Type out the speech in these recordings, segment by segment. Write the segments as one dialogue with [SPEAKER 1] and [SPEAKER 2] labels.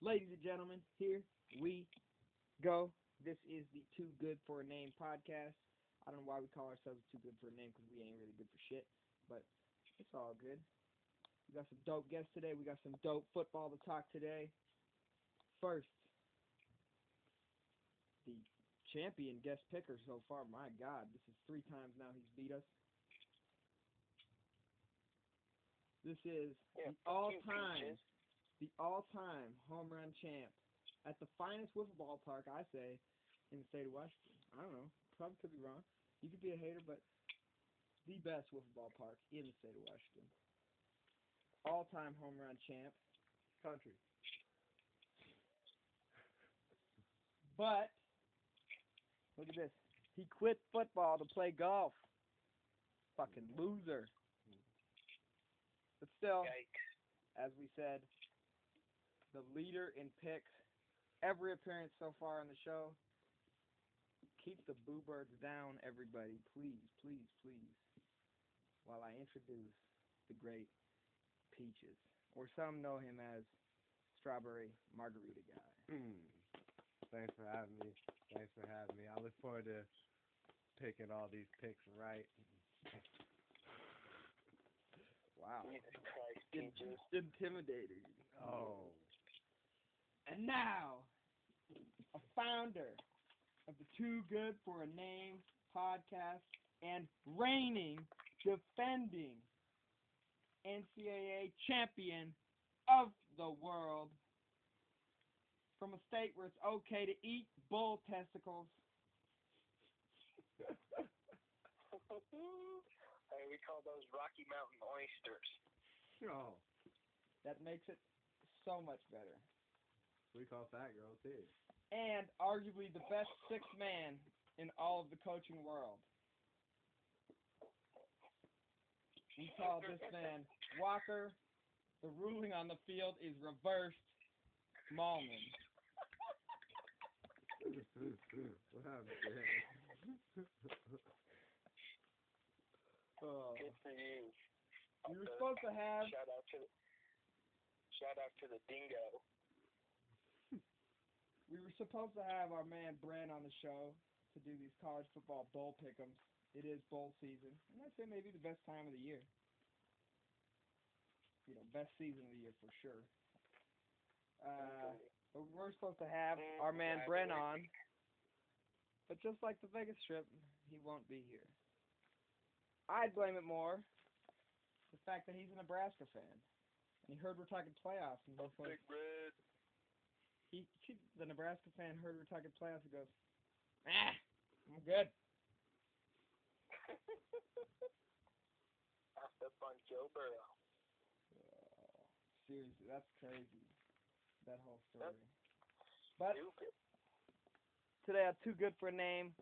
[SPEAKER 1] Ladies and gentlemen, here we go. This is the Too Good for a Name podcast. I don't know why we call ourselves Too Good for a Name because we ain't really good for shit, but it's all good. We got some dope guests today. We got some dope football to talk today. First, the champion guest picker so far. My God, this is three times now he's beat us. This is
[SPEAKER 2] Yeah,
[SPEAKER 1] the all-time. The all-time home run champ at the finest wiffle ball park, I say, in the state of Washington. I don't know, probably could be wrong. You could be a hater, but the best wiffle ball park in the state of Washington. All-time home run champ,
[SPEAKER 3] Country.
[SPEAKER 1] but look at this. He quit football to play golf. Fucking loser. But still,
[SPEAKER 2] Yikes.
[SPEAKER 1] as we said, the leader in picks, every appearance so far on the show. Keep the boo birds down, everybody. Please, please, please. While I introduce the great Peaches, or some know him as Strawberry Margarita Guy.
[SPEAKER 3] Mm. Thanks for having me. Thanks for having me. I look forward to picking all these picks right.
[SPEAKER 1] Wow.
[SPEAKER 2] Jesus Christ,
[SPEAKER 1] In-
[SPEAKER 2] Peaches.
[SPEAKER 1] intimidating.
[SPEAKER 3] Oh.
[SPEAKER 1] And now, a founder of the Too Good for a Name podcast and reigning, defending NCAA champion of the world from a state where it's okay to eat bull testicles.
[SPEAKER 2] Hey, we call those Rocky Mountain oysters.
[SPEAKER 3] Oh.
[SPEAKER 1] That makes it so much better.
[SPEAKER 3] We call fat girls too.
[SPEAKER 1] and arguably the best six man in all of the coaching world. We call this man Walker. The ruling on the field is reversed. Malman.
[SPEAKER 3] what happened to him?
[SPEAKER 1] Oh.
[SPEAKER 2] Good for you.
[SPEAKER 1] We were supposed to have
[SPEAKER 2] Shout out to shout out to the dingo.
[SPEAKER 1] We were supposed to have our man Brent on the show to do these college football bowl pick'ems. It is bowl season, and I'd say maybe the best time of the year. You know, best season of the year for sure. Uh, but we were supposed to have our man Brent on, but just like the Vegas Strip, he won't be here. I'd blame it more the fact that he's a Nebraska fan, and he heard we're talking playoffs, and he's like,
[SPEAKER 2] Big Red.
[SPEAKER 1] He, he the Nebraska fan heard we're talking playoffs and goes, ah, I'm good.
[SPEAKER 2] Passed up on Joe Burrow.
[SPEAKER 1] Oh, seriously, that's crazy. That whole story.
[SPEAKER 2] Yep.
[SPEAKER 1] But
[SPEAKER 2] Stupid.
[SPEAKER 1] today I'm too good for a name.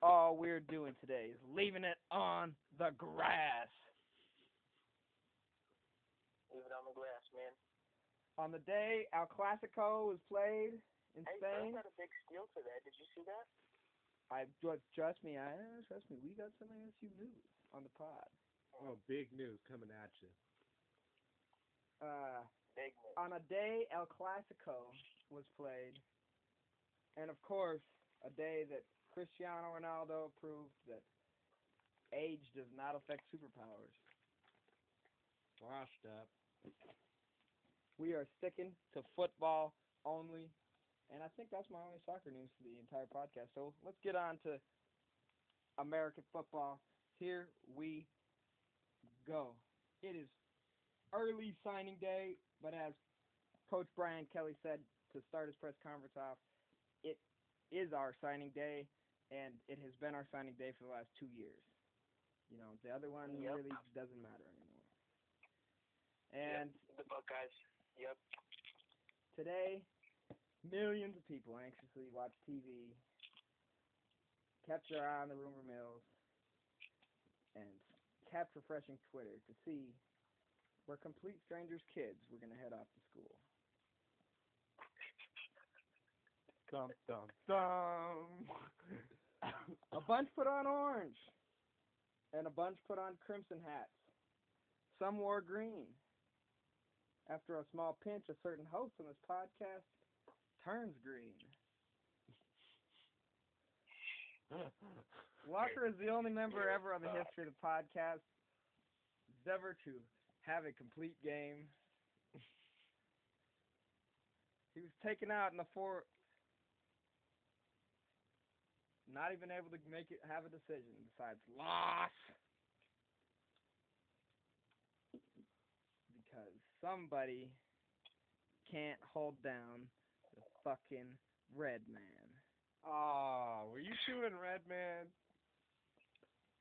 [SPEAKER 1] All we're doing today is leaving it on the grass.
[SPEAKER 2] Leave it on the grass, man.
[SPEAKER 1] On the day El Clasico was played in
[SPEAKER 2] Hey,
[SPEAKER 1] Spain,
[SPEAKER 2] Burrow got a big steal today. Did you see that?
[SPEAKER 1] I trust, trust me, I trust me. We got some ASU news on the pod.
[SPEAKER 3] Oh, big news coming at you.
[SPEAKER 1] Uh,
[SPEAKER 2] Big news.
[SPEAKER 1] on a day El Clasico was played, and of course, a day that Cristiano Ronaldo proved that age does not affect superpowers.
[SPEAKER 3] Washed up.
[SPEAKER 1] We are sticking to football only, and I think that's my only soccer news for the entire podcast. So let's get on to American football. Here we go. It is early signing day, but as Coach Brian Kelly said to start his press conference off, it is our signing day, and it has been our signing day for the last two years. You know, the other one
[SPEAKER 2] Yep.
[SPEAKER 1] really doesn't matter anymore. And
[SPEAKER 2] The Buckeyes. Yep.
[SPEAKER 1] Today, millions of people anxiously watch TV, kept their eye on the rumor mills, and kept refreshing Twitter to see where complete strangers' kids were going to head off to school.
[SPEAKER 3] Dum dum dum.
[SPEAKER 1] A bunch put on orange, and a bunch put on crimson hats. Some wore green. After a small pinch, a certain host on this podcast turns green. Walker is the only member ever on the history of the podcast ever to have a complete game. he was taken out in the fourth, not even able to make it have a decision besides loss. Because somebody can't hold down the fucking red man.
[SPEAKER 3] Oh, were you chewing Red Man?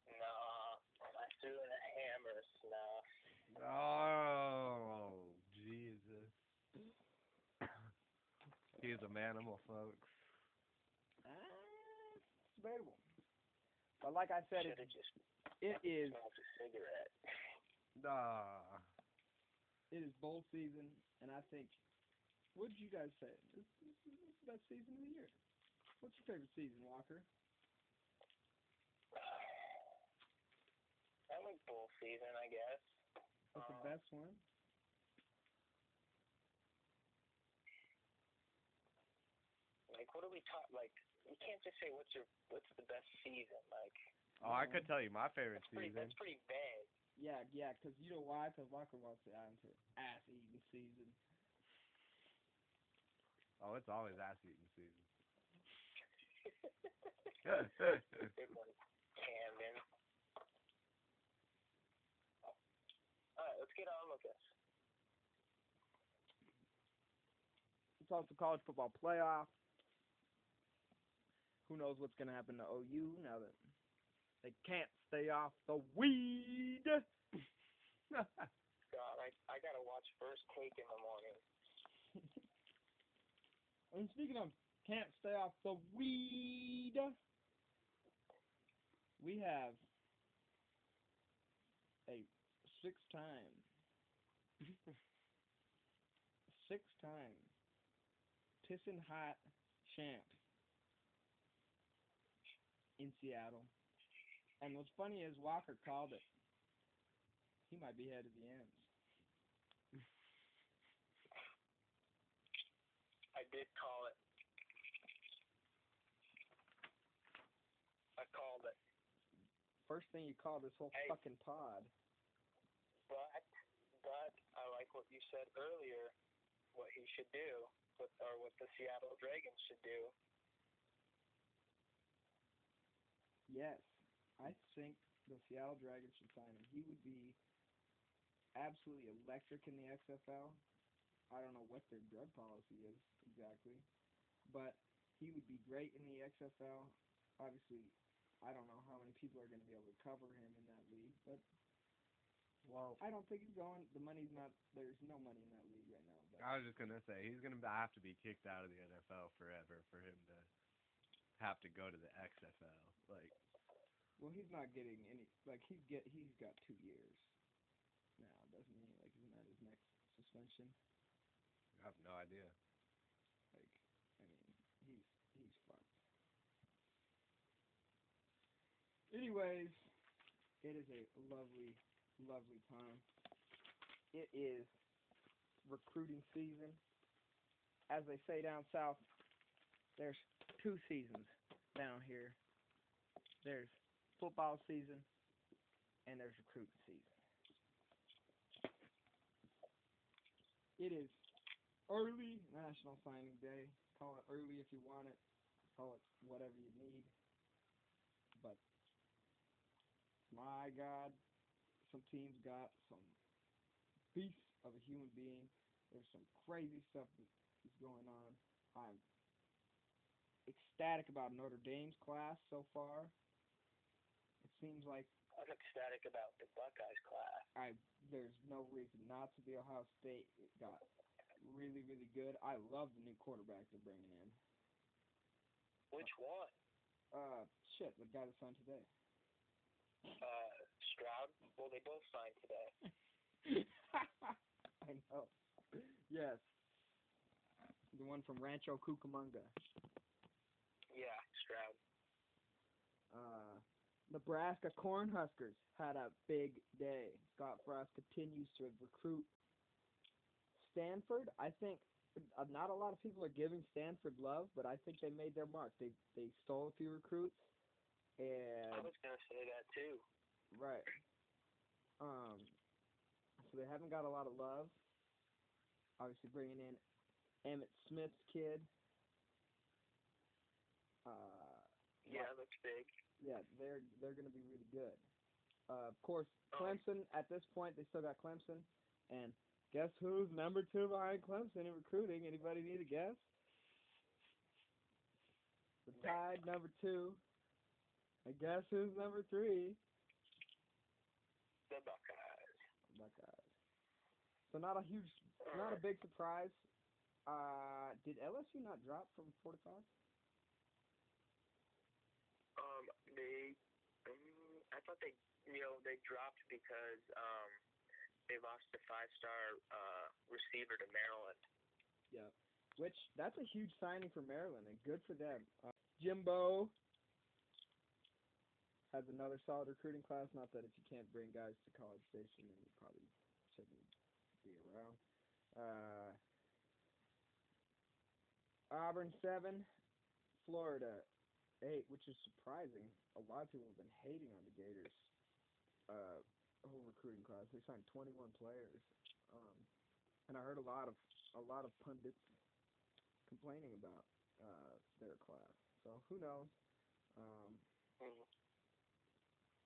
[SPEAKER 2] Nah, I'm doing a hammer snuff.
[SPEAKER 3] Oh, Jesus. He's a manimal, folks.
[SPEAKER 1] Uh, it's debatable. But like I said,
[SPEAKER 2] Should
[SPEAKER 1] it,
[SPEAKER 2] have just
[SPEAKER 1] it is
[SPEAKER 2] smoked a cigarette.
[SPEAKER 3] Ah.
[SPEAKER 1] It is bowl season, and I think, what did you guys say? This, this, this is the best season of the year. What's your favorite season, Walker?
[SPEAKER 2] I like bull season, I guess.
[SPEAKER 1] What's the
[SPEAKER 2] Uh,
[SPEAKER 1] best one?
[SPEAKER 2] Like, what do we talk? Like, you can't just say what's your what's the best season. Like,
[SPEAKER 3] Oh, I could tell you my favorite
[SPEAKER 2] that's pretty
[SPEAKER 3] season.
[SPEAKER 2] that's pretty vague.
[SPEAKER 1] Yeah, yeah, 'cause you know why? 'Cause Walker wants to add into ass eating season.
[SPEAKER 3] Oh, it's always ass eating season.
[SPEAKER 2] Good one, Camden. All right, let's get on with this.
[SPEAKER 1] It's also college football playoff. Who knows what's gonna happen to OU now that they can't stay off the weed?
[SPEAKER 2] God, I I gotta watch First Take in the morning.
[SPEAKER 1] And speaking of can't stay off the weed, we have a six-time, six-time pissing hot champ in Seattle. And what's funny is Walker called it. He might be headed of the ends.
[SPEAKER 2] I did call it. I called it,
[SPEAKER 1] First thing you call this whole
[SPEAKER 2] Hey.
[SPEAKER 1] fucking pod.
[SPEAKER 2] but but I like what you said earlier. What he should do, what or what the Seattle Dragons should do.
[SPEAKER 1] Yes, I think the Seattle Dragons should sign him. He would be absolutely electric in the XFL. I don't know what their drug policy is exactly, but he would be great in the XFL. Obviously, I don't know how many people are going to be able to cover him in that league, but
[SPEAKER 3] well,
[SPEAKER 1] I don't think he's going. The money's not. There's no money in that league right now. But
[SPEAKER 3] I was just gonna say he's gonna have to be kicked out of the NFL forever for him to have to go to the XFL. Like,
[SPEAKER 1] well, he's not getting any. Like he's get. He's got two years now, doesn't he? Like isn't that his next suspension?
[SPEAKER 3] I have no idea.
[SPEAKER 1] Like, I mean, he's he's fucked. Anyways, it is a lovely, lovely time. It is recruiting season. As they say down south, there's two seasons down here. There's football season and there's recruiting season. It is early National Signing Day. Call it early if you want it. Call it whatever you need. But my God, some teams got some beast of a human being. There's some crazy stuff that is going on. I'm ecstatic about Notre Dame's class so far. Seems like
[SPEAKER 2] I'm ecstatic about the Buckeyes class.
[SPEAKER 1] I there's no reason not to be Ohio State. It got really, really good. I love the new quarterback they're bringing in.
[SPEAKER 2] Which one?
[SPEAKER 1] Uh, shit, the guy that signed today.
[SPEAKER 2] Uh, Stroud. Well, they both signed today.
[SPEAKER 1] I know. Yes. The one from Rancho Cucamonga.
[SPEAKER 2] Yeah, Stroud.
[SPEAKER 1] Uh, Nebraska Cornhuskers had a big day. Scott Frost continues to recruit Stanford, I think uh, not a lot of people are giving Stanford love, but I think they made their mark. They they stole a few recruits, and I
[SPEAKER 2] was gonna say that too.
[SPEAKER 1] right. Um, so they haven't got a lot of love. Obviously, bringing in Emmitt Smith's kid. Uh,
[SPEAKER 2] Yeah, looks big.
[SPEAKER 1] Yeah, they're they're going to be really good. Uh, of course, Clemson. At this point, they still got Clemson, and guess who's number two behind Clemson in recruiting? Anybody need a guess? The Tide number two. And guess who's number three?
[SPEAKER 2] The Buckeyes.
[SPEAKER 1] Buckeyes. So not a huge, not a big surprise. Uh, did LSU not drop from four to five?
[SPEAKER 2] Um, they, um, I thought they, you know, they dropped because um, they lost the five-star uh receiver to Maryland.
[SPEAKER 1] Yeah. Which that's a huge signing for Maryland and good for them. Uh, Jimbo has another solid recruiting class. Not that if you can't bring guys to College Station, then you probably shouldn't be around. Uh, Auburn seven, Florida eight, which is surprising. A lot of people have been hating on the Gators. Uh, whole recruiting class. They signed 21 players, um, and I heard a lot of a lot of pundits complaining about uh, their class. So who knows? Um,
[SPEAKER 2] Mm.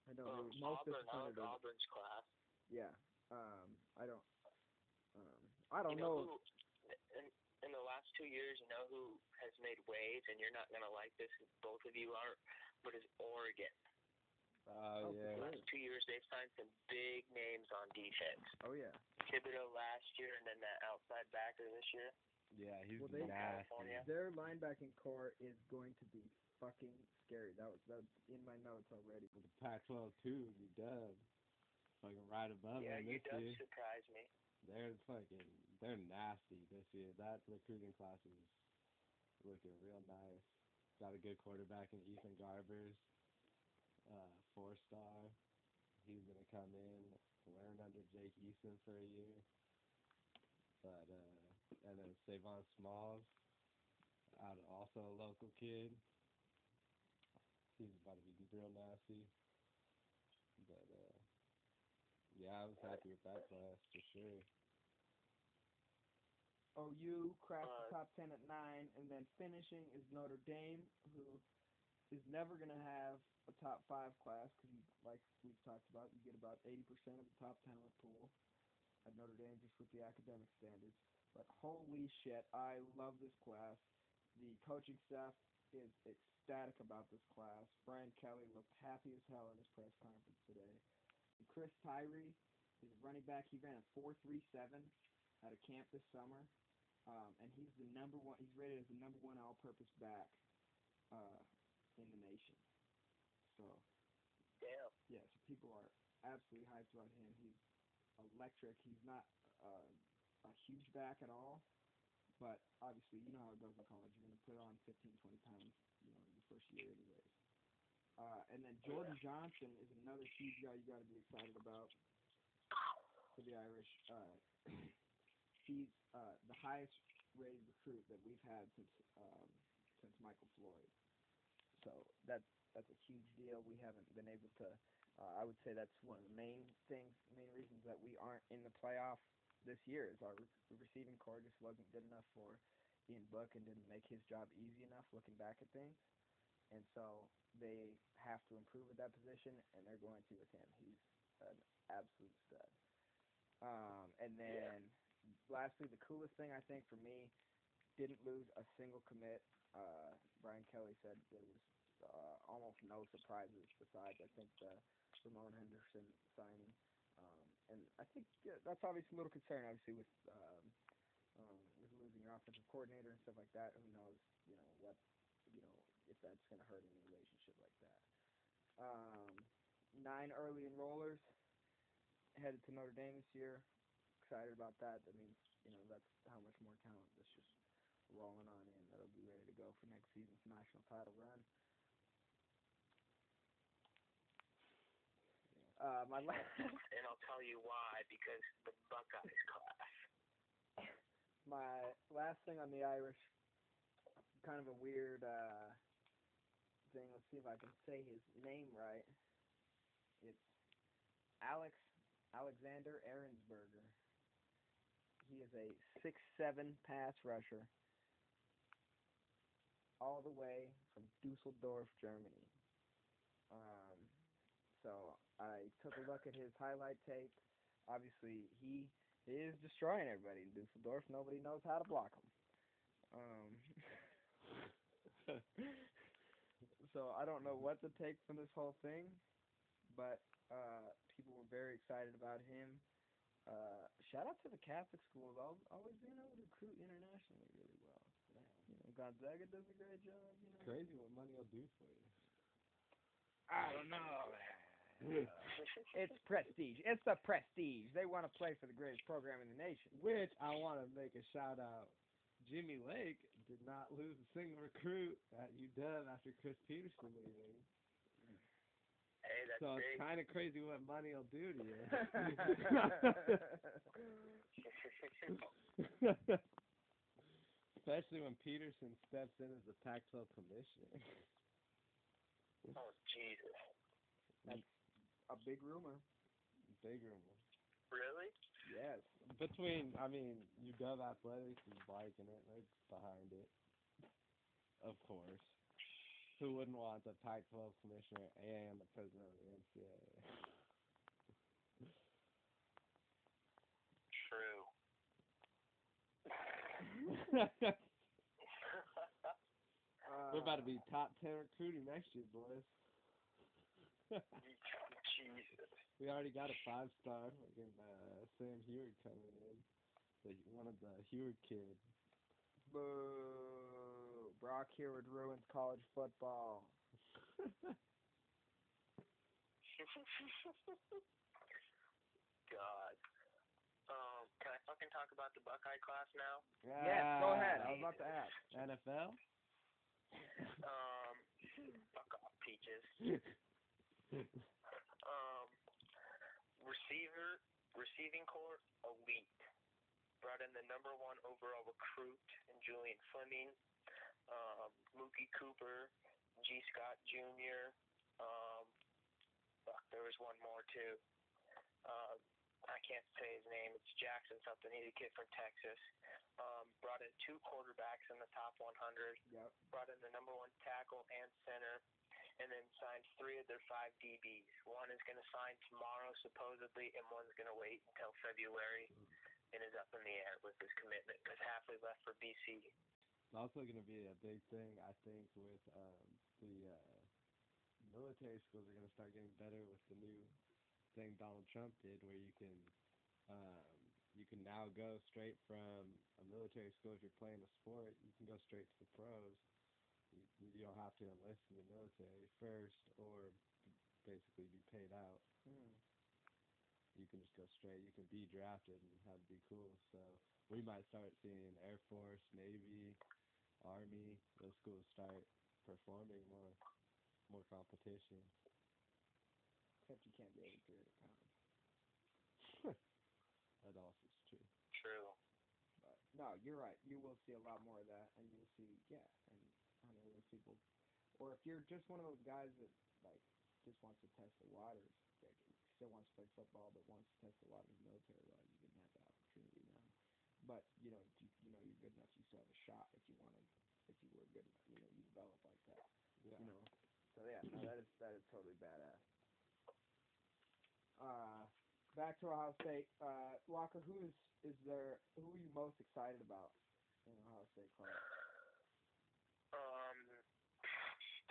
[SPEAKER 1] I know
[SPEAKER 2] Um,
[SPEAKER 1] they most
[SPEAKER 2] Auburn,
[SPEAKER 1] disappointed.
[SPEAKER 2] Auburn's class.
[SPEAKER 1] Yeah. Um, I don't. Um, I don't
[SPEAKER 2] you know,
[SPEAKER 1] know.
[SPEAKER 2] who, in, in the last two years, you know who has made waves, and you're not gonna like this, both of you aren't, but is Oregon.
[SPEAKER 3] Oh,
[SPEAKER 1] Oh,
[SPEAKER 3] yeah.
[SPEAKER 1] sure.
[SPEAKER 2] last two years, they've signed some big names on defense.
[SPEAKER 1] Oh yeah.
[SPEAKER 2] Thibodeaux last year, and then that outside backer this year.
[SPEAKER 3] Yeah, he's
[SPEAKER 1] Well, they-
[SPEAKER 3] nasty.
[SPEAKER 2] California.
[SPEAKER 1] Their linebacking corps is going to be fucking scary. That was that's in my notes already.
[SPEAKER 3] The Pac-12 too, you dub. Fucking right above
[SPEAKER 2] yeah,
[SPEAKER 3] them
[SPEAKER 2] you
[SPEAKER 3] this
[SPEAKER 2] does
[SPEAKER 3] year.
[SPEAKER 2] surprise me.
[SPEAKER 3] They're fucking, they're nasty this year. That recruiting class is looking real nice. Got a good quarterback in Ethan Garbers, uh, four star. He's gonna come in, learn under Jake Eason for a year. But uh, and then Sav'ell Smalls, out also a local kid. He's about to be real nasty. But uh, yeah, I was happy with that class for sure.
[SPEAKER 1] OU cracked
[SPEAKER 2] Uh,
[SPEAKER 1] the top ten at nine, and then finishing is Notre Dame, who is never going to have a top five class because, like we've talked about, you get about eighty percent of the top talent pool at Notre Dame just with the academic standards. But holy shit, I love this class. The coaching staff is ecstatic about this class. Brian Kelly looked happy as hell in his press conference today. And Chris Tyree, his running back, he ran a four three seven at a camp this summer. Um, and he's the number one. He's rated as the number one all-purpose back uh, in the nation. So
[SPEAKER 2] Damn.
[SPEAKER 1] yeah, so people are absolutely hyped about him. He's electric. He's not uh, a huge back at all, but obviously you know how it goes in college. You're going to put on 15, 20 pounds, you know, your first year anyways. Uh, and then Jordan Johnson is another huge guy you got to be excited about for the Irish. Uh, he's uh, the highest rated recruit that we've had since um, since Michael Floyd. So that's that's a huge deal. We haven't been able to. Uh, I would say that's one of the main things, main reasons that we aren't in the playoff this year is our re- receiving corps just wasn't good enough for Ian Book and didn't make his job easy enough looking back at things. And so they have to improve at that position, and they're going to with him. He's an absolute stud. Um, and then lastly, the coolest thing I think for me, didn't lose a single commit. Uh, Brian Kelly said there was uh, almost no surprises besides I think the Ramon Henderson signing. Um, and I think yeah, that's obviously a little concern, obviously with um, um, with losing your offensive coordinator and stuff like that. Who knows, you know what, you know if that's going to hurt any relationship like that. Um, nine early enrollers headed to Notre Dame this year. Excited about that. That means you know that's how much more talent that's just rolling on in. That'll be ready to go for next season's national title run. Uh, my last.
[SPEAKER 2] and I'll tell you why. Because the Buckeyes class.
[SPEAKER 1] my last thing on the Irish, kind of a weird uh, thing. Let's see if I can say his name right. It's Alex Alexander Ehrensberger. He is a six-seven pass rusher, all the way from Dusseldorf, Germany. Um, so I took a look at his highlight tape. Obviously, he is destroying everybody in Dusseldorf. Nobody knows how to block him. Um, so I don't know what to take from this whole thing, but uh, people were very excited about him. Uh, shout out to the Catholic schools, al always being able to recruit internationally really well. You know, Gonzaga does a great job. You know,
[SPEAKER 3] Crazy what money will do for you.
[SPEAKER 1] I don't know. it's prestige. It's the prestige. They want to play for the greatest program in the nation.
[SPEAKER 3] Which I want to make a shout out. Jimmy Lake did not lose a single recruit at UW after Chris Petersen leaving.
[SPEAKER 2] Hey, that's
[SPEAKER 3] so
[SPEAKER 2] big.
[SPEAKER 3] it's kind of crazy what money will do to you. Especially when Petersen steps in as the Pac-12 commissioner.
[SPEAKER 2] oh Jesus!
[SPEAKER 1] That's a big rumor.
[SPEAKER 3] Big rumor.
[SPEAKER 2] Really?
[SPEAKER 1] Yes.
[SPEAKER 3] Between, I mean, UW Athletics is liking it. They're behind it. Of course. Who wouldn't want the Pac-12 commissioner and the president of the NCAA?
[SPEAKER 2] True.
[SPEAKER 3] We're about to be top 10 recruiting next year, boys.
[SPEAKER 2] Jesus.
[SPEAKER 3] we already got a five-star. Fucking uh, Sam Huard coming in. The, one of the Heward kids.
[SPEAKER 1] Boo. Brock here Huard ruins college football.
[SPEAKER 2] God. Um, can I fucking talk about the Buckeye class now?
[SPEAKER 1] Yes, go ahead. I was about to ask.
[SPEAKER 3] NFL?
[SPEAKER 2] Um, fuck off, peaches. Um, receiver, receiving corps, elite. Brought in the number one overall recruit in Julian Fleming, um, Mookie Cooper, Gee Scott Jr. Um, fuck, there was one more too. Um, I can't say his name. It's Jackson something. He's a kid from Texas. Um, brought in two quarterbacks in the top 100
[SPEAKER 1] Yep.
[SPEAKER 2] brought in the number one tackle and center, and then signed three of their five DBs. One is going to sign tomorrow, supposedly, and one's going to wait until February and is up in the air with his commitment because Hafley left for BC.
[SPEAKER 3] It's also going to be a big thing, I think, with um, the uh, military schools are going to start getting better with the new thing Donald Trump did, where you can um, you can now go straight from a military school if you're playing a sport. You can go straight to the pros. You, you don't have to enlist in the military first, or basically be paid out.
[SPEAKER 1] Hmm.
[SPEAKER 3] You can just go straight. You can be drafted and have be cool. So we might start seeing Air Force, Navy, Army, those schools start performing more, more competition.
[SPEAKER 1] Except you can't be able to do it.
[SPEAKER 3] That also is true.
[SPEAKER 2] True.
[SPEAKER 1] But no, you're right. You will see a lot more of that, and you'll see, yeah, and I know those people. Or if you're just one of those guys that like just wants to test the waters, like, still wants to play football but wants to test the waters military wise, you can have that opportunity now. But you know, you, you know, you're good enough. You still have a shot if you want to. If you were good enough, you know, you develop like that.
[SPEAKER 3] Yeah.
[SPEAKER 1] You know. So yeah, no, that is that is totally badass. Uh, back to Ohio State. Uh, Walker, who is is there? Who are you most excited about in Ohio State class?
[SPEAKER 2] Um,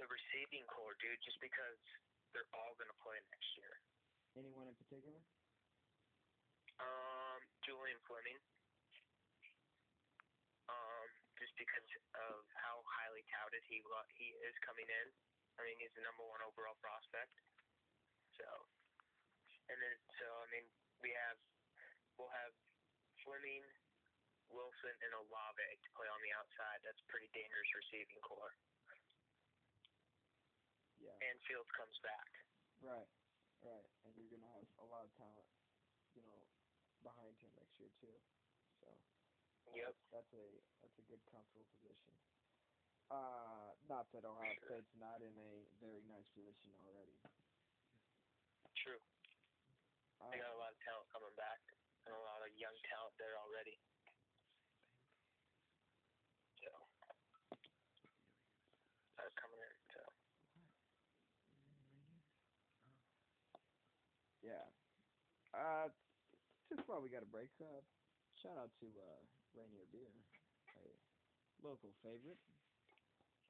[SPEAKER 2] the receiving corps, dude, just because they're all going to play next year.
[SPEAKER 1] Anyone in particular?
[SPEAKER 2] Um, Julian Fleming. Um, just because of how highly touted he he is coming in. I mean, he's the number one overall prospect. So, and then so I mean, we have we'll have Fleming, Wilson, and Olave to play on the outside. That's pretty dangerous receiving corps.
[SPEAKER 1] Yeah.
[SPEAKER 2] And Fields comes back.
[SPEAKER 1] Right. Right. And you're gonna have a lot of talent, you know, behind him next year too. So
[SPEAKER 2] Yep.
[SPEAKER 1] That's a that's a good comfortable position. Uh, not that Ohio
[SPEAKER 2] Sure.
[SPEAKER 1] State's not in a very nice position already.
[SPEAKER 2] True.
[SPEAKER 1] Uh,
[SPEAKER 2] They got a lot of talent coming back, and a lot of young talent there already. So, they're coming in. So,
[SPEAKER 1] yeah. Uh, just while we got a break, uh, shout out to uh, Rainier Beer, a local favorite.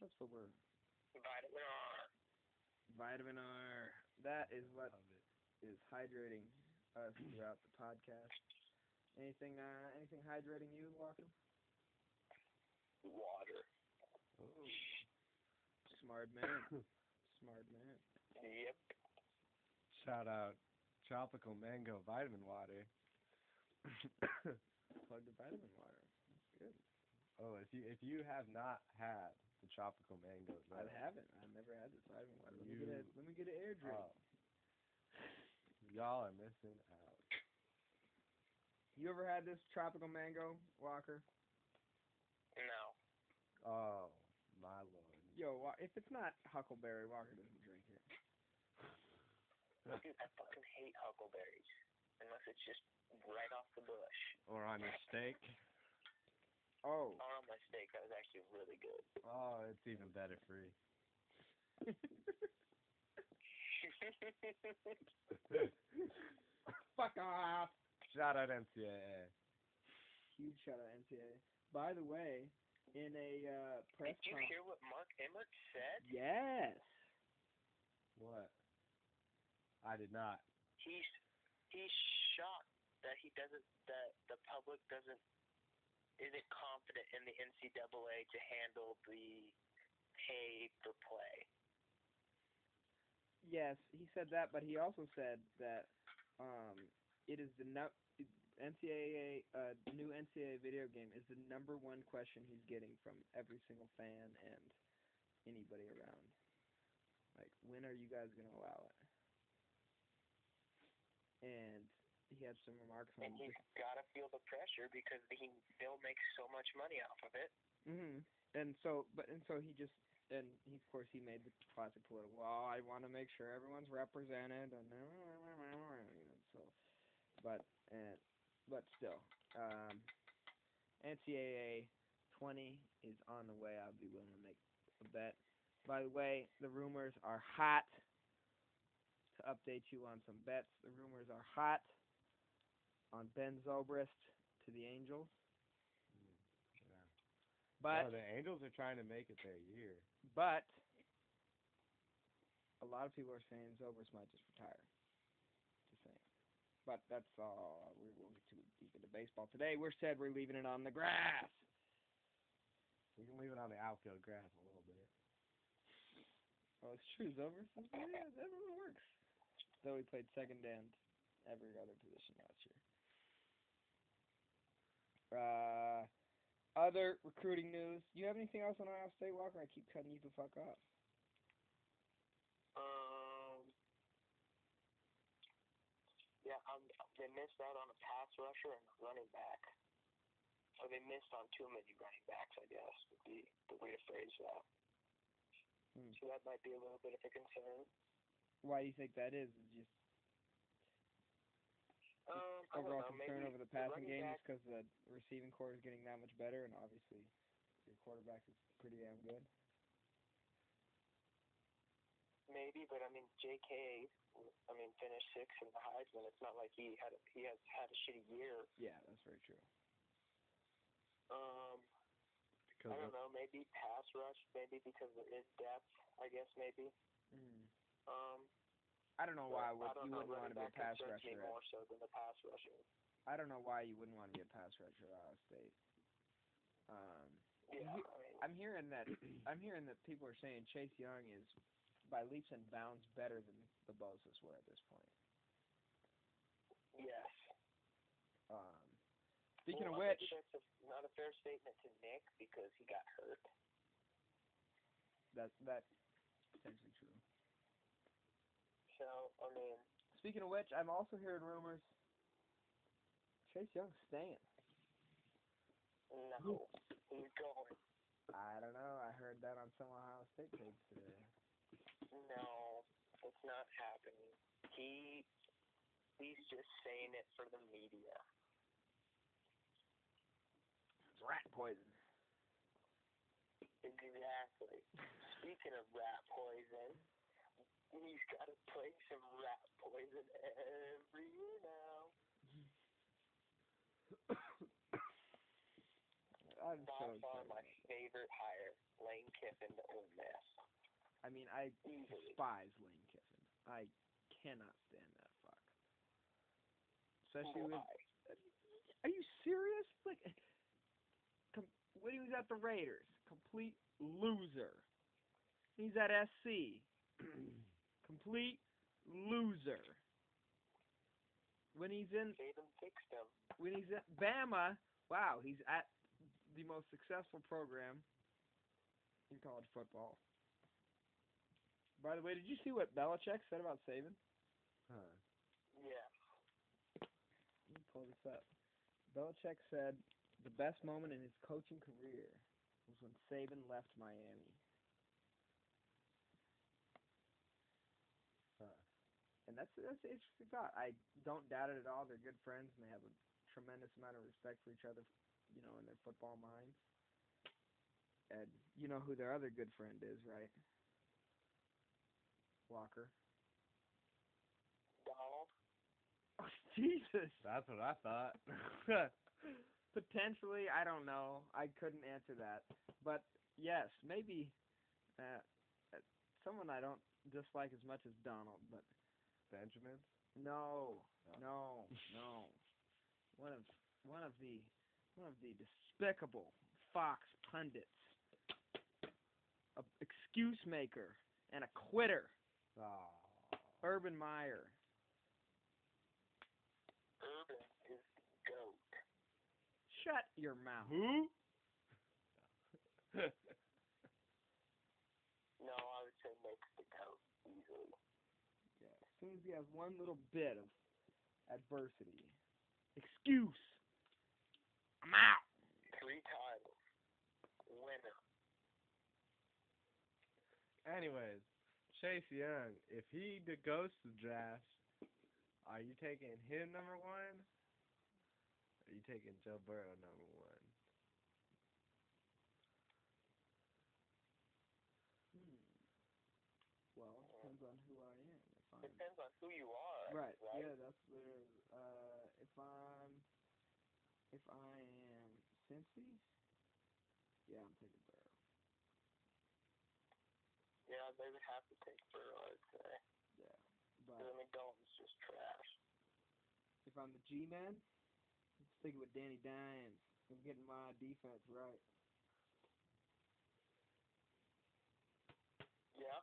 [SPEAKER 1] That's what we're
[SPEAKER 2] vitamin R.
[SPEAKER 1] vitamin R. That is what
[SPEAKER 3] Love it.
[SPEAKER 1] is hydrating us throughout the podcast. Anything uh anything hydrating you, Walker?
[SPEAKER 2] Water.
[SPEAKER 3] Oh.
[SPEAKER 1] Smart man. Smart man.
[SPEAKER 2] Yep.
[SPEAKER 3] Shout out Tropical Mango Vitamin Water.
[SPEAKER 1] Plug the vitamin water. Good.
[SPEAKER 3] Oh, if you if you have not had the Tropical Mango,
[SPEAKER 1] I haven't. I've never had this vitamin water. Let me get a let me get an air drink.
[SPEAKER 3] oh, y'all are missing out.
[SPEAKER 1] You ever had this tropical mango, Walker?
[SPEAKER 2] No.
[SPEAKER 3] Oh my lord.
[SPEAKER 1] Yo, if it's not Huckleberry, Walker doesn't drink it.
[SPEAKER 2] Dude, I fucking hate huckleberries. Unless it's just right off the bush.
[SPEAKER 3] Or on your steak.
[SPEAKER 1] Oh.
[SPEAKER 2] Or on my steak, that was actually really good.
[SPEAKER 3] Oh, it's even better free.
[SPEAKER 1] Fuck off.
[SPEAKER 3] Shout out NCAA.
[SPEAKER 1] Huge shout out NCAA. By the way, in a uh, press
[SPEAKER 2] Did you
[SPEAKER 1] conference.
[SPEAKER 2] hear what Mark Emmert said?
[SPEAKER 1] Yes.
[SPEAKER 3] What? I did not.
[SPEAKER 2] He's he's shocked that he doesn't that the public doesn't isn't confident in the NCAA to handle the pay for play.
[SPEAKER 1] Yes, he said that, but he also said that um, it is the nu- NCAA uh, new NCAA video game is the number one question he's getting from every single fan and anybody around. Like, when are you guys gonna allow it? And he had some remarks on
[SPEAKER 2] And he's got to feel the pressure because he they'll make so much money off of it.
[SPEAKER 1] hmm And so, but and so he just and he, of course he made the classic political. Well, I want to make sure everyone's represented, and so, but and but still, um, NCAA twenty is on the way. I'll be willing to make a bet. By the way, the rumors are hot. To update you on some bets, the rumors are hot on Ben Zobrist to the Angels,
[SPEAKER 3] Yeah.
[SPEAKER 1] but.
[SPEAKER 3] oh, the Angels are trying to make it their year.
[SPEAKER 1] But a lot of people are saying Zobrist might just retire. Just saying. But that's all. We won't get too deep into baseball today. We're said we're leaving it on the grass.
[SPEAKER 3] We can leave it on the outfield grass a little bit.
[SPEAKER 1] Oh, it's true. Zobrist, is- yeah, that works. Though he played second and every other position last year. Uh, other recruiting news. You have anything else on Ohio State, Walker? I keep cutting you the fuck off.
[SPEAKER 2] Um. Yeah, um, they missed out on a pass rusher and running back. So they missed on too many running backs, I guess, would be the way to phrase that.
[SPEAKER 1] Hmm.
[SPEAKER 2] So that might be a little bit of a concern.
[SPEAKER 1] Why do you think that is? Is it just
[SPEAKER 2] Um,
[SPEAKER 1] overall
[SPEAKER 2] know,
[SPEAKER 1] concern over the
[SPEAKER 2] the
[SPEAKER 1] passing
[SPEAKER 2] running
[SPEAKER 1] game
[SPEAKER 2] back-
[SPEAKER 1] just because the receiving corps is getting that much better, and obviously your quarterback is pretty damn good.
[SPEAKER 2] Maybe, but I mean, J.K. I mean, finished sixth in the Heisman. It's not like he had a, he has had a shitty year.
[SPEAKER 1] Yeah, that's very true.
[SPEAKER 2] Um,
[SPEAKER 3] Because
[SPEAKER 2] I don't know. Maybe pass rush. Maybe because there is depth. I guess maybe.
[SPEAKER 1] Mm.
[SPEAKER 2] Um,
[SPEAKER 1] I don't know why would,
[SPEAKER 2] don't
[SPEAKER 1] you
[SPEAKER 2] know.
[SPEAKER 1] wouldn't want to be a pass
[SPEAKER 2] me
[SPEAKER 1] rusher.
[SPEAKER 2] More so than the pass rusher.
[SPEAKER 1] I don't know why you wouldn't want to be a pass rusher at Ohio State. Um,
[SPEAKER 2] Yeah,
[SPEAKER 1] You-
[SPEAKER 2] I mean,
[SPEAKER 1] I'm hearing that I'm hearing that people are saying Chase Young is by leaps and bounds better than the Bosa's were at this point.
[SPEAKER 2] yes.
[SPEAKER 1] Um, speaking
[SPEAKER 2] well,
[SPEAKER 1] of which,
[SPEAKER 2] that's a, not a fair statement to Nick because he got hurt.
[SPEAKER 1] that that's potentially true.
[SPEAKER 2] So I mean,
[SPEAKER 1] Speaking of which, I'm also hearing rumors Chase Young's staying.
[SPEAKER 2] No, he's going.
[SPEAKER 1] I don't know. I heard that on some Ohio State tapes today.
[SPEAKER 2] No, it's not happening. He he's just saying it for the media.
[SPEAKER 1] It's rat poison.
[SPEAKER 2] Exactly. Speaking of rat poison, he's got to play some rat poison every year now.
[SPEAKER 1] I'm
[SPEAKER 2] By
[SPEAKER 1] so
[SPEAKER 2] far my favorite hire, Lane Kiffin to Ole Miss.
[SPEAKER 1] I mean, I
[SPEAKER 2] Easily.
[SPEAKER 1] despise Lane Kiffin. I cannot stand that fuck. Especially with. Are you serious? Like, com- when he was at the Raiders, complete loser. He's at SC, complete loser. When he's in
[SPEAKER 2] Saban fixed him.
[SPEAKER 1] when he's at Bama, wow, he's at the most successful program in college football. By the way, did you see what Belichick said about Saban?
[SPEAKER 3] Huh.
[SPEAKER 2] Yeah.
[SPEAKER 1] Let me pull this up. Belichick said the best moment in his coaching career was when Saban left Miami. And that's that's an interesting thought. I don't doubt it at all. They're good friends and they have a tremendous amount of respect for each other, you know, in their football minds. And you know who their other good friend is, right? Walker.
[SPEAKER 2] Donald.
[SPEAKER 1] Oh, Jesus.
[SPEAKER 3] That's what I thought.
[SPEAKER 1] Potentially, I don't know. I couldn't answer that. But yes, maybe uh, uh, someone I don't dislike as much as Donald, but
[SPEAKER 3] Benjamin?
[SPEAKER 1] no, no, no. One of one of the one of the despicable Fox pundits, a excuse maker and a quitter,
[SPEAKER 3] Oh.
[SPEAKER 1] Urban Meyer.
[SPEAKER 2] Urban is the goat.
[SPEAKER 1] Shut your mouth.
[SPEAKER 3] Who?
[SPEAKER 2] No, I would say Nick's the goat easily.
[SPEAKER 1] Yeah, as soon as he has one little bit of adversity, excuse, I'm out.
[SPEAKER 2] Three times. Winner.
[SPEAKER 3] Anyways, Chase Young, if he d- goes to the draft, are you taking him number one? Or are you taking Joe Burrow number one?
[SPEAKER 1] Hmm. Well, it depends on who I am. If I'm
[SPEAKER 2] Depends on who you are.
[SPEAKER 1] right,
[SPEAKER 2] Right.
[SPEAKER 1] yeah, that's where. Uh, if I'm, if I am Cincy, yeah, I'm taking Burrow.
[SPEAKER 2] Yeah, they would have to take Burrow, I'd say.
[SPEAKER 1] Yeah, but
[SPEAKER 2] I mean, Dalton's just trash.
[SPEAKER 1] if I'm the G-man, I'm sticking with Danny Dimes. I'm getting my defense right.
[SPEAKER 2] Yeah.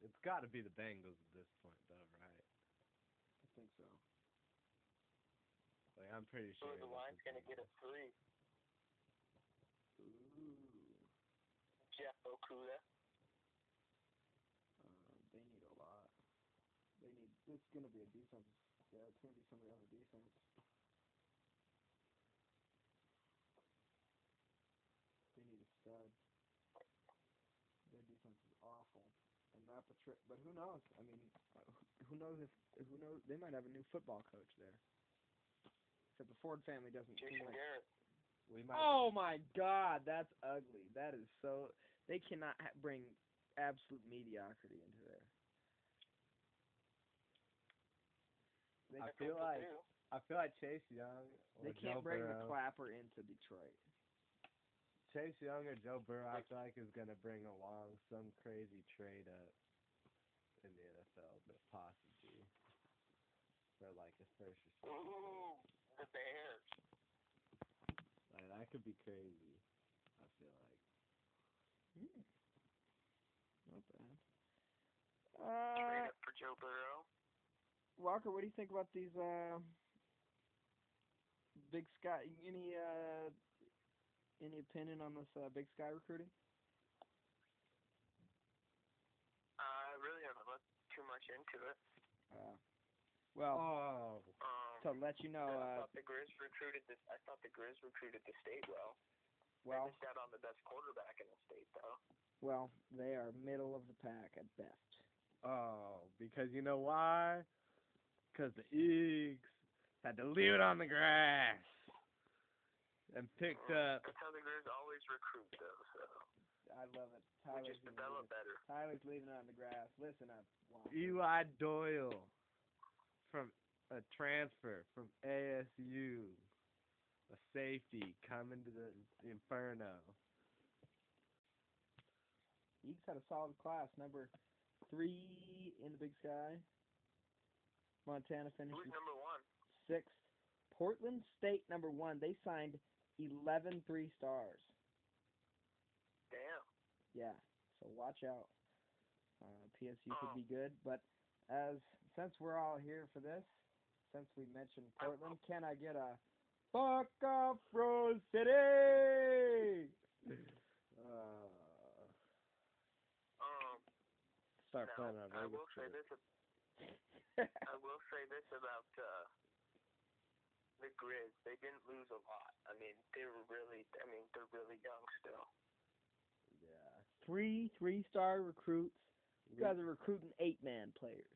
[SPEAKER 3] It's got to be the Bengals at this point, though, right?
[SPEAKER 1] I think so.
[SPEAKER 3] Like I'm pretty
[SPEAKER 2] So
[SPEAKER 3] sure.
[SPEAKER 2] the line's going to get a three.
[SPEAKER 1] Ooh.
[SPEAKER 2] Jeff Okudah.
[SPEAKER 1] Uh, they need a lot. They need. It's gonna be a defense. Yeah, it's gonna be somebody on the defense. They need a stud. Their defense is awful, and Matt But who knows? I mean, who- who knows if who knows? They might have a new football coach there. Except the Ford family doesn't
[SPEAKER 2] Jason
[SPEAKER 1] like.
[SPEAKER 2] Garrett.
[SPEAKER 3] We might.
[SPEAKER 1] Oh my God, that's ugly. That is so. They cannot ha- bring absolute mediocrity into there. They,
[SPEAKER 3] I feel like
[SPEAKER 2] too.
[SPEAKER 3] I feel like Chase Young or
[SPEAKER 1] they can't
[SPEAKER 3] Joe
[SPEAKER 1] bring
[SPEAKER 3] Burrow.
[SPEAKER 1] the clapper into Detroit.
[SPEAKER 3] Chase Young or Joe Burrow, I feel like is gonna bring along some crazy trade up in the NFL, but possibly for like a first or something.
[SPEAKER 2] Ooh, the Bears.
[SPEAKER 3] Like that could be crazy. I feel like.
[SPEAKER 1] Hmm. Not bad.
[SPEAKER 2] Trade
[SPEAKER 1] Uh,
[SPEAKER 2] up for Joe Burrow.
[SPEAKER 1] Walker, what do you think about these uh, Big Sky? Any uh, any opinion on this uh, Big Sky recruiting?
[SPEAKER 2] I really haven't looked too much into it.
[SPEAKER 1] Uh, Well,
[SPEAKER 3] Oh.
[SPEAKER 2] Um,
[SPEAKER 1] to let you know,
[SPEAKER 2] I
[SPEAKER 1] uh,
[SPEAKER 2] thought the Grizz recruited this. I thought the Grizz recruited the state well.
[SPEAKER 1] well,
[SPEAKER 2] they missed out on the best quarterback in the state, though.
[SPEAKER 1] well, they are middle of the pack at best.
[SPEAKER 3] Oh, because you know why? Because the Eagles had to leave it on the grass and picked up.
[SPEAKER 2] That's how the Grizz always recruit, though. So
[SPEAKER 1] I love it.
[SPEAKER 2] we
[SPEAKER 1] Tyler's
[SPEAKER 2] just develop
[SPEAKER 1] leave
[SPEAKER 2] better.
[SPEAKER 1] Tyler's leaving it on the grass. Listen up. Walker.
[SPEAKER 3] Eli Doyle from a transfer from ASU, a safety coming to the Inferno.
[SPEAKER 1] Eagles had a solid class. Number three in the Big Sky. Montana finished
[SPEAKER 2] number one?
[SPEAKER 1] sixth. Portland State number one. They signed 11 three stars.
[SPEAKER 2] Damn.
[SPEAKER 1] Yeah, so watch out. Uh, PSU could be good, but as since we're all here for this, since we mentioned Portland, can I get a fuck off Rose City?
[SPEAKER 3] Uh,
[SPEAKER 2] Um,
[SPEAKER 3] start
[SPEAKER 2] now,
[SPEAKER 3] playing on
[SPEAKER 2] I
[SPEAKER 3] Vegas.
[SPEAKER 2] will say this. I will say this about uh, the Grizz. They didn't lose a lot. I mean, they were really. I mean, they're really young still.
[SPEAKER 3] Yeah.
[SPEAKER 1] Three three star recruits. You guys are mm-hmm. recruiting eight man players.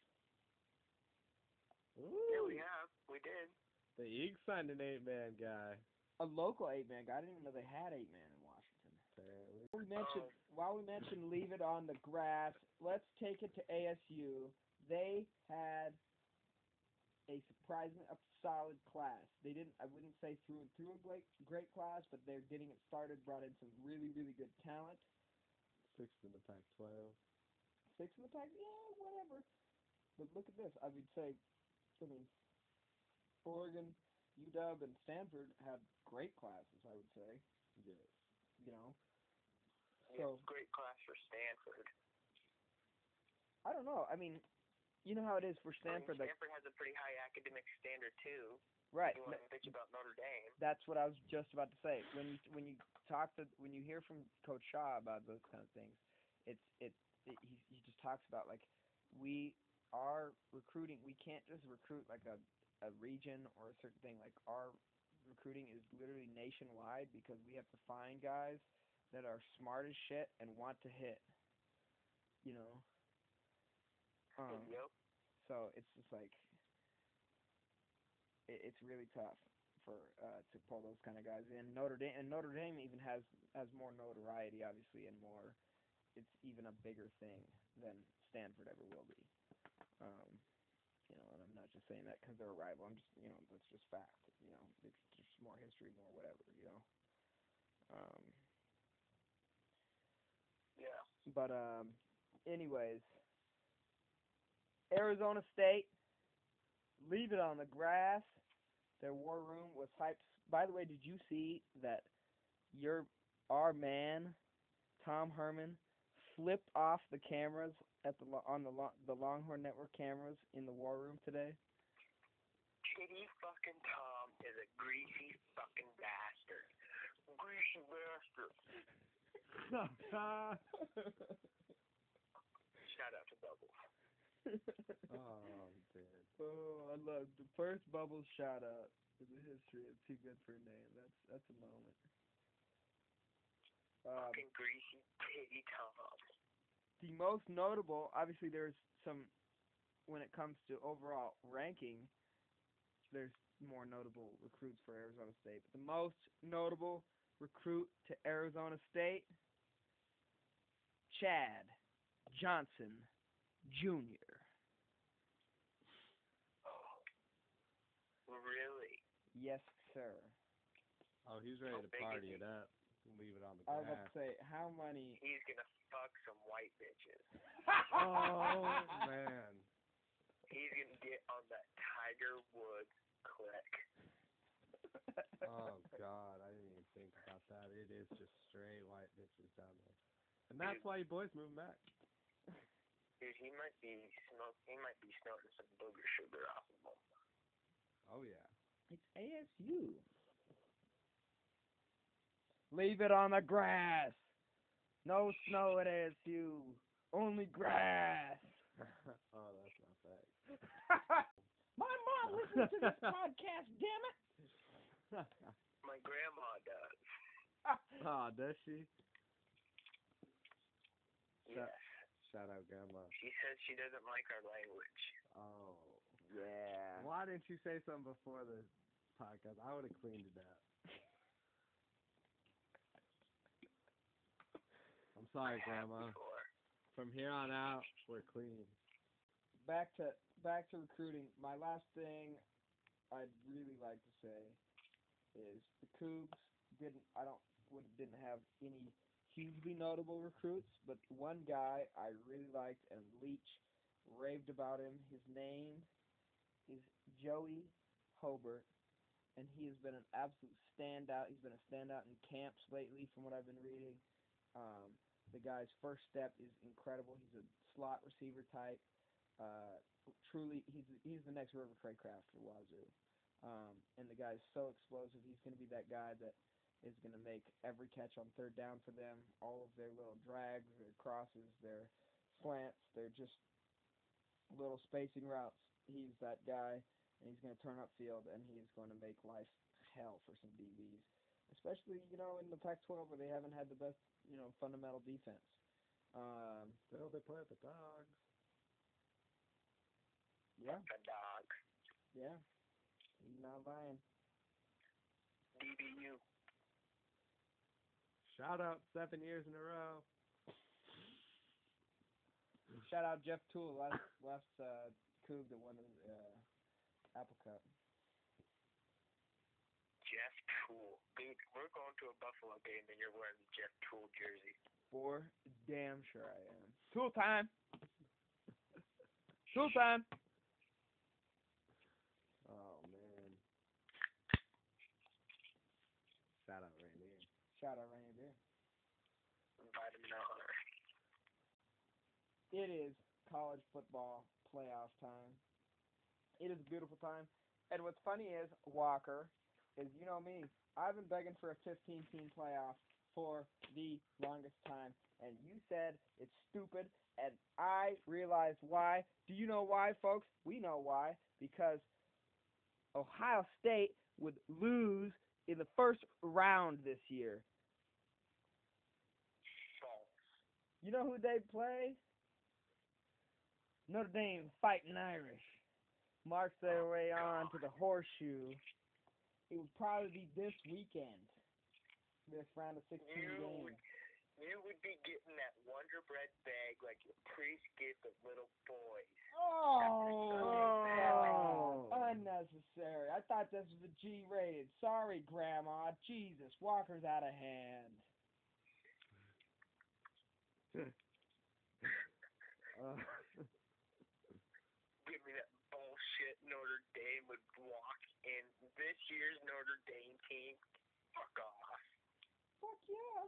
[SPEAKER 2] Yeah, we have. We did.
[SPEAKER 3] the Eagles signed an eight-man guy.
[SPEAKER 1] A local eight man guy. I didn't even know they had eight man in Washington.
[SPEAKER 3] Apparently.
[SPEAKER 1] We mentioned
[SPEAKER 2] Oh.
[SPEAKER 1] while we mentioned leave it on the grass. Let's take it to ASU. They had a surprising, a solid class. They didn't. I wouldn't say through and through a great, great class, but they're getting it started. Brought in some really, really good talent.
[SPEAKER 3] Sixth in the Pac-12.
[SPEAKER 1] Six in the pack, yeah, whatever. But look at this. I would say, I mean, Oregon, UW, and Stanford had great classes. I would say,
[SPEAKER 3] Yes.
[SPEAKER 1] you know.
[SPEAKER 2] Yeah,
[SPEAKER 1] So
[SPEAKER 2] great class for Stanford.
[SPEAKER 1] I don't know. I mean, you know how it is for
[SPEAKER 2] I mean,
[SPEAKER 1] Stanford. Like,
[SPEAKER 2] Stanford has a pretty high academic standard too.
[SPEAKER 1] right.
[SPEAKER 2] You want to bitch about Notre Dame?
[SPEAKER 1] That's what I was just about to say. When you when you talk to when you hear from Coach Shaw about those kind of things, it's it, it he he just talks about like we are recruiting. We can't just recruit like a a region or a certain thing. Like our recruiting is literally nationwide because we have to find guys that are smart as shit and want to hit. You know. Um,
[SPEAKER 2] yep.
[SPEAKER 1] so it's just like it, it's really tough for uh, to pull those kind of guys in. Notre Dame and Notre Dame even has has more notoriety, obviously, and more. It's even a bigger thing than Stanford ever will be. Um, you know, and I'm not just saying that because they're a rival. I'm just, you know, that's just fact. You know, it's just more history, more whatever. You know. Um,
[SPEAKER 2] Yeah.
[SPEAKER 1] but um, anyways, Arizona State, leave it on the grass. Their war room was hyped. By the way, did you see that your our man Tom Herman flipped off the cameras at the on the the Longhorn Network cameras in the war room today?
[SPEAKER 2] Kitty fucking Tom is a greasy fucking bastard. Greasy bastard. Shout out to Bubbles.
[SPEAKER 3] Oh, dude.
[SPEAKER 1] Oh, I love the first Bubbles shout out in the history of Too Good for a Name. That's that's a moment. Um,
[SPEAKER 2] Fucking greasy titty Tom.
[SPEAKER 1] the most notable, obviously, there's some when it comes to overall ranking. There's more notable recruits for Arizona State, but the most notable recruit to Arizona State, Chad Johnson Jr.
[SPEAKER 2] Really?
[SPEAKER 1] Yes, sir.
[SPEAKER 3] Oh, he's ready
[SPEAKER 2] How
[SPEAKER 3] to party it up. Leave it on the grass.
[SPEAKER 1] I was about to say, how many?
[SPEAKER 2] He's gonna fuck some white bitches.
[SPEAKER 3] oh man.
[SPEAKER 2] He's gonna get on that Tiger Woods click.
[SPEAKER 3] Oh god, I didn't even think about that. It is just straight white bitches down there, and that's why you boys moving back.
[SPEAKER 2] Dude, he might be smoke. He might be snorting some booger sugar off of him.
[SPEAKER 3] Oh yeah.
[SPEAKER 1] It's ASU. Leave it on the grass. No snow at ASU. Only grass.
[SPEAKER 3] oh, that's not fact.
[SPEAKER 1] My not listening to this podcast, damn it.
[SPEAKER 2] My grandma does.
[SPEAKER 3] oh, does she?
[SPEAKER 2] Yes.
[SPEAKER 3] Shout out, Grandma.
[SPEAKER 2] She says she doesn't like our language.
[SPEAKER 3] Oh.
[SPEAKER 1] Yeah.
[SPEAKER 3] Why didn't you say something before the podcast? I would have cleaned it up. I'm sorry, Grandma.
[SPEAKER 2] before.
[SPEAKER 3] From here on out, we're clean.
[SPEAKER 1] Back to back to recruiting. My last thing I'd really like to say is the Cougs didn't I don't would didn't have any hugely notable recruits, but one guy I really liked and Leach raved about him. His name is Joey Hobert, and he has been an absolute standout. He's been a standout in camps lately, from what I've been reading. Um, the guy's first step is incredible. He's a slot receiver type. Uh, truly, he's he's the next River Cracraft for Wazoo. Um, and the guy's so explosive. He's going to be that guy that is going to make every catch on third down for them. All of their little drags, their crosses, their slants, they're just little spacing routes. He's that guy, and he's going to turn upfield, and he's going to make life hell for some DBs, especially you know in the Pac-12 where they haven't had the best you know fundamental defense. Um,
[SPEAKER 3] Still, they play at the dogs.
[SPEAKER 1] yeah,
[SPEAKER 2] The dog.
[SPEAKER 1] yeah, he's not lying.
[SPEAKER 2] DBU.
[SPEAKER 3] Shout out seven years in a row.
[SPEAKER 1] Shout out Jeff Tuel, last last uh, Coug that won the uh, Apple Cup.
[SPEAKER 2] Jeff Tuel. Dude, we're going to a Buffalo game and you're wearing the Jeff Tuel jersey.
[SPEAKER 1] For damn sure I am. Tool time. Tool time.
[SPEAKER 3] Oh man. Shout out Randy.
[SPEAKER 1] Shout out Beer.
[SPEAKER 2] Vitamin R.
[SPEAKER 1] It is college football playoff time. It is a beautiful time. And what's funny is Walker is you know me. I've been begging for a 15 team playoff for the longest time, and you said it's stupid, and I realized why. Do you know why, folks? We know why. Because Ohio State would lose in the first round this year. You know who they play? Notre Dame Fighting Irish. March their way on to the horseshoe. It would probably be this weekend. This round of 16
[SPEAKER 2] You
[SPEAKER 1] games.
[SPEAKER 2] would, you would be getting that Wonder Bread bag like your priest gives of little boys.
[SPEAKER 1] Oh,
[SPEAKER 3] Oh.
[SPEAKER 1] unnecessary. I thought this was a G rated. Sorry, Grandma. Jesus, Walker's out of hand.
[SPEAKER 3] Uh,
[SPEAKER 2] Give me that bullshit Notre Dame would walk in this year's Notre Dame team. Fuck off.
[SPEAKER 1] Fuck yeah.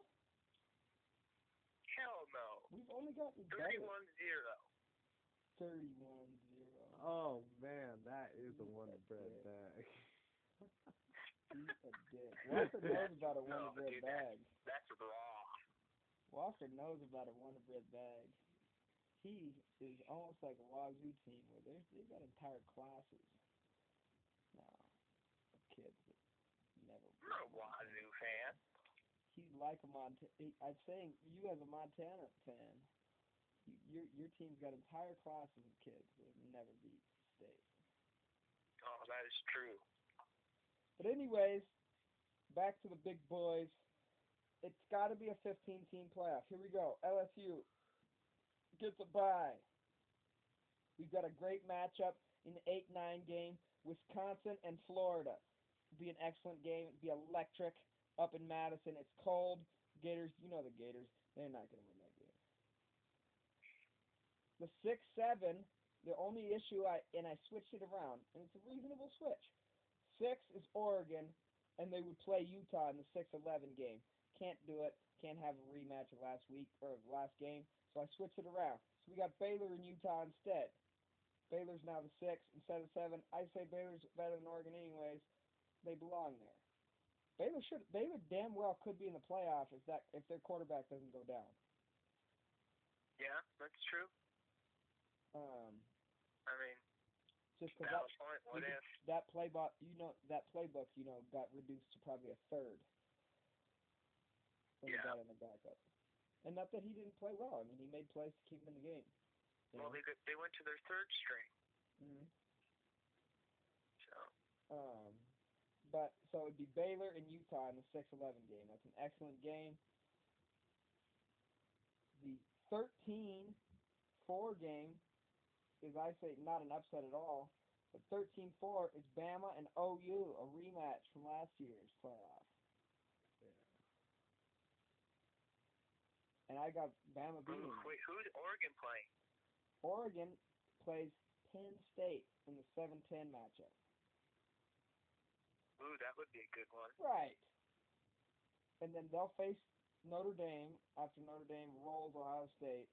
[SPEAKER 2] Hell no.
[SPEAKER 1] We've only gotten
[SPEAKER 2] 31
[SPEAKER 1] better.
[SPEAKER 2] 0.
[SPEAKER 1] 31 0.
[SPEAKER 3] oh man, that is a Wonder Bread bag.
[SPEAKER 1] Eat a dick. Walker knows about a
[SPEAKER 2] No,
[SPEAKER 1] Wonder Bread
[SPEAKER 2] dude,
[SPEAKER 1] bag.
[SPEAKER 2] That's raw.
[SPEAKER 1] Walker knows about a Wonder Bread bag. He is almost like a Wazoo team where they they've got entire classes. Kids never.
[SPEAKER 2] I'm a Wazoo fan.
[SPEAKER 1] He's like a Montana. I'm saying you as a Montana fan, you, your your team's got entire classes of kids that have never beat state.
[SPEAKER 2] Oh, that is true.
[SPEAKER 1] But anyways, back to the big boys. It's got to be a 15 team playoff. Here we go. LSU gets a bye. We've got a great matchup in the 8-9 game. Wisconsin and Florida. Be an excellent game. It'd be electric up in Madison. It's cold. Gators, you know the Gators. They're not going to win that game. The 6-7, the only issue I and I switched it around, and it's a reasonable switch. Six is Oregon, and they would play Utah in the 6-11 game. Can't do it. Can't have a rematch of last week or last game. So I switched it around. So we got Baylor and Utah instead. Baylor's now the six instead of seven. I say Baylor's better than Oregon anyways. They belong there. Baylor should Baylor damn well could be in the playoffs if that if their quarterback doesn't go down.
[SPEAKER 2] Yeah, that's true.
[SPEAKER 1] Um
[SPEAKER 2] I mean,
[SPEAKER 1] Just because
[SPEAKER 2] That
[SPEAKER 1] that.
[SPEAKER 2] What if?
[SPEAKER 1] that playbook, you know, that playbook, you know, got reduced to probably a third when
[SPEAKER 2] Yeah.
[SPEAKER 1] he got in the backup. And not that he didn't play well. I mean, he made plays to keep him in the game.
[SPEAKER 2] Well,
[SPEAKER 1] know?
[SPEAKER 2] they they went to their third string.
[SPEAKER 1] Mhm.
[SPEAKER 2] So
[SPEAKER 1] Um, but so it'd be Baylor and Utah in the 6-11 game. That's an excellent game. The 13-4 game is, I say, not an upset at all. But 13-4 is Bama and OU, a rematch from last year's playoff. Yeah. And I got Bama beating.
[SPEAKER 2] wait, who's Oregon playing?
[SPEAKER 1] Oregon plays Penn State in the 7-10 matchup.
[SPEAKER 2] Ooh, that would be a good one.
[SPEAKER 1] Right. And then they'll face Notre Dame after Notre Dame rolls Ohio State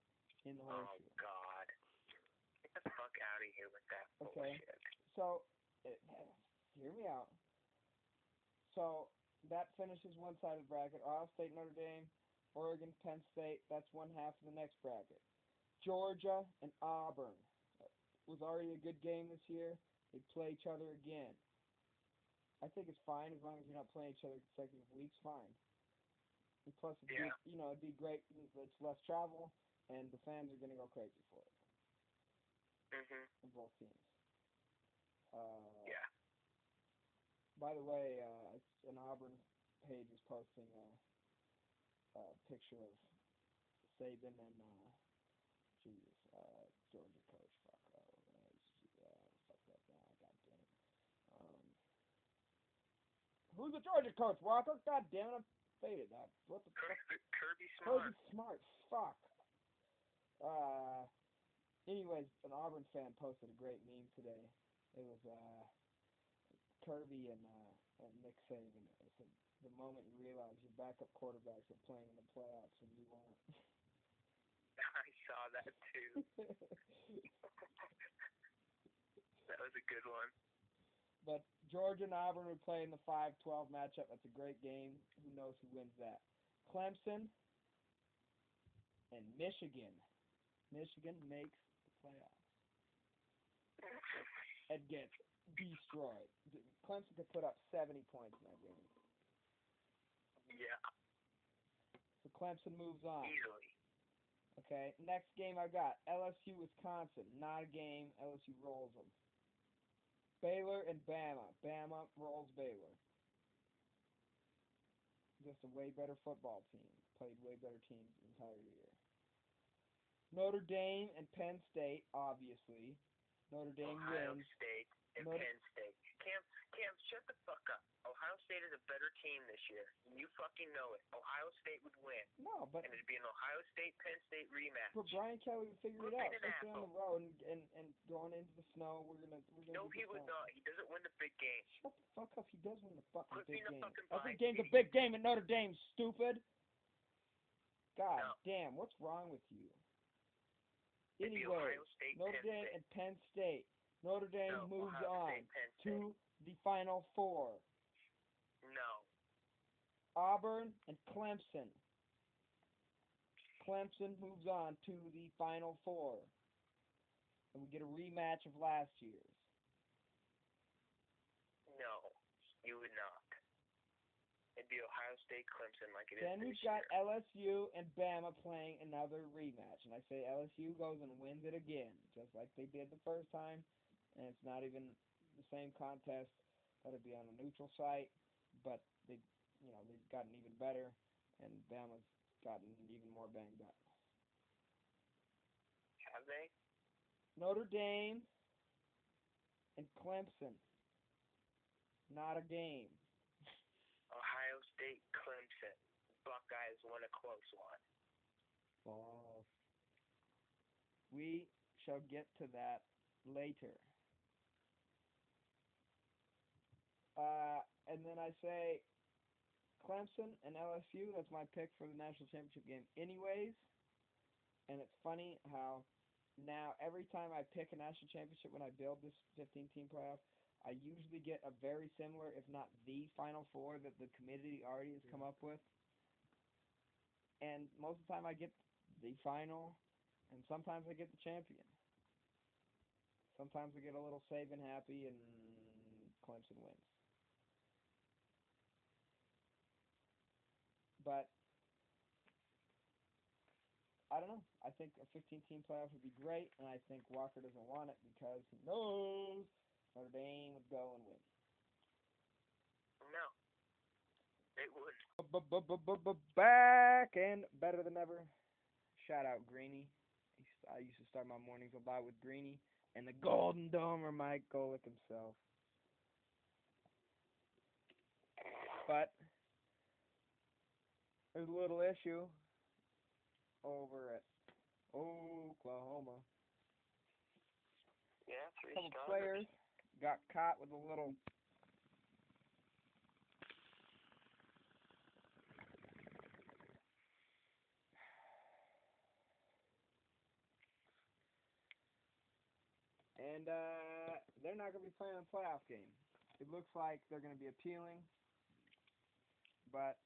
[SPEAKER 1] in the horse.
[SPEAKER 2] Oh
[SPEAKER 1] horseshoe.
[SPEAKER 2] God. Get the fuck out of here with that
[SPEAKER 1] Okay.
[SPEAKER 2] bullshit.
[SPEAKER 1] So, it, hear me out. So that finishes one side of the bracket. Ohio State, Notre Dame, Oregon, Penn State. That's one half of the next bracket. Georgia and Auburn was already a good game this year. They play each other again. I think it's fine as long as you're not playing each other consecutive weeks. Fine. And plus, it'd
[SPEAKER 2] Yeah.
[SPEAKER 1] be, you know, it'd be great. It's less travel, and the fans are gonna go crazy for it.
[SPEAKER 2] Mhm.
[SPEAKER 1] On both teams. Uh,
[SPEAKER 2] Yeah.
[SPEAKER 1] By the way, uh, an Auburn page is posting a, a picture of Saban and uh, Jesus, uh, Georgia coach. Fuck, uh, uh, fuck that now. God damn it. Um, who's the Georgia coach? Walker. God damn it, I'm faded. Uh, what the fuck?
[SPEAKER 2] Kirby, Kirby Smart.
[SPEAKER 1] Kirby Smart. Fuck. Uh. Anyways, an Auburn fan posted a great meme today. It was uh, Kirby and uh, and Nick Saban. It said, "The moment you realize your backup quarterbacks are playing in the playoffs and you aren't."
[SPEAKER 2] I saw that too. That was a good one.
[SPEAKER 1] But Georgia and Auburn would play in the 5-12 matchup. That's a great game. Who knows who wins that? Clemson and Michigan. Michigan makes the playoffs. and gets destroyed. Clemson could put up 70 points in that game.
[SPEAKER 2] Yeah,
[SPEAKER 1] So Clemson moves on.
[SPEAKER 2] easily.
[SPEAKER 1] Okay, next game I got LSU Wisconsin. Not a game. LSU rolls them. Baylor and Bama. Bama rolls Baylor. Just a way better football team. Played way better teams the entire year. Notre Dame and Penn State, obviously. Notre Dame
[SPEAKER 2] Ohio
[SPEAKER 1] wins.
[SPEAKER 2] State and
[SPEAKER 1] Notre-
[SPEAKER 2] Penn State. Cam, Cam, shut the fuck up. Ohio State is a better team this year. You fucking know it. Ohio State would win,
[SPEAKER 1] No, but
[SPEAKER 2] and it'd be an Ohio State Penn State rematch.
[SPEAKER 1] but Brian Kelly would figure it out.
[SPEAKER 2] an
[SPEAKER 1] Especially on the road and, and and going into the snow. We're gonna we're gonna.
[SPEAKER 2] No, he would not. He doesn't win the big game.
[SPEAKER 1] Shut the fuck up. He does win the fucking
[SPEAKER 2] Quit
[SPEAKER 1] big game.
[SPEAKER 2] fucking
[SPEAKER 1] Every game's a big game at Notre Dame, stupid. God
[SPEAKER 2] No.
[SPEAKER 1] damn, what's wrong with you? Anyway,
[SPEAKER 2] State,
[SPEAKER 1] Notre
[SPEAKER 2] Penn
[SPEAKER 1] Dame
[SPEAKER 2] State.
[SPEAKER 1] and Penn State. Notre Dame
[SPEAKER 2] no,
[SPEAKER 1] moves
[SPEAKER 2] Ohio
[SPEAKER 1] on
[SPEAKER 2] State, Penn State.
[SPEAKER 1] to the Final Four.
[SPEAKER 2] No.
[SPEAKER 1] Auburn and Clemson. Clemson moves on to the Final Four. And we get a rematch of last year's.
[SPEAKER 2] No, you would not. It'd be Ohio State Clemson like it is
[SPEAKER 1] Then we've got
[SPEAKER 2] year.
[SPEAKER 1] LSU and Bama playing another rematch. And I say LSU goes and wins it again, just like they did the first time. And it's not even the same contest. That'll be on a neutral site. But they, you know, they've gotten even better. And Bama's gotten even more banged up.
[SPEAKER 2] Have they?
[SPEAKER 1] Notre Dame and Clemson. Not a game.
[SPEAKER 2] Ohio State Clemson. Buckeyes won a close one.
[SPEAKER 3] Balls.
[SPEAKER 1] We shall get to that later. Uh, and then I say Clemson and LSU. That's my pick for the national championship game, anyways. And it's funny how now every time I pick a national championship when I build this 15 team playoff, I usually get a very similar, if not the final four that the committee already has come up with. And most of the time I get the final, and sometimes I get the champion. Sometimes I get a little Saban happy and Clemson wins. But I don't know. I think a 15 team playoff would be great, and I think Walker doesn't want it because he knows Notre Dame would go and win.
[SPEAKER 2] No. It would.
[SPEAKER 1] Back and better than ever. Shout out Greeny. I used to start my mornings a lot with Greeny and the Golden Domer Mike Golic himself. But there's a little issue over at Oklahoma.
[SPEAKER 2] Yeah, three
[SPEAKER 1] couple players got caught with a little and uh, they're not going to be playing a playoff game. It looks like they're going to be appealing, but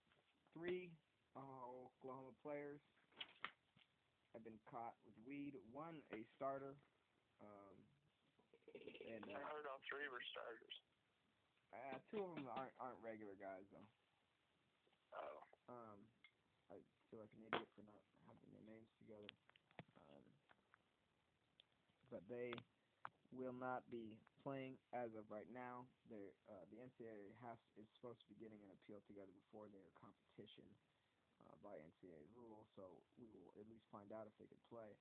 [SPEAKER 1] three uh, Oklahoma players have been caught with weed. One a starter, um, and
[SPEAKER 2] I
[SPEAKER 1] uh,
[SPEAKER 2] heard all three were starters.
[SPEAKER 1] uh, two of them aren't aren't regular guys though.
[SPEAKER 2] Oh.
[SPEAKER 1] Um, I feel like an idiot for not having their names together. Um, but they will not be playing as of right now. They're, uh, the NCAA has is supposed to be getting an appeal together before their competition uh, by NCAA rule, so we will at least find out if they can play.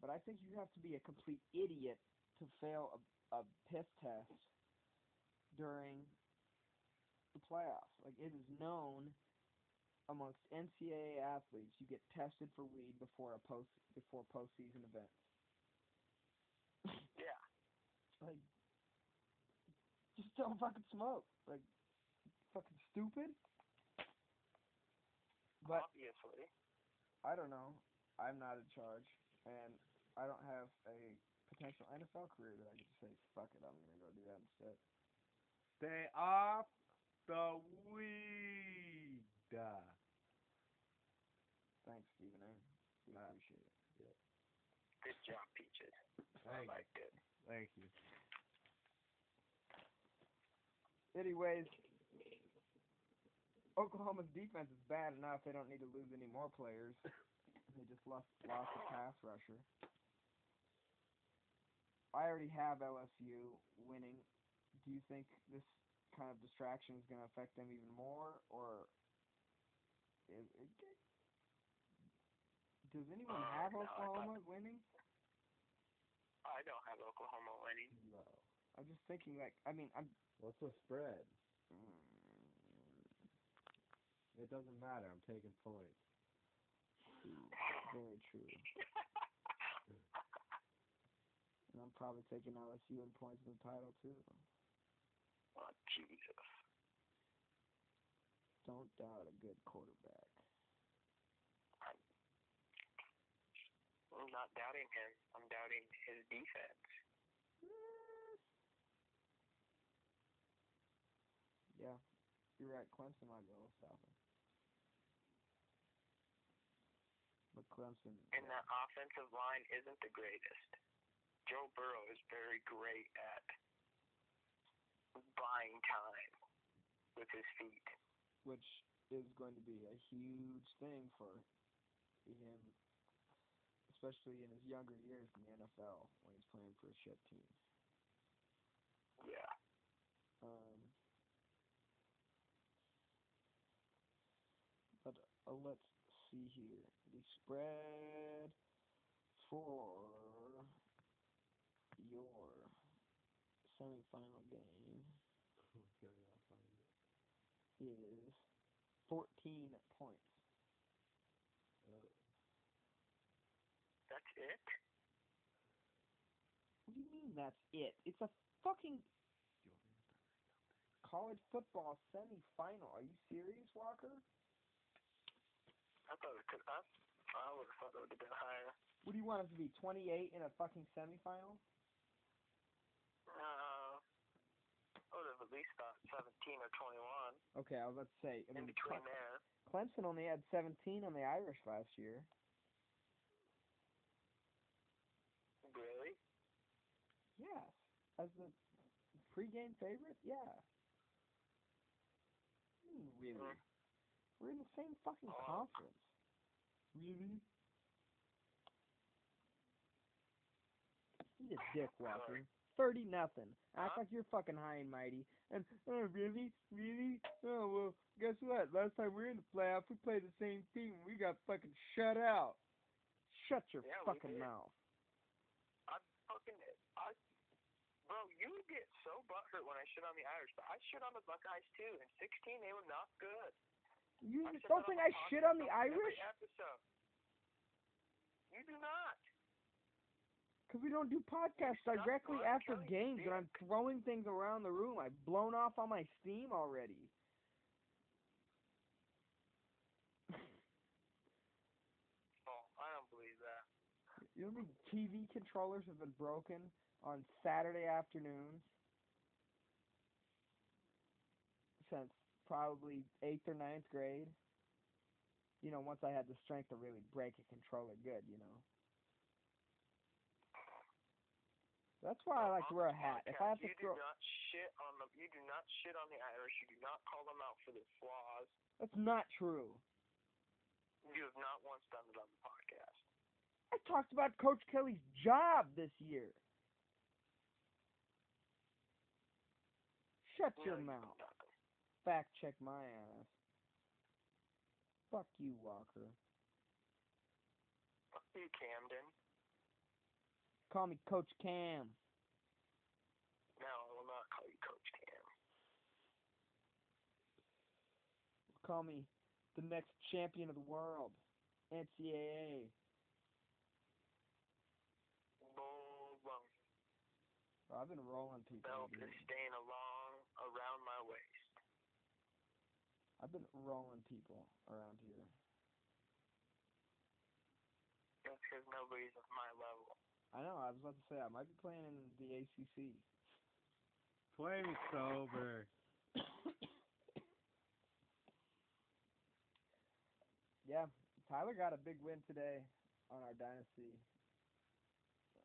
[SPEAKER 1] But I think you have to be a complete idiot to fail a, a piss test during the playoffs. Like it is known amongst NCAA athletes, you get tested for weed before a post before postseason events.
[SPEAKER 2] Yeah.
[SPEAKER 1] Like, just don't fucking smoke. Like, fucking stupid. But
[SPEAKER 2] Obviously.
[SPEAKER 1] I don't know. I'm not in charge, and I don't have a potential NFL career that I can just say, fuck it, I'm gonna go do that instead.
[SPEAKER 3] Stay off the weed.
[SPEAKER 1] Thanks, Stephen A. We
[SPEAKER 3] Ah.
[SPEAKER 1] appreciate it.
[SPEAKER 2] Good job, Peaches. I
[SPEAKER 3] Thank you.
[SPEAKER 2] liked it.
[SPEAKER 3] Thank you.
[SPEAKER 1] Anyways, Oklahoma's defense is bad enough. They don't need to lose any more players. They just lost lost a pass rusher. I already have LSU winning. Do you think this kind of distraction is going to affect them even more, or is it, does anyone
[SPEAKER 2] Uh,
[SPEAKER 1] have
[SPEAKER 2] no, I
[SPEAKER 1] Oklahoma winning?
[SPEAKER 2] I don't have Oklahoma winning.
[SPEAKER 3] No.
[SPEAKER 1] I'm just thinking like I mean I'm.
[SPEAKER 3] What's the spread?
[SPEAKER 1] mm,
[SPEAKER 3] It doesn't matter. I'm taking points.
[SPEAKER 1] Very true. And I'm probably taking LSU in points in the title too.
[SPEAKER 2] Oh, Jesus.
[SPEAKER 1] Don't doubt a good quarterback.
[SPEAKER 2] I'm not doubting him. I'm doubting his defense.
[SPEAKER 1] Yeah, you're right. Clemson might be able to stop him. But Clemson,
[SPEAKER 2] And that offensive line isn't the greatest. Joe Burrow is very great at buying time with his feet.
[SPEAKER 1] which is going to be a huge thing for him, especially in his younger years in the NFL when he's playing for a shit team.
[SPEAKER 2] Yeah.
[SPEAKER 1] Um, but uh, let's see here. The spread for your semifinal game is 14 points.
[SPEAKER 2] That's it?
[SPEAKER 1] What do you mean that's it? It's a fucking college football semifinal. Are you serious, Walker?
[SPEAKER 2] I thought it could. I, I would have thought it would have been higher.
[SPEAKER 1] What do you want it to be? 28 in a fucking semifinal?
[SPEAKER 2] Uh, I would have at least thought 17 or 21.
[SPEAKER 1] Okay, I was about to say. I
[SPEAKER 2] In between
[SPEAKER 1] Cle-
[SPEAKER 2] there.
[SPEAKER 1] Clemson only had 17 on the Irish last year.
[SPEAKER 2] Really?
[SPEAKER 1] Yes. As the pregame favorite? Yeah. Hmm, Really?
[SPEAKER 2] Mm.
[SPEAKER 1] We're in the same fucking
[SPEAKER 2] Oh.
[SPEAKER 1] conference. Really? Eat a dick, Walker. Thirty nothing. Act like you're fucking high and mighty. And oh really? Really? Oh well guess what? Last time we were in the playoffs we played the same team and we got fucking shut out. Shut your
[SPEAKER 2] Yeah,
[SPEAKER 1] fucking mouth.
[SPEAKER 2] I fucking I bro, you get so butthurt when I shit on the Irish, but I shit on the Buckeyes too. In sixteen they were not good.
[SPEAKER 1] You
[SPEAKER 2] I
[SPEAKER 1] don't think I shit on the Irish?
[SPEAKER 2] Episode. You do not.
[SPEAKER 1] Because we don't do podcasts directly after games, and I'm throwing things around the room. I've blown off all my steam already.
[SPEAKER 2] Oh, I don't believe that.
[SPEAKER 1] You know how many TV controllers have been broken on Saturday afternoons since probably eighth or ninth grade? You know, once I had the strength to really break a controller good, you know. That's why I like to wear a hat. If I have to
[SPEAKER 2] you
[SPEAKER 1] throw,
[SPEAKER 2] do not shit on the you do not shit on the Irish. You do not call them out for their flaws.
[SPEAKER 1] that's not true.
[SPEAKER 2] You have not once done it on the podcast.
[SPEAKER 1] I talked about Coach Kelly's job this year. Shut
[SPEAKER 2] No,
[SPEAKER 1] your
[SPEAKER 2] you
[SPEAKER 1] mouth. Fact check my ass. Fuck you, Walker.
[SPEAKER 2] Fuck you, Camden.
[SPEAKER 1] Call me Coach Cam.
[SPEAKER 2] No, I will not call you Coach Cam.
[SPEAKER 1] Call me the next champion of the world. NCAA.
[SPEAKER 2] Bum.
[SPEAKER 1] I've been rolling people.
[SPEAKER 2] Belt is staying along around my waist.
[SPEAKER 1] I've been rolling people around here.
[SPEAKER 2] That's because nobody's at my level.
[SPEAKER 1] I know. I was about to say I might be playing in the ACC.
[SPEAKER 3] Play me sober.
[SPEAKER 1] Yeah, Tyler got a big win today on our dynasty.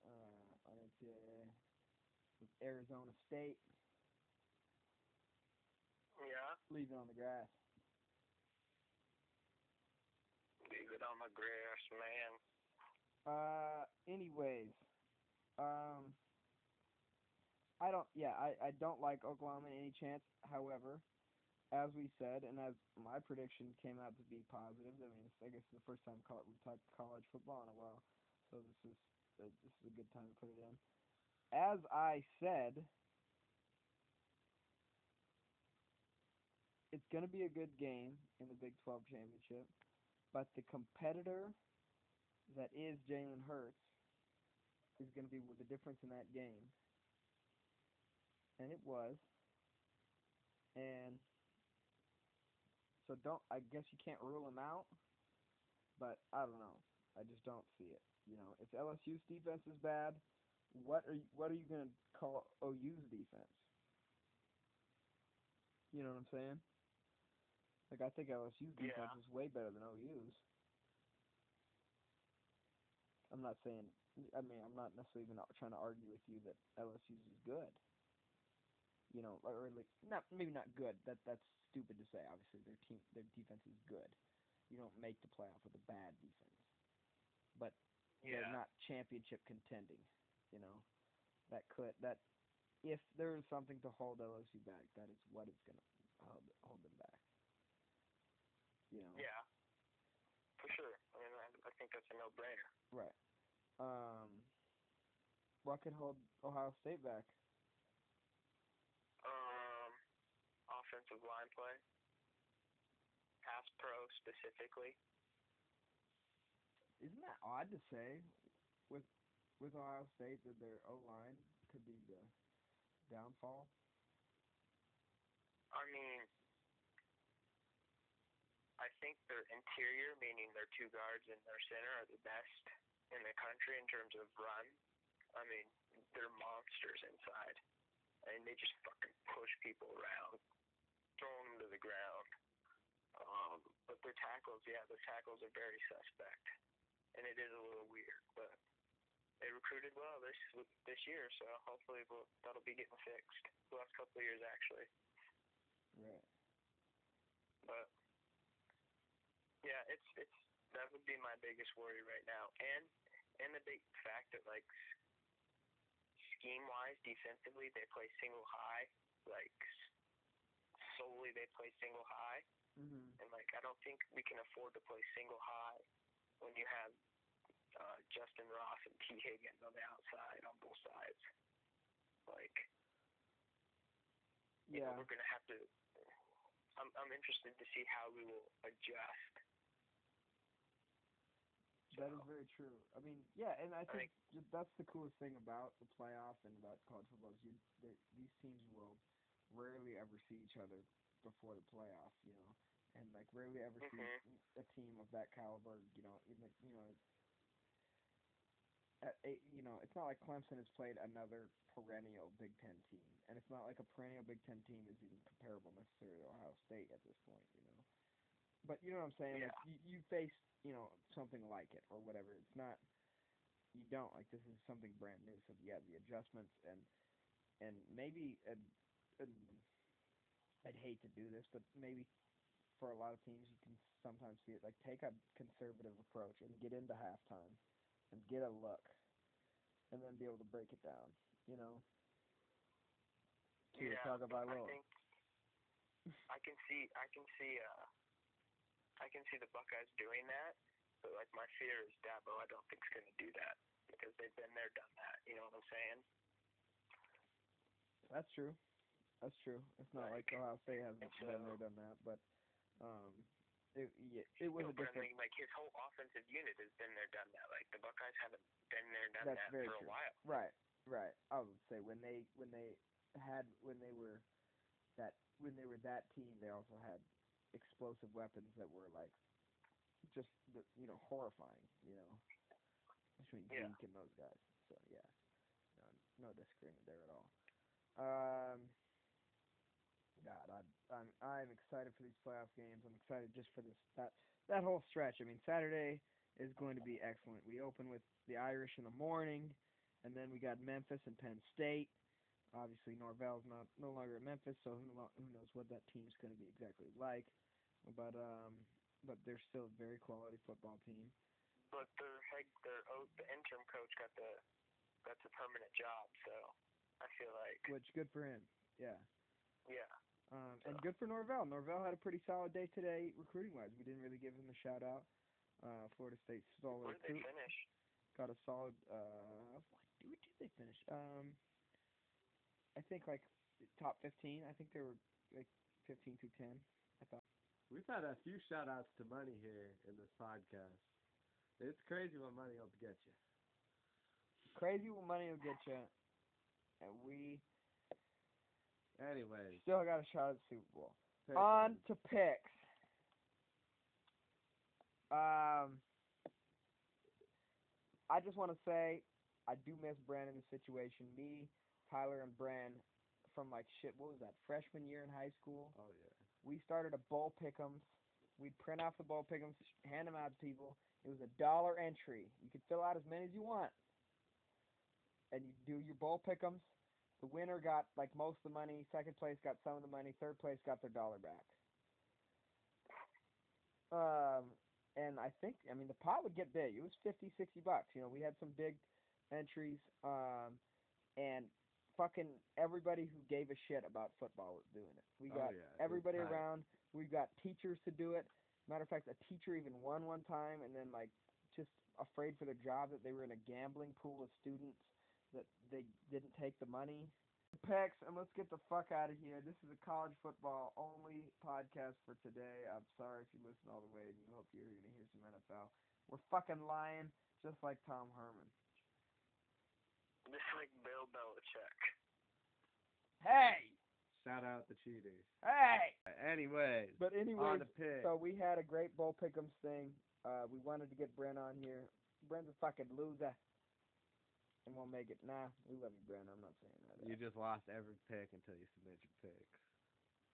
[SPEAKER 1] Uh, on NCAA with Arizona State
[SPEAKER 2] Yeah,
[SPEAKER 1] leaving on the grass.
[SPEAKER 2] leave it on the grass, man.
[SPEAKER 1] Uh, anyways, um, I don't. Yeah, I I don't like Oklahoma any chance. However, as we said, and as my prediction came out to be positive. I mean, I guess it's the first time col- we talked college football in a while, so this is uh, this is a good time to put it in. As I said, it's going to be a good game in the Big 12 championship, but the competitor that is Jalen Hurts is going to be the difference in that game. And it was. And so don't I guess you can't rule him out, but I don't know. I just don't see it. You know, if LSU's defense is bad, what are you, what are you going to call OU's defense? You know what I'm saying? Like I think LSU's defense
[SPEAKER 2] Yeah.
[SPEAKER 1] is way better than OU's. I'm not saying. I mean, I'm not necessarily even trying to argue with you that LSU's is good. You know, or like not maybe not good. That that's stupid to say. Obviously, their team their defense is good. You don't make the playoff with a bad defense, but they're not championship contending. You know, that could that if there is something to hold LSU back, that is what is going to hold hold them back. You know.
[SPEAKER 2] Yeah. For sure. I mean, I, I think that's a no-brainer.
[SPEAKER 1] Right. Um, what could hold Ohio State back?
[SPEAKER 2] Um, offensive line play. Pass pro specifically.
[SPEAKER 1] Isn't that odd to say with with Ohio State that their O line could be the downfall?
[SPEAKER 2] I mean, I think their interior, meaning their two guards and their center, are the best in the country in terms of run. I mean, they're monsters inside, and they just fucking push people around, throwing them to the ground. Um, but their tackles, yeah, their tackles are very suspect, and it is a little weird, but they recruited well this this year, so hopefully we'll, that'll be getting fixed. The last couple of years actually,
[SPEAKER 1] Right.
[SPEAKER 2] but yeah, it's it's that would be my biggest worry right now, and and the big fact that like scheme wise, defensively, they play single high, like solely they play single high.
[SPEAKER 1] Mhm.
[SPEAKER 2] And like, I don't think we can afford to play single high when you have uh, Justyn Ross and Tee Higgins on the outside on both sides. Like, you know,
[SPEAKER 1] Yeah.
[SPEAKER 2] we're gonna have to. I'm I'm interested to see how we will adjust.
[SPEAKER 1] That is very true. I mean, yeah, and I think
[SPEAKER 2] think-
[SPEAKER 1] that's the coolest thing about the playoff and about college football is you they, these teams will rarely ever see each other before the playoff, you know, and like rarely ever
[SPEAKER 2] Mhm.
[SPEAKER 1] see a team of that caliber, you know, in the you know. At eight, you know, it's not like Clemson has played another perennial Big Ten team, and it's not like a perennial Big Ten team is even comparable necessarily to Ohio State at this point, you know. But you know what I'm saying? Like you, you face, you know, something like it or whatever. It's not you don't like this is something brand new. So yeah, the adjustments and and maybe and, and I'd hate to do this, but maybe for a lot of teams you can sometimes see it like take a conservative approach and get into halftime and get a look and then be able to break it down. You know. To
[SPEAKER 2] yeah,
[SPEAKER 1] talk about
[SPEAKER 2] I think I can see I can see uh I can see the Buckeyes doing that, but like my fear is Dabo. I don't think is going to do that because they've been there, done that. You know what I'm saying?
[SPEAKER 1] That's true. That's true. It's not like
[SPEAKER 2] Like,
[SPEAKER 1] Ohio State hasn't
[SPEAKER 2] and
[SPEAKER 1] been there, done that, but um, it yeah, it was
[SPEAKER 2] no,
[SPEAKER 1] a
[SPEAKER 2] but I
[SPEAKER 1] different.
[SPEAKER 2] mean, like his whole offensive unit has been there, done that. Like the Buckeyes haven't been there, done
[SPEAKER 1] That's
[SPEAKER 2] that
[SPEAKER 1] very
[SPEAKER 2] for
[SPEAKER 1] true.
[SPEAKER 2] a while.
[SPEAKER 1] Right, right. I would say when they when they had when they were that when they were that team, they also had explosive weapons that were like just the, you know horrifying. You know, between
[SPEAKER 2] Yeah.
[SPEAKER 1] Zeke and those guys. So yeah, no, no disagreement there at all. Um, God, I'm I'm I'm excited for these playoff games. I'm excited just for this that that whole stretch. I mean, Saturday is going to be excellent. We open with the Irish in the morning, and then we got Memphis and Penn State. Obviously, Norvell's not no longer at Memphis, so who, lo- who knows what that team's going to be exactly like. But um, but they're still a very quality football team.
[SPEAKER 2] But their head, their oh, the interim coach got the that's a permanent job. So I feel like
[SPEAKER 1] Which good for him. Yeah.
[SPEAKER 2] yeah,
[SPEAKER 1] Um, and good for Norvell. Norvell had a pretty solid day today, recruiting wise. We didn't really give him a shout out. Uh, Florida State stole a
[SPEAKER 2] where did they finish?
[SPEAKER 1] Got a solid. Uh, what where did they finish? Um, I think like top fifteen. I think they were like fifteen through ten. I thought.
[SPEAKER 3] We've had a few shout outs to money here in this podcast. It's crazy what money will get you.
[SPEAKER 1] Crazy what money will get you. And we
[SPEAKER 3] Anyways,
[SPEAKER 1] still got a shot at the Super Bowl.
[SPEAKER 3] pick
[SPEAKER 1] On
[SPEAKER 3] one.
[SPEAKER 1] to picks. Um, I just want to say I do miss Brandon in the situation. Me, Tyler, and Bran from like shit. What was that? Freshman year in high school.
[SPEAKER 3] Oh yeah.
[SPEAKER 1] We started a bowl pick'ems. We'd print off the bowl pick'ems, hand them out to people. It was a dollar entry. You could fill out as many as you want, and you do your bowl pick'ems. The winner got like most of the money. Second place got some of the money. Third place got their dollar back. Um, and I think I mean the pot would get big. It was 50, 60 bucks. You know, we had some big entries. Um, and fucking everybody who gave a shit about football was doing it. We
[SPEAKER 3] Oh,
[SPEAKER 1] got
[SPEAKER 3] yeah, it was
[SPEAKER 1] everybody around. We got teachers to do it. Matter of fact, a teacher even won one time, and then like just afraid for their job that they were in a gambling pool of students that they didn't take the money. Pex, and let's get the fuck out of here. This is a college football only podcast for today. I'm sorry if you listen all the way and you hope you're going to hear some NFL. We're fucking lying, just like Tom Herman.
[SPEAKER 2] Just like Bill Belichick.
[SPEAKER 1] Hey,
[SPEAKER 3] Shout out the cheaters.
[SPEAKER 1] hey.
[SPEAKER 3] Anyways,
[SPEAKER 1] But
[SPEAKER 3] on
[SPEAKER 1] anyways,
[SPEAKER 3] the pick.
[SPEAKER 1] so we had a great bowl pick'ems thing. Uh, we wanted to get Brent on here. Brent's a fucking loser, and we'll make it. Nah, we love you, Brent. I'm not saying that.
[SPEAKER 3] you just lost every pick until you submit your picks.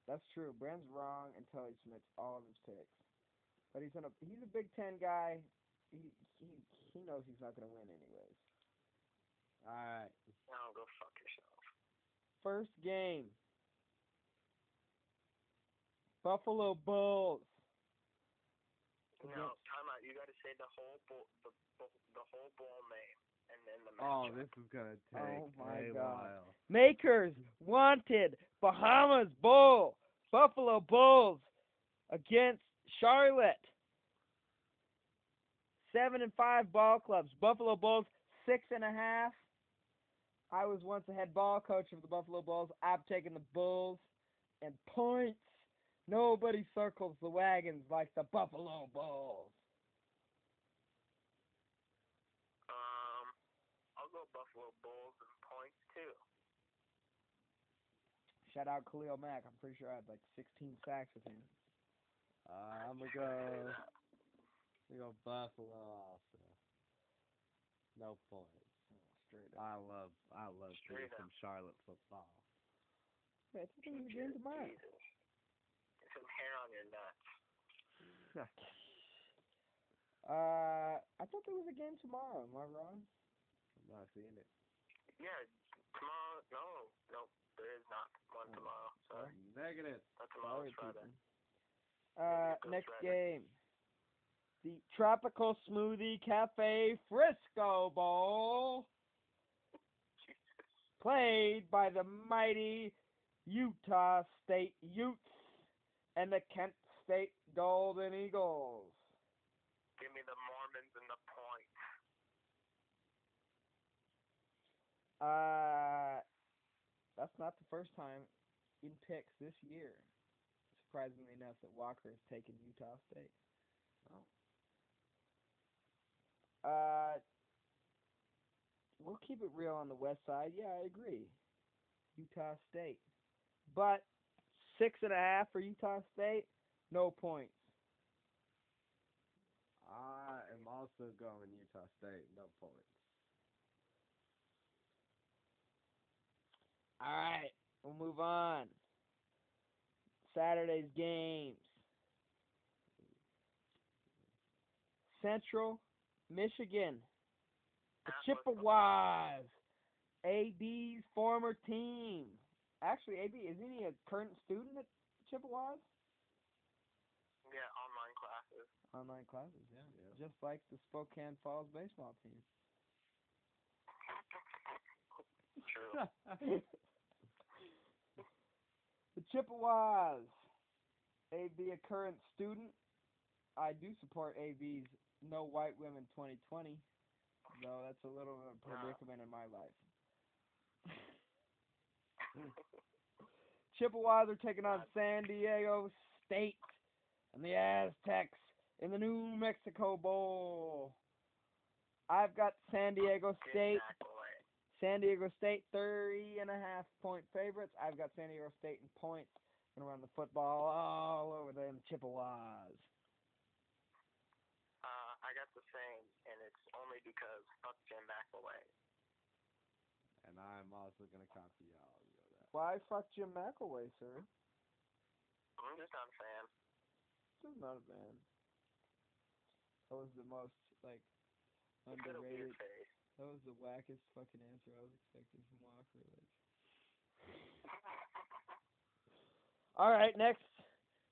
[SPEAKER 1] That's true. Brent's wrong until he submits all of his picks. But he's in a he's a Big Ten guy. He he he knows he's not gonna win anyways.
[SPEAKER 3] Alright.
[SPEAKER 2] Now go fuck yourself.
[SPEAKER 1] First game. Buffalo Bulls.
[SPEAKER 2] No, time out. You got to say the whole bull, the, the the whole bull name, and then the
[SPEAKER 3] Oh, this is gonna oh take
[SPEAKER 1] Oh my
[SPEAKER 3] a
[SPEAKER 1] God.
[SPEAKER 3] while.
[SPEAKER 1] Makers wanted Bahamas Bowl. Buffalo Bulls against Charlotte. Seven and five ball clubs. Buffalo Bulls six and a half. I was once a head ball coach of the Buffalo Bulls. I've taken the Bulls and points. Nobody circles the wagons like the Buffalo Bulls.
[SPEAKER 2] Um, I'll go Buffalo Bulls and points too.
[SPEAKER 1] Shout out Khalil Mack. I'm pretty sure I had like 16 sacks with him.
[SPEAKER 3] Uh, I'm gonna go. We go Buffalo also. No points.
[SPEAKER 1] Straight up.
[SPEAKER 3] I love I love seeing
[SPEAKER 2] Straight
[SPEAKER 3] some Charlotte football.
[SPEAKER 1] Yeah, I think it was a game tomorrow.
[SPEAKER 2] Jesus. Get some hair on your nuts.
[SPEAKER 1] Uh, I thought there was a game tomorrow. Am I wrong?
[SPEAKER 3] I'm not seeing it.
[SPEAKER 2] Yeah, tomorrow. No, no, there is not one
[SPEAKER 1] Oh,
[SPEAKER 2] tomorrow. Sorry,
[SPEAKER 3] Negative.
[SPEAKER 2] not tomorrow.
[SPEAKER 1] Sorry,
[SPEAKER 2] Friday.
[SPEAKER 1] people. Uh, next
[SPEAKER 2] Friday.
[SPEAKER 1] game. The Tropical Smoothie Cafe Frisco Bowl,
[SPEAKER 2] Jesus.
[SPEAKER 1] Played by the mighty Utah State Utes and the Kent State Golden Eagles.
[SPEAKER 2] Give me the Mormons and the point.
[SPEAKER 1] Uh, that's not the first time in picks this year. Surprisingly enough, that Walker has taken Utah State.
[SPEAKER 3] Oh.
[SPEAKER 1] Uh, we'll keep it real on the west side. Yeah, I agree. Utah State, but six and a half for Utah State. No points.
[SPEAKER 3] I am also going Utah State. No points.
[SPEAKER 1] All right, we'll move on. Saturday's games. Central Michigan, the
[SPEAKER 2] That was the-
[SPEAKER 1] Chippewas, AB's former team. Actually, AB isn't he a current student at Chippewas?
[SPEAKER 2] Yeah, online classes.
[SPEAKER 1] Online classes, yeah.
[SPEAKER 3] Yeah.
[SPEAKER 1] Just like the Spokane Falls baseball team.
[SPEAKER 2] True.
[SPEAKER 1] the Chippewas. AB a current student. I do support AB's No White Women 2020, though that's a little of a
[SPEAKER 2] Wow.
[SPEAKER 1] predicament in my life. Chippewas are taking on San Diego State and the Aztecs in the New Mexico Bowl. I've got San Diego State. San Diego State, 30 and a half point favorites. I've got San Diego State in points. Gonna run the football all over them Chippewas.
[SPEAKER 2] Uh, I got the same, and it's only because fuck Jim McElwain.
[SPEAKER 3] and I'm also gonna copy y'all. You know that.
[SPEAKER 1] Why fuck Jim McElwain, sir?
[SPEAKER 2] I'm just not a fan.
[SPEAKER 1] This is not a band. That was the most like
[SPEAKER 2] He's got a weird
[SPEAKER 1] underrated.
[SPEAKER 2] face.
[SPEAKER 1] That was the wackest fucking answer I was expecting from Walker. Like. All right, next.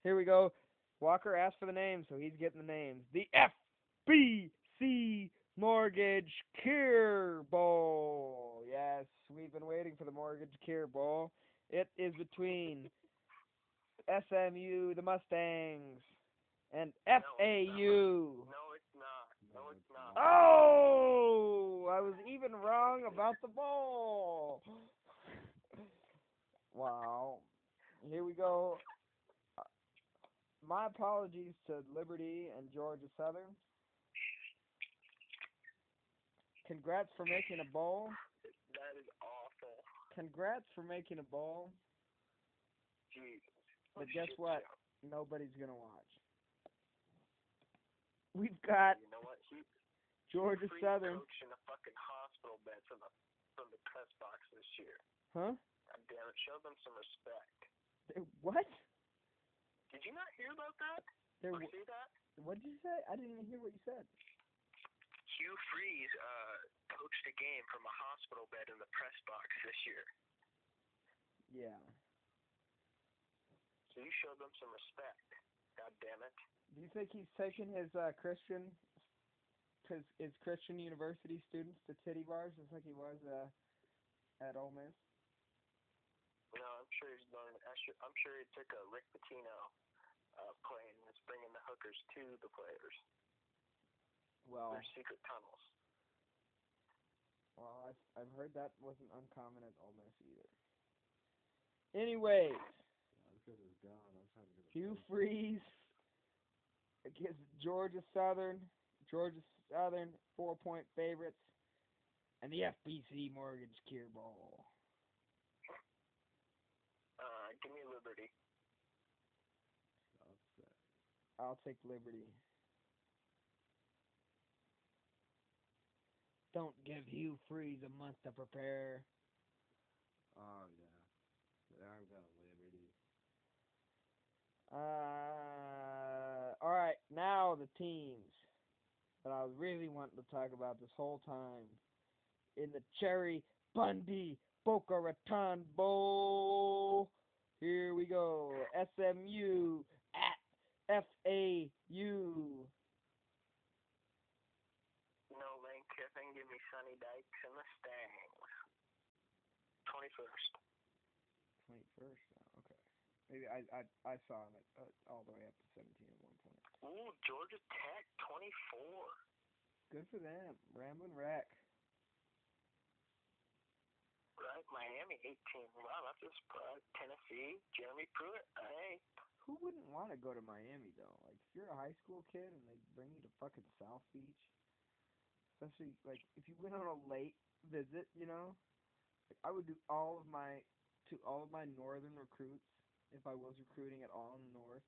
[SPEAKER 1] Here we go. Walker asked for the names, so he's getting the names. The FBC Mortgage Cure Bowl. Yes, we've been waiting for the Mortgage Cure Bowl. It is between SMU, the Mustangs, and FAU.
[SPEAKER 2] No, it's not. No, it's not.
[SPEAKER 1] Oh, I was even wrong about the bowl. Wow. Here we go. Uh, My apologies to Liberty and Georgia Southern. Congrats for making a bowl.
[SPEAKER 2] That is awful.
[SPEAKER 1] Congrats for making a bowl.
[SPEAKER 2] Jesus.
[SPEAKER 1] But
[SPEAKER 2] oh, What
[SPEAKER 1] guess what?
[SPEAKER 2] show.
[SPEAKER 1] Nobody's gonna watch. We've got
[SPEAKER 2] You know what? He
[SPEAKER 1] Georgia Southern.
[SPEAKER 2] coach in a fucking hospital bed from the from the press box this year.
[SPEAKER 1] Huh?
[SPEAKER 2] God damn it! Show them some respect.
[SPEAKER 1] They- What?
[SPEAKER 2] Did you not hear about that?
[SPEAKER 1] There
[SPEAKER 2] Or
[SPEAKER 1] w-
[SPEAKER 2] see that?
[SPEAKER 1] what did you say? I didn't even hear what you said.
[SPEAKER 2] Hugh Freeze uh, coached a game from a hospital bed in the press box this year.
[SPEAKER 1] Yeah.
[SPEAKER 2] So you showed them some respect. God damn it.
[SPEAKER 1] Do you think he's taking his uh, Christian, his, his Christian university students to titty bars just like he was uh, at Ole Miss?
[SPEAKER 2] No, I'm sure he's going. I'm sure, he took a Rick Pitino uh, and is bringing the hookers to the players.
[SPEAKER 1] Well,
[SPEAKER 2] Their secret tunnels.
[SPEAKER 1] well, I've, I've heard that wasn't uncommon at Ole Miss either. Anyways,
[SPEAKER 3] Yeah, because it's gone. I'm trying to get
[SPEAKER 1] Hugh
[SPEAKER 3] break.
[SPEAKER 1] Freeze against Georgia Southern. Georgia Southern four point favorites, and the FBC Mortgage Cure Bowl.
[SPEAKER 2] Uh, give me Liberty.
[SPEAKER 1] I'll take Liberty. Don't give Hugh Freeze a month to prepare.
[SPEAKER 3] Oh yeah. I'm going Liberty.
[SPEAKER 1] Uh, all right, now the teams that I was really wanting to talk about this whole time in the Cherry Bundy Boca Raton Bowl. Here we go. SMU at FAU.
[SPEAKER 2] No Lane Kiffin. Give me Sonny Dykes and the Stangs. 21st.
[SPEAKER 1] Twenty first. Okay. Maybe I I I saw him at, uh, all the way up to seventeen at one point.
[SPEAKER 2] Ooh, Georgia Tech. 24.
[SPEAKER 1] Good for them. Ramblin' Wreck.
[SPEAKER 2] Right, Miami 18. Wow, that's a surprise. Tennessee, Jeremy Pruitt. Hey,
[SPEAKER 1] Who wouldn't want to go to Miami though? Like if you're a high school kid and they bring you to fucking South Beach, especially like if you went on a late visit, you know, like I would do all of my to all of my northern recruits if I was recruiting at all in the north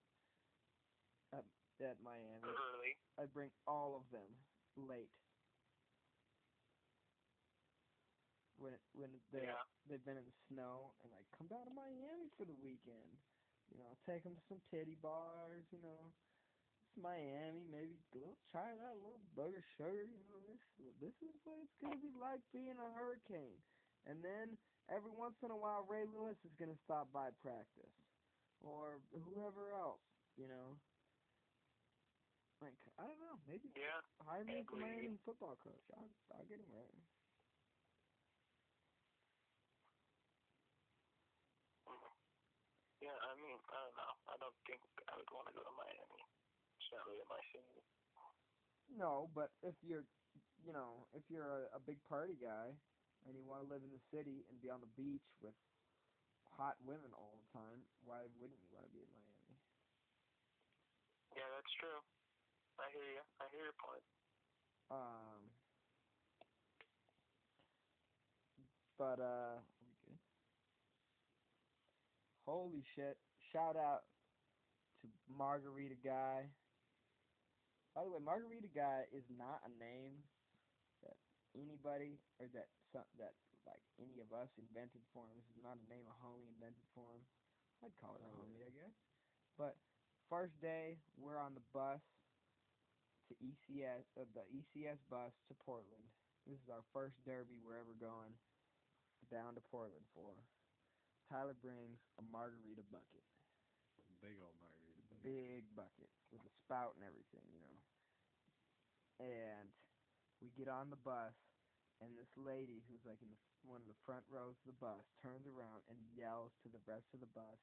[SPEAKER 1] at at Miami.
[SPEAKER 2] early.
[SPEAKER 1] I'd bring all of them late. When it, when they
[SPEAKER 2] Yeah.
[SPEAKER 1] they've been in the snow and like come down to Miami for the weekend. You know, take them to some titty bars. You know, Miami. Maybe a little try that little booger sugar. You know, this this is what it's gonna be like being a hurricane. And then every once in a while, Ray Lewis is gonna stop by practice, or whoever else. You know. Like I don't know, maybe
[SPEAKER 2] Yeah.
[SPEAKER 1] hire me as
[SPEAKER 2] Agreed.
[SPEAKER 1] Miami football coach. I'll I'll get him right.
[SPEAKER 2] Yeah, I mean, I don't know. I don't think I would want to go to Miami. Not really my scene.
[SPEAKER 1] No, but if you're, you know, if you're a, a big party guy and you want to live in the city and be on the beach with hot women all the time, why wouldn't you want to be in Miami?
[SPEAKER 2] Yeah, that's true. I hear you. I hear your point.
[SPEAKER 1] Um, but uh? Holy shit! Shout out to Margarita Guy. By the way, Margarita Guy is not a name that anybody or that some, that like any of us invented for him. This is not a name a homie invented for him. I'd call it a homie, I guess. But first day, we're on the bus to ECS, uh, the ECS bus to Portland. This is our first derby we're ever going down to Portland for. Tyler brings a margarita bucket,
[SPEAKER 3] Big old margarita. Big.
[SPEAKER 1] big bucket with a spout and everything, you know. And we get on the bus, and this lady who's like in the, one of the front rows of the bus turns around and yells to the rest of the bus,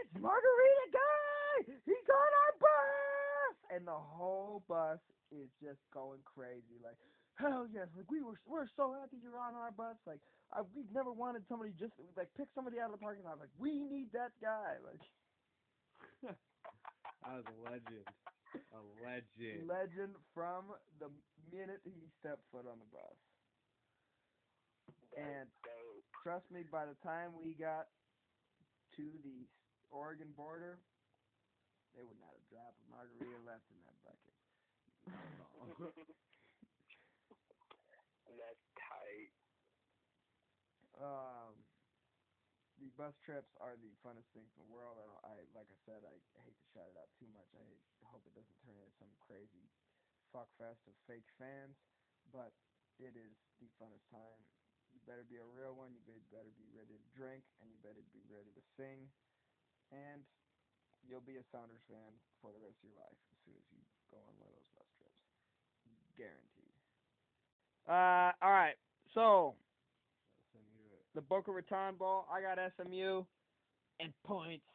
[SPEAKER 1] "It's Margarita Guy! He's on our bus!" And the whole bus is just going crazy, like, "Hell yes! Like we were, we're so happy you're on our bus. Like, I, we've never wanted somebody just like pick somebody out of the parking lot. Like, we need that guy. Like,
[SPEAKER 3] That was a legend. A legend.
[SPEAKER 1] legend from the minute he stepped foot on the bus. And
[SPEAKER 2] dope.
[SPEAKER 1] trust me, by the time we got to the Oregon border, they would not have dropped a margarita left in that bucket.
[SPEAKER 2] That's tight.
[SPEAKER 1] Um, the bus trips are the funnest things in the world. I, I like I said, I hate to shout it out too much. I hope it doesn't turn into some crazy fuck fest of fake fans. but it is the funnest time. You better be a real one. You better be ready to drink, and you better be ready to sing, and you'll be a Sounders fan for the rest of your life as soon as you go on one of those bus trips. Guaranteed. Uh, all right. So the Boca Raton Bowl. I got SMU and points.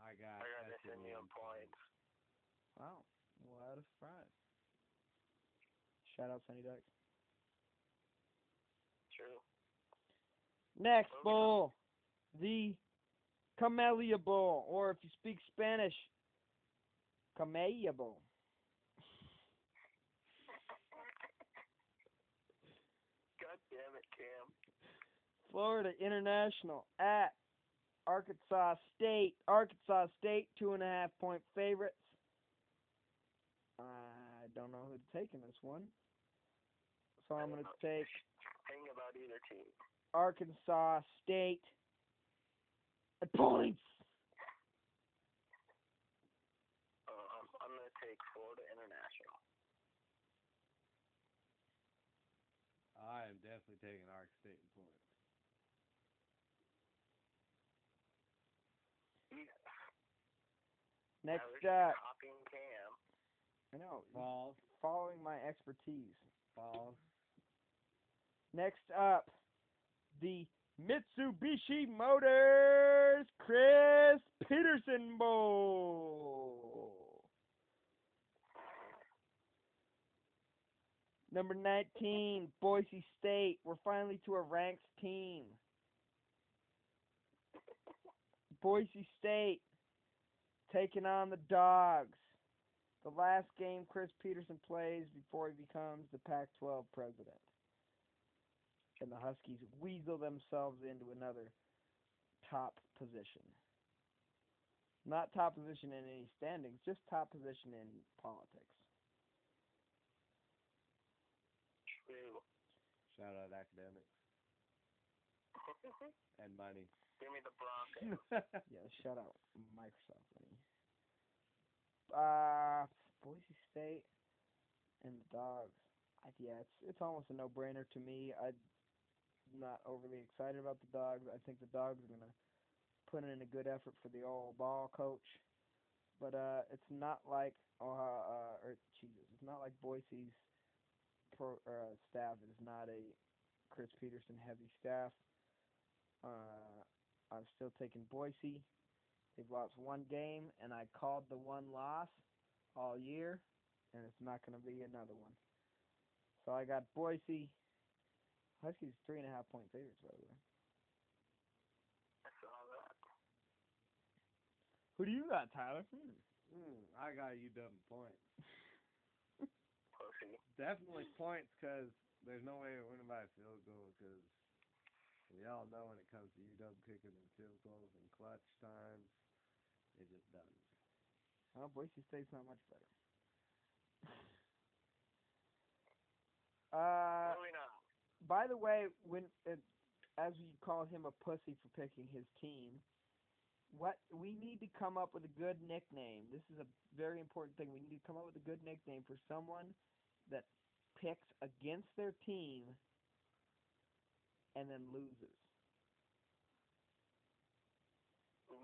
[SPEAKER 3] I got,
[SPEAKER 2] I got
[SPEAKER 3] SMU
[SPEAKER 2] SMU
[SPEAKER 3] and
[SPEAKER 2] points.
[SPEAKER 1] Wow. What a surprise. Shout out Sonny Dykes.
[SPEAKER 2] True.
[SPEAKER 1] Next
[SPEAKER 2] Moving on.
[SPEAKER 1] bowl, the Camellia Bowl, or if you speak Spanish, Camellia Bowl.
[SPEAKER 2] God damn it, Cam.
[SPEAKER 1] Florida International at Arkansas State. Arkansas State, two and a half point favorites. I don't know who's taking this one. So I'm going to take
[SPEAKER 2] Thing about either team.
[SPEAKER 1] Arkansas State at points.
[SPEAKER 2] Um, I'm gonna take Florida International.
[SPEAKER 3] I am definitely taking Ark State in points.
[SPEAKER 1] Next
[SPEAKER 2] Tyler's
[SPEAKER 1] up,
[SPEAKER 2] copying Cam.
[SPEAKER 1] I know,
[SPEAKER 3] Falls,
[SPEAKER 1] following my expertise.
[SPEAKER 3] falls.
[SPEAKER 1] Next up, the Mitsubishi Motors Chris Petersen Bowl. Number 19, Boise State. We're finally to a ranked team. Boise State taking on the Dogs. The last game Chris Petersen plays before he becomes the Pac 12 president and the Huskies weasel themselves into another top position. Not top position in any standings, just top position in politics.
[SPEAKER 2] True.
[SPEAKER 3] Shout out academics and money.
[SPEAKER 2] Give me the Broncos.
[SPEAKER 1] Yeah, shout out Microsoft money. Uh, Boise State and the Dogs. I, yeah, it's it's almost a no-brainer to me. I'm not overly excited about the Dogs. I think the Dogs are gonna put in a good effort for the old ball coach, but uh, it's not like uh, uh or Jesus, it's not like Boise's pro uh, staff is not a Chris Petersen heavy staff. Uh, I'm still taking Boise. They've lost one game, and I called the one loss all year, and it's not going to be another one. So I got Boise. Huskies three and a half point favorites, by the way.
[SPEAKER 2] I saw that.
[SPEAKER 1] Who do you got, Tyler? Hmm.
[SPEAKER 3] Mm, I got UW in points. Definitely points because there's no way we're winning by a field goal because we all know when it comes to UW kicking in field goals and clutch times, it just doesn't.
[SPEAKER 1] Well, Boise State's not much better. uh,
[SPEAKER 2] Moving
[SPEAKER 1] by the way, when it, as you call him a pussy for picking his team, what we need to come up with a good nickname. This is a very important thing. We need to come up with a good nickname for someone that picks against their team and then loses.
[SPEAKER 2] Ooh.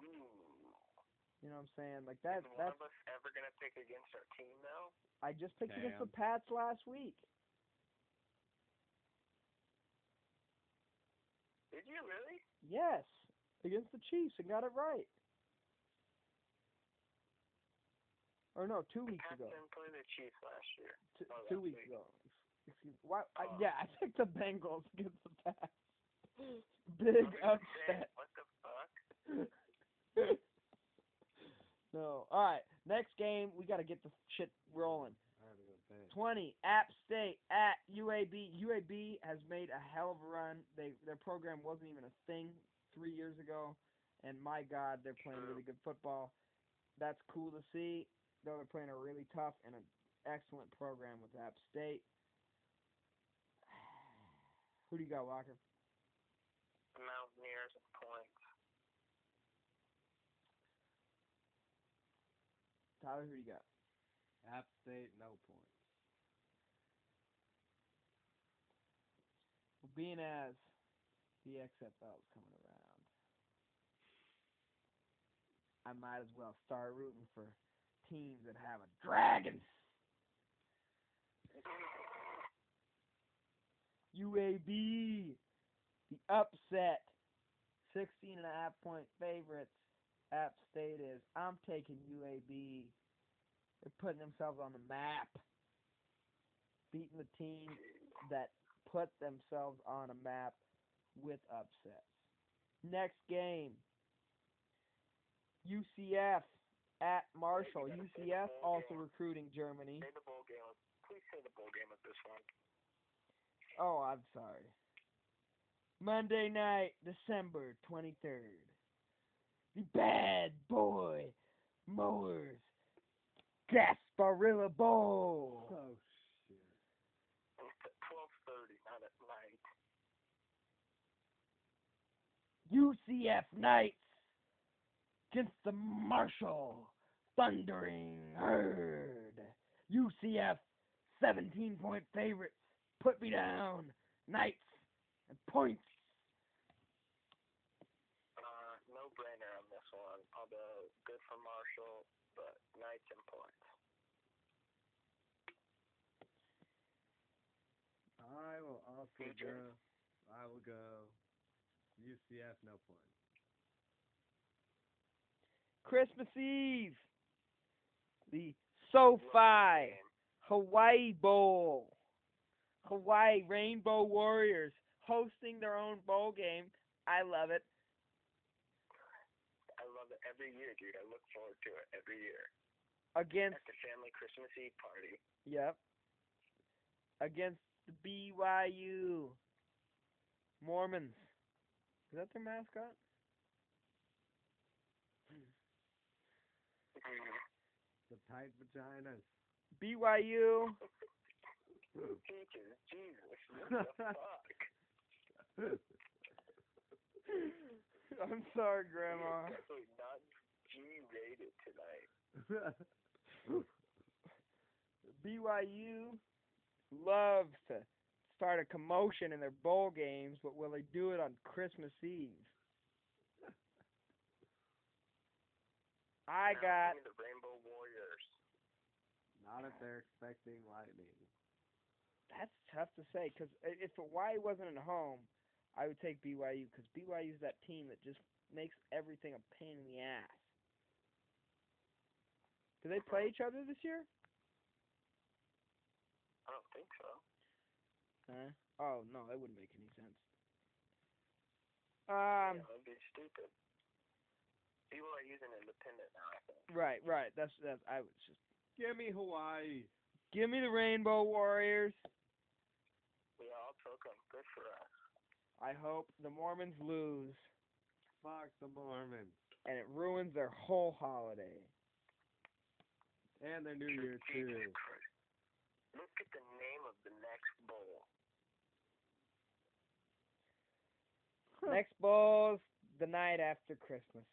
[SPEAKER 1] You know what I'm saying? Like that.
[SPEAKER 2] Is one
[SPEAKER 1] That's
[SPEAKER 2] of us ever gonna pick against our team though?
[SPEAKER 1] I just picked against the Pats last week.
[SPEAKER 2] Did you really?
[SPEAKER 1] Yes, against the Chiefs and got it right. Or no, two weeks
[SPEAKER 2] Pats
[SPEAKER 1] ago.
[SPEAKER 2] didn't play the Chiefs last year.
[SPEAKER 1] Oh, two,
[SPEAKER 2] Oh,
[SPEAKER 1] two
[SPEAKER 2] last
[SPEAKER 1] weeks
[SPEAKER 2] week.
[SPEAKER 1] ago. Excuse Why? I,
[SPEAKER 2] Oh.
[SPEAKER 1] yeah, I picked the Bengals against the Pats. Big
[SPEAKER 2] I was gonna say,
[SPEAKER 1] upset.
[SPEAKER 2] What the fuck?
[SPEAKER 1] no. All right. Next game, we got to get the shit rolling.
[SPEAKER 3] I had to go pay.
[SPEAKER 1] 20 App State at UAB. UAB has made a hell of a run. They their program wasn't even a thing three years ago, and my God, they're playing really good football. That's cool to see. Though they're playing a really tough and an excellent program with App State. Who do you got, Walker?
[SPEAKER 2] The Mountaineers and points.
[SPEAKER 1] Tyler, who do you got?
[SPEAKER 3] App State, no points.
[SPEAKER 1] being as the XFL is coming around, I might as well start rooting for teams that have a dragon. UAB, the upset, 16 and a half point favorites. App State is. I'm taking UAB. They're putting themselves on the map, beating the team that put themselves on a map with upsets. Next game, UCF at Marshall.
[SPEAKER 2] Hey, you gotta say the
[SPEAKER 1] UCF also recruiting Germany.
[SPEAKER 2] Say the bowl game. Please say the bowl game of this one.
[SPEAKER 1] Oh, I'm sorry. Monday night, December 23rd. The Bad Boy Mowers Gasparilla Bowl.
[SPEAKER 3] Oh shit.
[SPEAKER 2] It's at twelve thirty, not at night.
[SPEAKER 1] UCF Knights against the Marshall Thundering Herd. UCF 17 point favorites. Put me down. Knights and points.
[SPEAKER 2] Uh, no brainer on this one. Although good for Marshall, but Knights and points.
[SPEAKER 3] I will also
[SPEAKER 2] Future.
[SPEAKER 3] go. I will go. UCF no points.
[SPEAKER 1] Christmas Eve. The SoFi. Hawaii Bowl. Hawaii Rainbow Warriors hosting their own bowl game. I love it.
[SPEAKER 2] I love it every year, dude. I look forward to it every year.
[SPEAKER 1] Against
[SPEAKER 2] At the family Christmas Eve party.
[SPEAKER 1] Yep. Against the BYU Mormons. Is that their mascot? Hmm.
[SPEAKER 3] The tight vaginas.
[SPEAKER 1] BYU.
[SPEAKER 2] Teachers, Jesus, what the fuck?
[SPEAKER 1] I'm sorry, Grandma.
[SPEAKER 2] You're definitely G-rated tonight.
[SPEAKER 1] BYU loves to start a commotion in their bowl games, but will they do it on Christmas Eve? I got
[SPEAKER 2] the Rainbow Warriors.
[SPEAKER 3] Not if they're expecting lightning.
[SPEAKER 1] That's tough to say because if Hawaii wasn't at home, I would take BYU because BYU's that team that just makes everything a pain in the ass. Do they play each other this year?
[SPEAKER 2] I don't think so.
[SPEAKER 1] Huh? Oh no, that wouldn't make any sense. Um,
[SPEAKER 2] yeah, that'd be stupid. BYU's an independent now, I think.
[SPEAKER 1] right, right. That's that's. I was just
[SPEAKER 3] Give me Hawaii.
[SPEAKER 1] give me the Rainbow Warriors.
[SPEAKER 2] We all took them. Good for us.
[SPEAKER 1] I hope the Mormons lose
[SPEAKER 3] Fuck the Mormons.
[SPEAKER 1] and it ruins their whole holiday.
[SPEAKER 3] And their New Year too.
[SPEAKER 2] Look at the name of the next bowl.
[SPEAKER 1] Next bowl's the night after Christmas.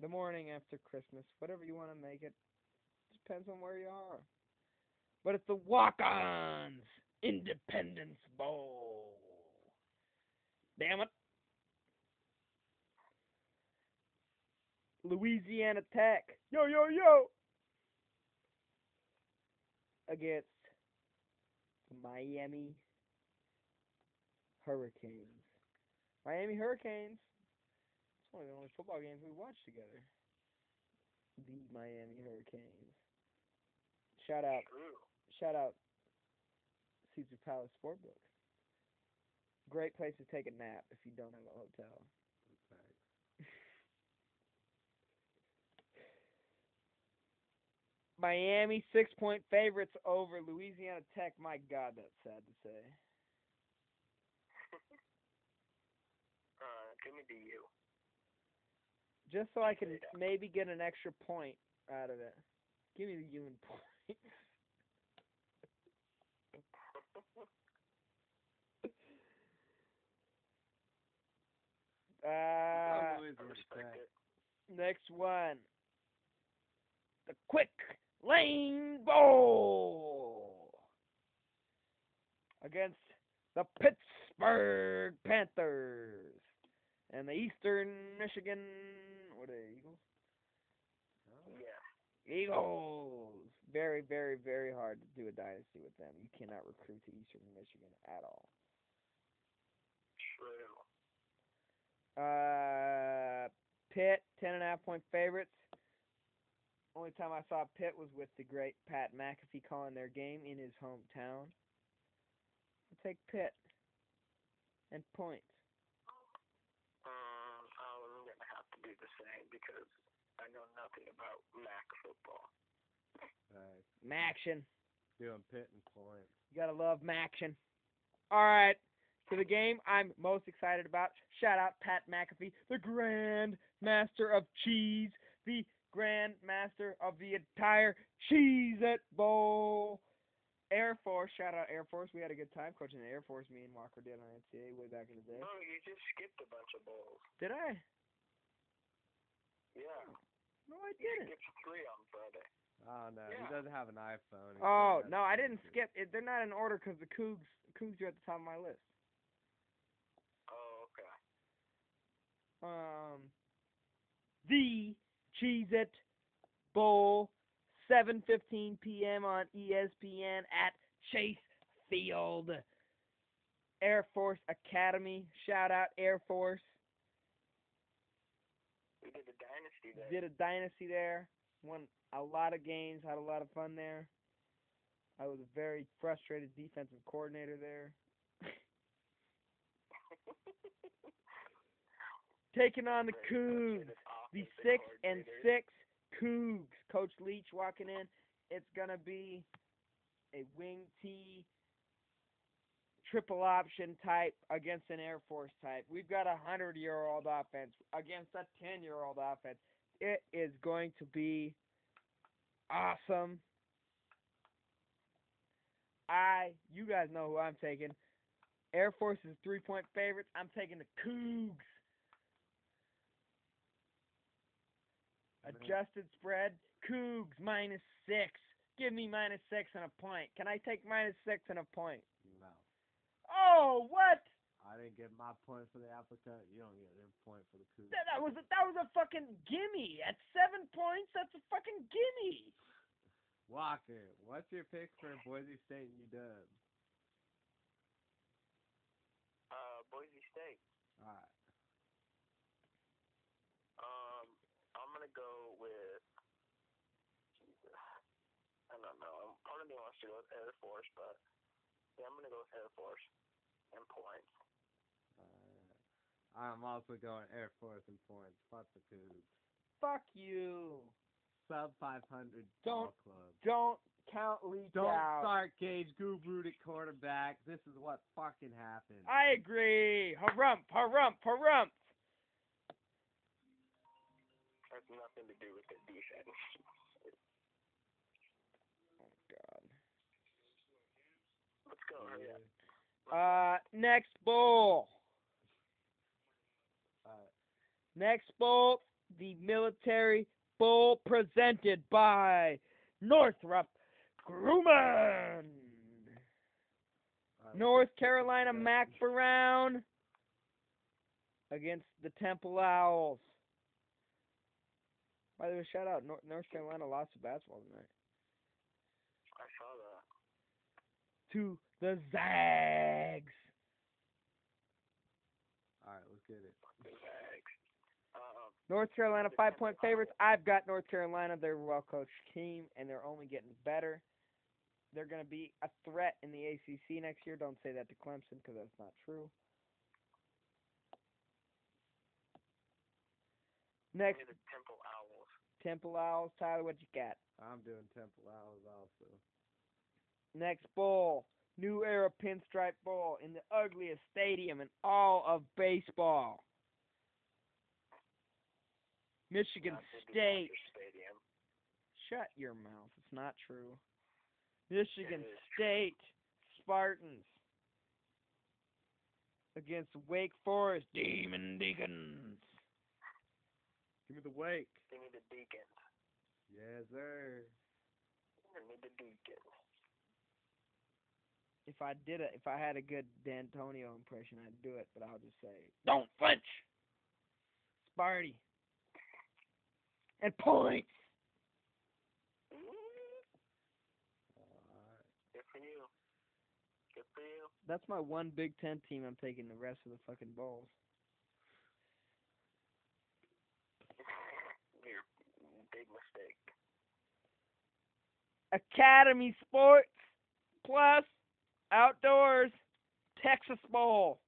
[SPEAKER 1] The morning after Christmas. Whatever you want to make it. Depends on where you are. But it's the Walk-Ons Independence Bowl. Damn it. Louisiana Tech. Yo, yo, yo. Against Miami Hurricanes. Miami Hurricanes. It's one of the only football games we watched together. The Miami Hurricanes. Shout out, shout out, Caesar Palace Sportbook. Great place to take a nap if you don't have a hotel. Miami six point favorites over Louisiana Tech. My God, that's sad to say.
[SPEAKER 2] Uh, give me the U.
[SPEAKER 1] Just so I can maybe get an extra point out of it. Give me the human point. Uh,
[SPEAKER 3] I'm
[SPEAKER 2] I
[SPEAKER 3] Louisiana
[SPEAKER 2] respect
[SPEAKER 3] Tech.
[SPEAKER 2] it.
[SPEAKER 1] next one. The Quick Lane Bowl against the Pittsburgh Panthers. And the Eastern Michigan, what are they, Eagles?
[SPEAKER 2] Yeah.
[SPEAKER 1] Eagles. Very, very, very hard to do a dynasty with them. You cannot recruit to Eastern Michigan at all.
[SPEAKER 2] True.
[SPEAKER 1] Uh, Pitt, ten and a half point favorites. Only time I saw Pitt was with the great Pat McAfee calling their game in his hometown. I'll take Pitt and points.
[SPEAKER 2] Um, I'm gonna have to do the same because I know nothing about MAC football.
[SPEAKER 3] Alright,
[SPEAKER 1] Maction.
[SPEAKER 3] doing pit and points.
[SPEAKER 1] You gotta love Maction. All right. To the game I'm most excited about. Shout out Pat McAfee, the Grand Master of Cheese, the Grand Master of the entire Cheez It Bowl. Air Force, shout out Air Force. We had a good time coaching the Air Force. Me and Walker did on NCAA way back in the day.
[SPEAKER 2] No, you just skipped a bunch of bowls.
[SPEAKER 1] Did I?
[SPEAKER 2] Yeah.
[SPEAKER 1] No, I didn't.
[SPEAKER 2] skipped three on Friday.
[SPEAKER 3] Oh no, he doesn't have an iPhone.
[SPEAKER 1] Oh no, I didn't
[SPEAKER 3] see.
[SPEAKER 1] skip. It, they're not in order because the Cougs Cougs are at the top of my list.
[SPEAKER 2] Oh, okay.
[SPEAKER 1] um, the Cheez It Bowl, 7:15 p.m. on ESPN at Chase Field. Air Force Academy. Shout out Air Force.
[SPEAKER 2] We did the dynasty there.
[SPEAKER 1] Did a dynasty there. Won a lot of games. Had a lot of fun there. I was a very frustrated defensive coordinator there. Taking on the
[SPEAKER 2] frustrated
[SPEAKER 1] the six and six Cougs. Coach Leach walking in. It's gonna be a wing T triple option type against an Air Force type. We've got a hundred year old offense against a ten year old offense. It is going to be awesome. I you guys know who I'm taking. Air Force is three point favorites. I'm taking the Cougs.
[SPEAKER 3] I'm gonna-
[SPEAKER 1] Adjusted spread, Cougs minus six. Give me minus six and a point. Can I take minus six and a point?
[SPEAKER 3] No,
[SPEAKER 1] Oh, what?
[SPEAKER 3] I didn't get my point for the applicant. You don't get your point for the Cougs.
[SPEAKER 1] That, that was a, that was a fucking gimme. At seven points, that's a fucking gimme.
[SPEAKER 3] Walker, what's your pick for Boise State and UW?
[SPEAKER 2] Uh, Boise State.
[SPEAKER 3] All right.
[SPEAKER 2] Um, I'm gonna go with. Jesus. I don't know. Part of me wants to go with Air Force, but yeah, I'm gonna go with Air Force and points.
[SPEAKER 3] Uh, I'm also going Air Force and points. Fuck the Cougs.
[SPEAKER 1] Fuck you.
[SPEAKER 3] Sub 500
[SPEAKER 1] Don't-
[SPEAKER 3] club.
[SPEAKER 1] Don't count Leach
[SPEAKER 3] Don't
[SPEAKER 1] out.
[SPEAKER 3] start Gage Gubrud at quarterback. This is what fucking happened.
[SPEAKER 1] I agree. Harump, harump, harump.
[SPEAKER 2] Has nothing to do with the defense.
[SPEAKER 1] Oh God.
[SPEAKER 2] Let's go. Hurry up.
[SPEAKER 1] Uh, next bowl.
[SPEAKER 3] Alright.
[SPEAKER 1] Next bowl, the Military Bowl presented by Northrop Grumman.
[SPEAKER 3] Alright,
[SPEAKER 1] North Carolina
[SPEAKER 3] let's-
[SPEAKER 1] Mack Brown against the Temple Owls. By the way, shout out North, North Carolina lost to basketball tonight
[SPEAKER 2] I saw that.
[SPEAKER 1] to the Zags.
[SPEAKER 3] Alright, let's get it.
[SPEAKER 2] The Zags. Um,
[SPEAKER 1] North Carolina five point favorites. I've got North Carolina. They're a well coached team and they're only getting better. They're going to be a threat in the ACC next year. Don't say that to Clemson because that's not true. Next,
[SPEAKER 2] give me the Temple Owls.
[SPEAKER 1] Temple Owls. Tyler, what you got?
[SPEAKER 3] I'm doing Temple Owls also.
[SPEAKER 1] Next bowl, New Era Pinstripe Bowl in the ugliest stadium in all of baseball. Michigan
[SPEAKER 2] Not
[SPEAKER 1] State.
[SPEAKER 2] Dodger Stadium.
[SPEAKER 1] Shut your mouth. It's not true. Michigan
[SPEAKER 2] It is
[SPEAKER 1] State Spartans against Wake Forest Demon Deacons.
[SPEAKER 3] Give me the wake.
[SPEAKER 2] Give me the Deacons.
[SPEAKER 3] Yes, sir.
[SPEAKER 2] Give me the Deacons.
[SPEAKER 1] If I did it, if I had a good D'Antonio impression, I'd do it. But I'll just say, don't flinch, Sparty, and points.
[SPEAKER 2] Good for you. Good for you.
[SPEAKER 1] That's my one Big Ten team. I'm taking the rest of the fucking bowls.
[SPEAKER 2] Your big mistake.
[SPEAKER 1] Academy Sports plus Outdoors Texas Bowl.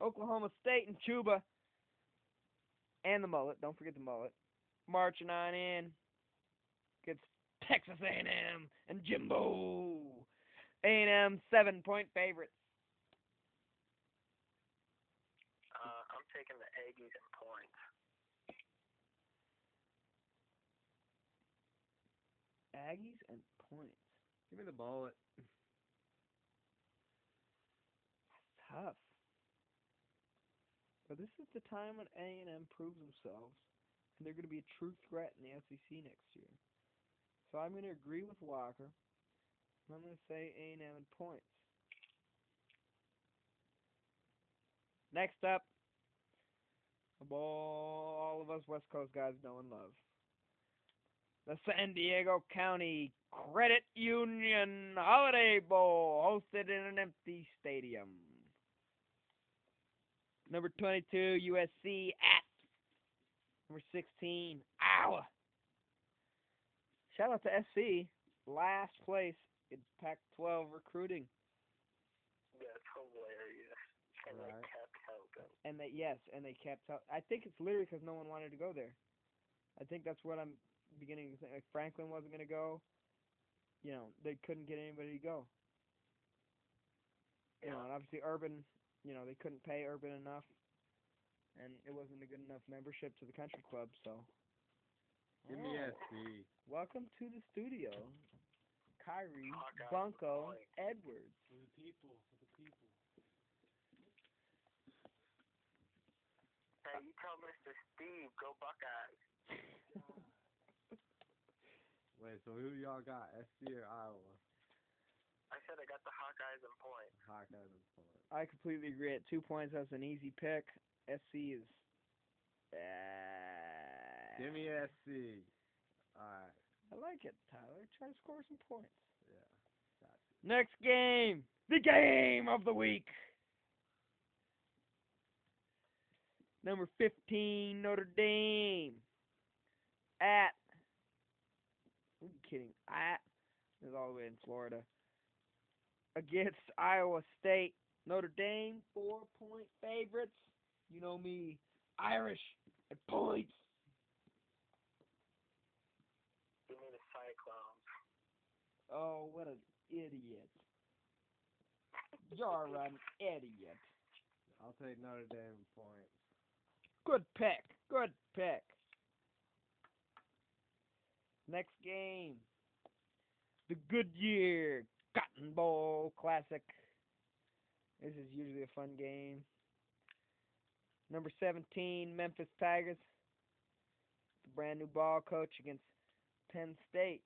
[SPEAKER 1] Oklahoma State and Chuba and the mullet. Don't forget the mullet. Marching on in Gets Texas A&M and Jimbo. A&M seven point favorites.
[SPEAKER 2] Uh, I'm taking the Aggies and points.
[SPEAKER 1] Aggies and points.
[SPEAKER 3] Give me the bullet.
[SPEAKER 1] Tough. But this is the time when A&M proves themselves, and they're going to be a true threat in the SEC next year. So I'm going to agree with Walker. and I'm going to say A&M and points. Next up, all of us West Coast guys know and love. The San Diego County Credit Union Holiday Bowl, hosted in an empty stadium. Number 22, USC at number 16, Iowa. Shout out to SC, last place in Pac-12 recruiting,
[SPEAKER 2] That's hilarious. And they
[SPEAKER 3] Right.
[SPEAKER 2] kept helping.
[SPEAKER 1] and they yes, and they kept up. I think it's literally because no one wanted to go there. I think that's what I'm beginning to think. Like Franklin wasn't going to go. You know, they couldn't get anybody to go. You know, and obviously Urban, you know, they couldn't pay Urban enough, and it wasn't a good enough membership to the country club. So,
[SPEAKER 3] Give me
[SPEAKER 1] Oh.
[SPEAKER 3] SC.
[SPEAKER 1] welcome to the studio, Kyrie oh,
[SPEAKER 2] Hawkeyes
[SPEAKER 1] Bunko
[SPEAKER 2] point.
[SPEAKER 1] Edwards.
[SPEAKER 3] For the people. For the people.
[SPEAKER 2] Hey, you tell Mr. Steve, go Buckeyes.
[SPEAKER 3] Wait, so who y'all got? SC or Iowa?
[SPEAKER 2] I said I got the Hawkeyes in points.
[SPEAKER 3] Hawkeyes and points.
[SPEAKER 1] I completely agree. At two points, that's an easy pick. SC is. Uh,
[SPEAKER 3] Give me SC. Alright.
[SPEAKER 1] I like it, Tyler. Try to score some points.
[SPEAKER 3] Yeah. Got.
[SPEAKER 1] Next game, the game of the week. Number 15, Notre Dame. At. Are you kidding? At. It's all the way in Florida. Against Iowa State. Notre Dame, four point favorites. You know me. Irish at points.
[SPEAKER 2] Give me the Cyclones.
[SPEAKER 1] Oh, what an idiot. You're an idiot.
[SPEAKER 3] I'll take Notre Dame points.
[SPEAKER 1] Good pick. Good pick. Next game. The Goodyear Cotton Bowl Classic. This is usually a fun game. Number 17, Memphis Tigers. The brand new ball coach against Penn State.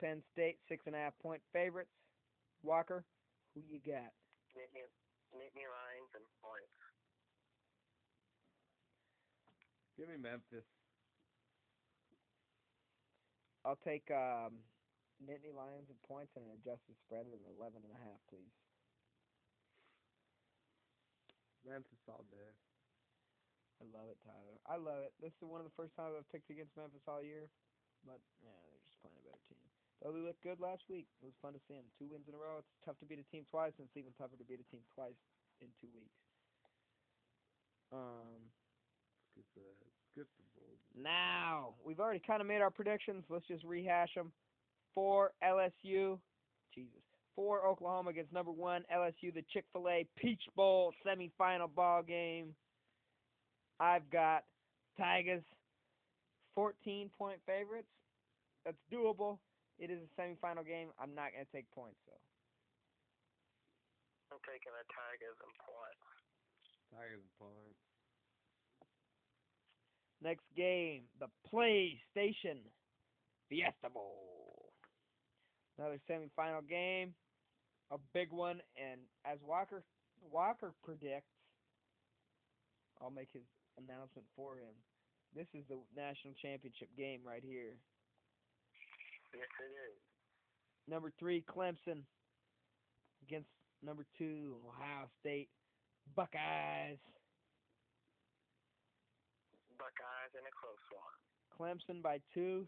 [SPEAKER 1] Penn State, six and a half point favorites. Walker, who you got?
[SPEAKER 2] Nittany, Nittany Lions and points.
[SPEAKER 3] Give me Memphis.
[SPEAKER 1] I'll take um, Nittany Lions and points and an adjusted spread of eleven and a half, please.
[SPEAKER 3] Memphis all day.
[SPEAKER 1] I love it, Tyler. I love it. This is one of the first times I've picked against Memphis all year, but yeah, they're just playing a better team. Though they looked good last week. It was fun to see them. Two wins in a row. It's tough to beat a team twice, and it's even tougher to beat a team twice in two weeks. Um,
[SPEAKER 3] good for good for Bulls.
[SPEAKER 1] Now, we've already kind of made our predictions. Let's just rehash them. For LSU, Jesus. For Oklahoma against number one LSU, the Chick Fil A Peach Bowl semifinal ball game. I've got Tigers, 14 point favorites. That's doable. It is a semifinal game. I'm not gonna take points though.
[SPEAKER 2] I'm taking the Tigers and points.
[SPEAKER 3] Tigers and points.
[SPEAKER 1] Next game, the PlayStation Fiesta Bowl. Another semifinal game, a big one, and as Walker Walker predicts, I'll make his announcement for him. This is the national championship game right here.
[SPEAKER 2] Yes, it is.
[SPEAKER 1] Number three, Clemson against number two, Ohio State Buckeyes.
[SPEAKER 2] Buckeyes in a close one.
[SPEAKER 1] Clemson by two.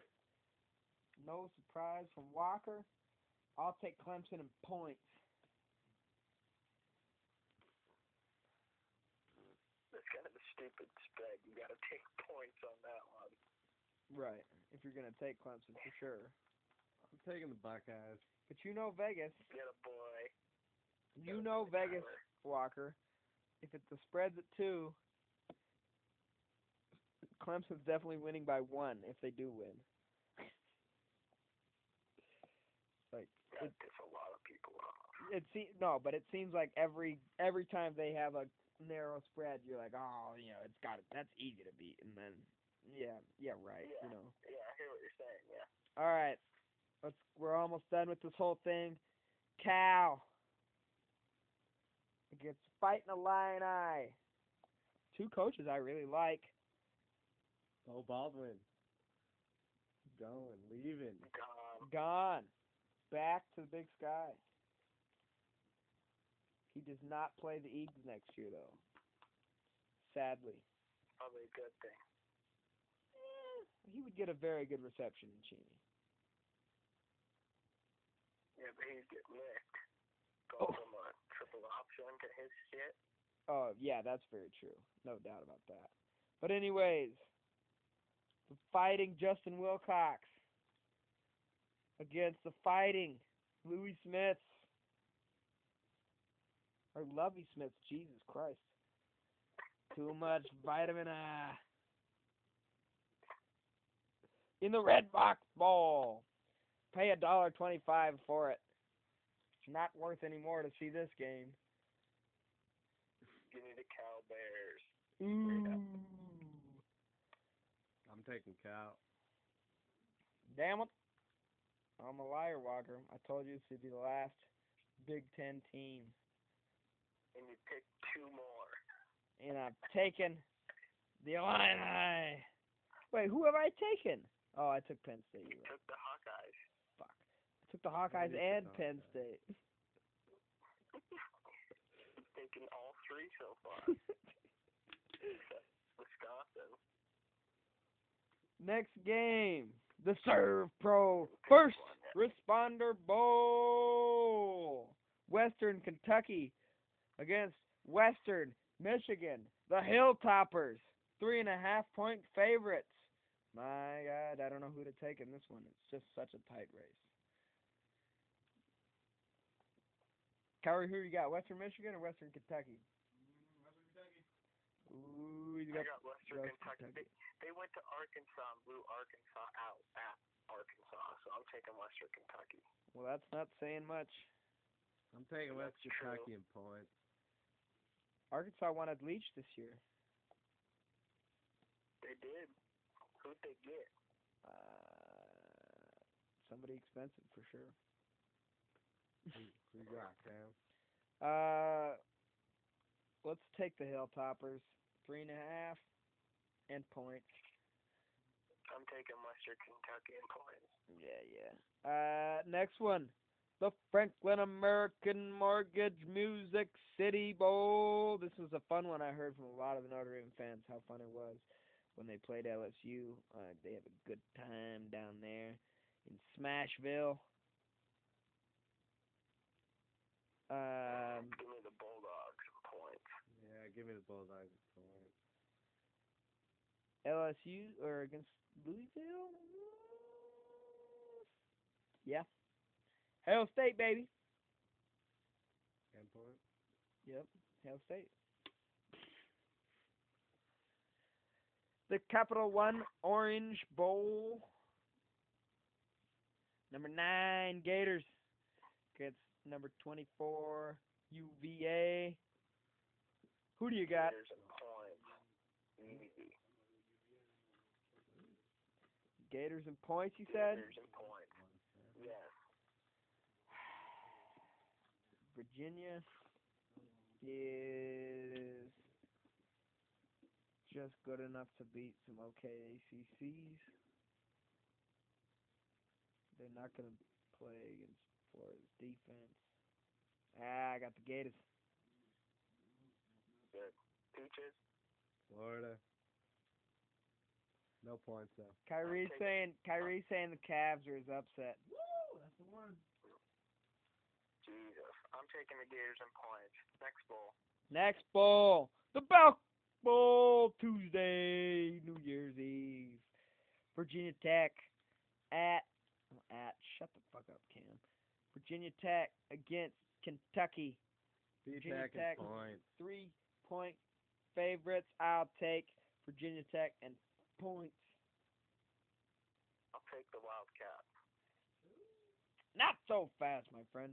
[SPEAKER 1] No surprise from Walker. I'll take Clemson in points.
[SPEAKER 2] That's kind of a stupid spread. You got to take points on that one.
[SPEAKER 1] Right. If you're gonna take Clemson for sure.
[SPEAKER 3] I'm taking the Buckeyes.
[SPEAKER 1] But you know Vegas.
[SPEAKER 2] Get a boy.
[SPEAKER 1] You
[SPEAKER 2] Get
[SPEAKER 1] know
[SPEAKER 2] boy,
[SPEAKER 1] Vegas,
[SPEAKER 2] Tyler.
[SPEAKER 1] Walker. If it's the spread's at two, Clemson's definitely winning by one if they do win. like
[SPEAKER 2] That piss a lot of people off.
[SPEAKER 1] it seems no, but it seems like every every time they have a narrow spread, you're like, oh, you know, it's got it. that's easy to beat, and then yeah, yeah, right, you know.
[SPEAKER 2] Yeah, I hear what you're saying. Yeah.
[SPEAKER 1] All right, let's. We're almost done with this whole thing. Cal against Fighting Illini. Two coaches I really like.
[SPEAKER 3] Beau Baldwin. Going, leaving.
[SPEAKER 2] Gone.
[SPEAKER 1] Gone. Back to the Big Sky. He does not play the Eagles next year, though. Sadly.
[SPEAKER 2] Probably a good thing.
[SPEAKER 1] Eh, he would get a very good reception in Cheney.
[SPEAKER 2] Yeah, but he's getting licked. Go
[SPEAKER 1] Oh.
[SPEAKER 2] from a triple option to his shit.
[SPEAKER 1] Oh, yeah, that's very true. No doubt about that. But anyways, fighting Justin Wilcox against the fighting Louis Smiths. Or Lovie Smiths, Jesus Christ. Too much vitamin I. In the Red Box Bowl. Pay a dollar twenty five for it. It's Not worth any more to see this game.
[SPEAKER 2] Give me the Cow Bears.
[SPEAKER 1] Ooh.
[SPEAKER 3] I'm taking Cal.
[SPEAKER 1] Damn it. I'm a liar, Walker. I told you this would be the last Big Ten team.
[SPEAKER 2] And you picked two more.
[SPEAKER 1] And I've taken the Illini. Wait, who have I taken? Oh, I took Penn State.
[SPEAKER 2] You
[SPEAKER 1] right.
[SPEAKER 2] took the Hawkeyes.
[SPEAKER 1] Fuck. I took the Hawkeyes and
[SPEAKER 3] take the
[SPEAKER 1] Penn State.
[SPEAKER 2] Taking all three so far. Wisconsin.
[SPEAKER 1] Next game. The Serve Pro First. Responder Bowl. Western Kentucky against Western Michigan. The Hilltoppers. Three and a half point favorites. My God, I don't know who to take in this one. It's just such a tight race. Curry, who you got? Western Michigan or Western Kentucky? Mm, Ooh, you
[SPEAKER 2] I
[SPEAKER 1] got
[SPEAKER 2] got Western
[SPEAKER 1] Western
[SPEAKER 2] Kentucky. They, they went to Arkansas and blew Arkansas out at Arkansas, so I'm taking Western Kentucky.
[SPEAKER 1] Well, that's not saying much.
[SPEAKER 3] I'm taking
[SPEAKER 2] That's
[SPEAKER 3] West Kentucky in points.
[SPEAKER 1] Arkansas wanted Leach this year.
[SPEAKER 2] They did. Who'd they get?
[SPEAKER 1] Uh, somebody expensive for sure.
[SPEAKER 3] Who, who you got, Cam?
[SPEAKER 1] Uh, let's take the Hilltoppers. Three and a half and points.
[SPEAKER 2] I'm taking Western Kentucky in points.
[SPEAKER 1] Yeah, yeah. Uh, next one. The Franklin American Mortgage Music City Bowl. This was a fun one. I heard from a lot of the Notre Dame fans how fun it was when they played LSU. Uh, they have a good time down there in Smashville. Um,
[SPEAKER 2] Give me the Bulldogs in points.
[SPEAKER 3] Yeah, give me the Bulldogs in points.
[SPEAKER 1] LSU or against Louisville? Yeah. Hail State, baby.
[SPEAKER 3] Ten points.
[SPEAKER 1] Yep. Hail State. The Capital One Orange Bowl. Number nine Gators against number twenty-four UVA. Who do you got?
[SPEAKER 2] Gators in points. Easy.
[SPEAKER 1] Gators and points. You said.
[SPEAKER 2] Gators in points. Yes.
[SPEAKER 1] Virginia is just good enough to beat some okay ACCs. They're not going to play against Florida's defense. Ah, I got the Gators. Good.
[SPEAKER 2] Peaches.
[SPEAKER 3] Florida. No points though.
[SPEAKER 1] Kyrie saying Kyrie saying the Cavs are his upset. Woo, that's the one.
[SPEAKER 2] Jesus. I'm taking the Gators and points. Next bowl.
[SPEAKER 1] Next bowl, the Belk Bowl Tuesday, New Year's Eve. Virginia Tech at at shut the fuck up, Cam. Virginia Tech against Kentucky. Virginia
[SPEAKER 3] Tech
[SPEAKER 1] Tech.
[SPEAKER 3] and points.
[SPEAKER 1] Three point favorites. I'll take Virginia Tech and points.
[SPEAKER 2] I'll take the Wildcats.
[SPEAKER 1] Not so fast, my friend.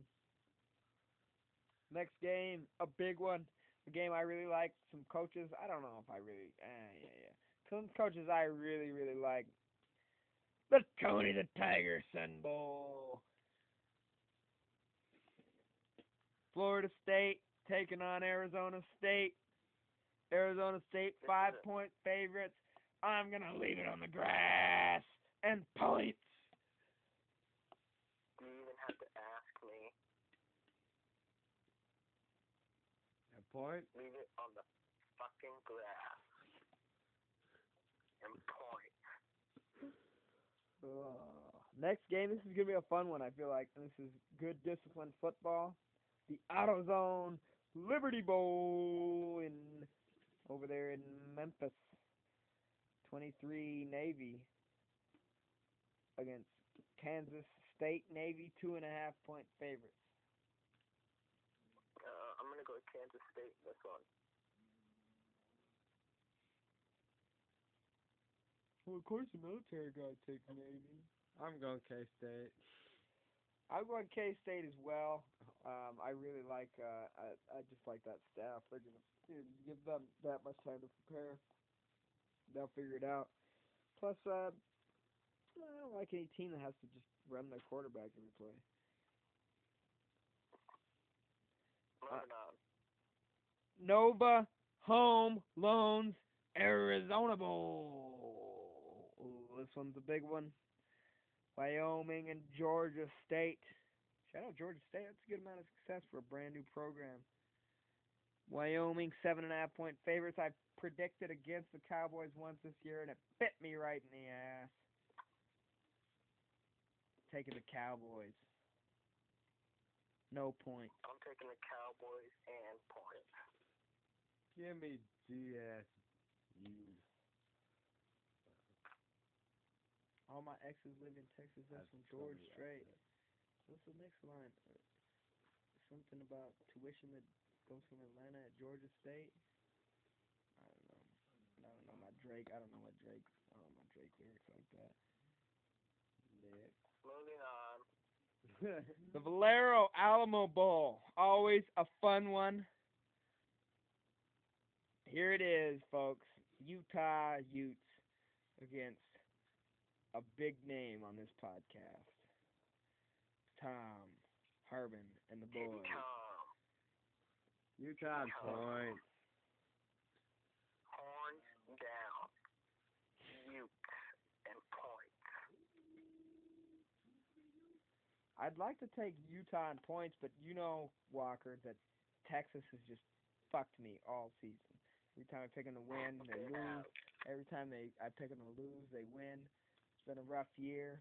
[SPEAKER 1] Next game, a big one. A game I really like. Some coaches. I don't know if I really. Eh, yeah, yeah. Some coaches I really, really like. The Tony the Tiger Sun Bowl. Florida State taking on Arizona State. Arizona State five point favorites. I'm gonna leave it on the grass and points.
[SPEAKER 2] Do you even have to ask me?
[SPEAKER 3] A point.
[SPEAKER 2] Leave it on the fucking grass. And point.
[SPEAKER 1] Uh, next game, this is gonna be a fun one. I feel like this is good disciplined football. The AutoZone Liberty Bowl in over there in Memphis. Twenty-three Navy against Kansas State Navy, two and a half point favorites.
[SPEAKER 2] Uh, I'm gonna go with Kansas State this one.
[SPEAKER 1] Well, of course, the military guy takes Navy.
[SPEAKER 3] I'm going K State.
[SPEAKER 1] I'm going K State as well. Um, I really like. Uh, I I just like that staff. They're gonna you know, give them that much time to prepare. They'll figure it out. Plus, uh, I don't like any team that has to just run their quarterback every play.
[SPEAKER 2] Moving on.
[SPEAKER 1] Nova Home Loans Arizona Bowl. Ooh, this one's a big one. Wyoming and Georgia State. Shout out Georgia State. That's a good amount of success for a brand new program. Wyoming seven and a half point favorites. I predicted against the Cowboys once this year, and it bit me right in the ass. Taking the Cowboys. No point.
[SPEAKER 2] I'm taking the Cowboys and points.
[SPEAKER 3] Give me GSU.
[SPEAKER 1] All my exes live in Texas. That's,
[SPEAKER 3] That's
[SPEAKER 1] from George Strait. What's the next line? Uh, Something about tuition that goes from Atlanta at Georgia State. I don't know. I don't know my Drake. I don't know my Drake. I don't know my Drake lyrics like that.
[SPEAKER 3] Nick.
[SPEAKER 2] Moving on.
[SPEAKER 1] The Valero Alamo Bowl. Always a fun one. Here it is, folks. Utah Utes against a big name on this podcast. Tom Herman and the boys.
[SPEAKER 2] Tom.
[SPEAKER 3] Utah and points.
[SPEAKER 2] Horns down. Ute and points.
[SPEAKER 1] I'd like to take Utah in points, but you know, Walker, that Texas has just fucked me all season. Every time I pick them to win, they lose. Every time they I pick them to lose, they win. It's been a rough year.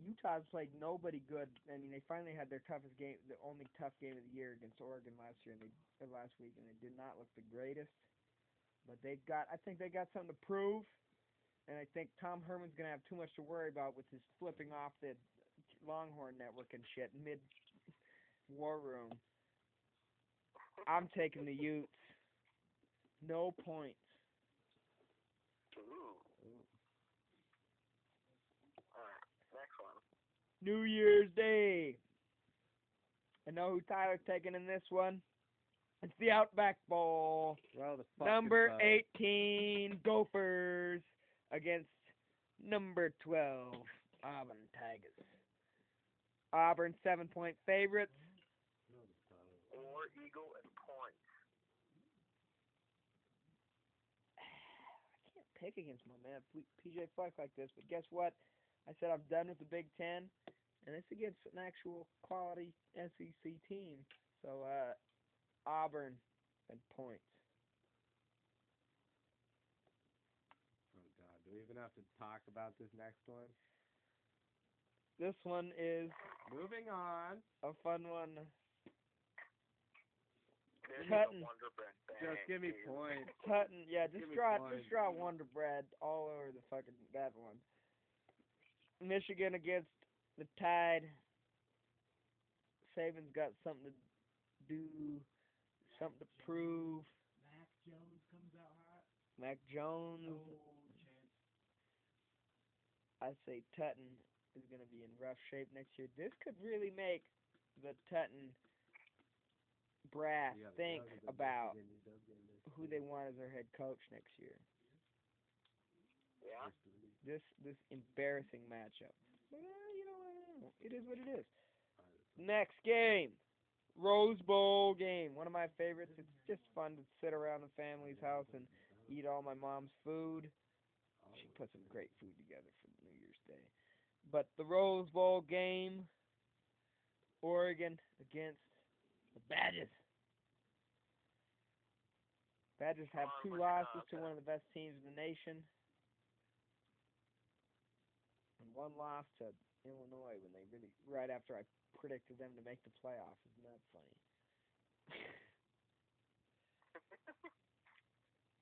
[SPEAKER 1] Utah's played nobody good. I mean, they finally had their toughest game, the only tough game of the year against Oregon last year, and they last week, and they did not look the greatest. But they've got, I think they got something to prove, and I think Tom Herman's gonna have too much to worry about with his flipping off the Longhorn network and shit mid war room. I'm taking the Utes. No points.
[SPEAKER 2] Ooh. Alright, next one.
[SPEAKER 1] New Year's Day. I know who Tyler's taking in this one. It's the Outback Bowl.
[SPEAKER 3] Well, the
[SPEAKER 1] Number
[SPEAKER 3] uh,
[SPEAKER 1] 18 Gophers against number 12 Auburn Tigers. Auburn seven point favorites.
[SPEAKER 2] Or Eagle in points.
[SPEAKER 1] I can't pick against my man PJ Fleck like this, but guess what? I said I'm done with the Big Ten, and it's against an actual quality SEC team. So uh, Auburn and points.
[SPEAKER 3] Oh God, do we even have to talk about this next one?
[SPEAKER 1] This one is
[SPEAKER 3] Moving on.
[SPEAKER 1] a fun one.
[SPEAKER 2] This
[SPEAKER 1] Cutting.
[SPEAKER 2] is a Wonder Bread bang,
[SPEAKER 3] Just give me
[SPEAKER 2] dude.
[SPEAKER 3] points.
[SPEAKER 1] Tutton, yeah, just
[SPEAKER 3] Give
[SPEAKER 1] draw, just draw Wonder Bread all over the fucking that one. Michigan against the Tide. Saban's got something to do, something to prove.
[SPEAKER 4] Mac Jones comes out hot.
[SPEAKER 1] Mac Jones,
[SPEAKER 4] No.
[SPEAKER 1] I say Tutton is going to be in rough shape next year. This could really make the Tutton brass
[SPEAKER 3] You gotta
[SPEAKER 1] think
[SPEAKER 3] go to the
[SPEAKER 1] about
[SPEAKER 3] Michigan UW this
[SPEAKER 1] who they want as their head coach next year.
[SPEAKER 2] Yeah.
[SPEAKER 1] This this embarrassing matchup. But uh, you know, it is what it is. Next game, Rose Bowl game. One of my favorites. It's just fun to sit around the family's house and eat all my mom's food. She put some great food together for New Year's Day. But the Rose Bowl game, Oregon against the Badgers. Badgers have two losses to one of the best teams in the nation, and one loss to Illinois when they really right after I predicted them to make the playoffs. Isn't that funny?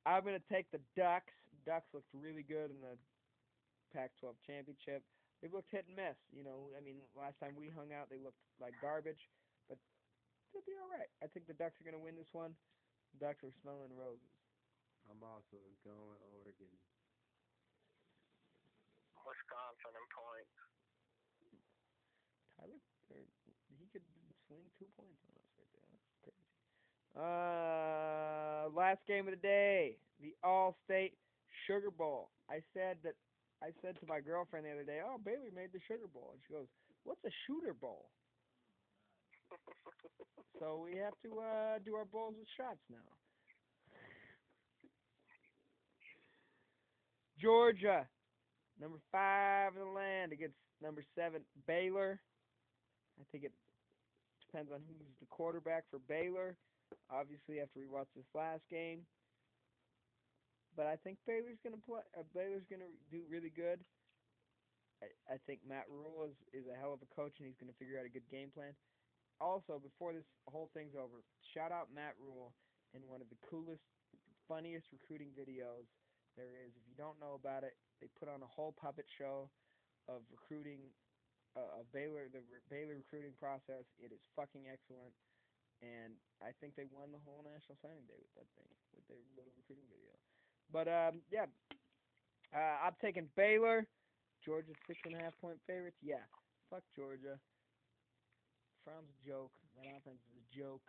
[SPEAKER 1] I'm gonna take the Ducks. Ducks looked really good in the Pac-12 championship. They looked hit and miss. You know, I mean, last time we hung out, they looked like garbage, but they'll be all right. I think the Ducks are gonna win this one. Ducks are smelling roses.
[SPEAKER 3] I'm also going Oregon.
[SPEAKER 2] Wisconsin in points.
[SPEAKER 1] Tyler, he could swing two points on us right there. That's crazy. Uh, last game of the day, the All-State Sugar Bowl. I said that. I said to my girlfriend the other day, "Oh, Bailey made the Sugar Bowl," and she goes, "What's a shooter bowl?" so we have to uh, do our bowls with shots now. Georgia, number five in the land against number seven Baylor. I think it depends on who's the quarterback for Baylor. Obviously, after we watch this last game, but I think Baylor's gonna play. Uh, Baylor's gonna do really good. I, I think Matt Rhule is is a hell of a coach, and he's gonna figure out a good game plan. Also, before this whole thing's over, shout out Matt Rhule in one of the coolest, funniest recruiting videos there is. If you don't know about it, they put on a whole puppet show of recruiting, uh, of Baylor, the re- Baylor recruiting process. It is fucking excellent, and I think they won the whole national signing day with that thing, with their little recruiting video. But um, yeah, uh, I'm taking Baylor. Georgia's six and a half point favorites. Yeah, fuck Georgia. Fromm's a joke. That offense is a joke.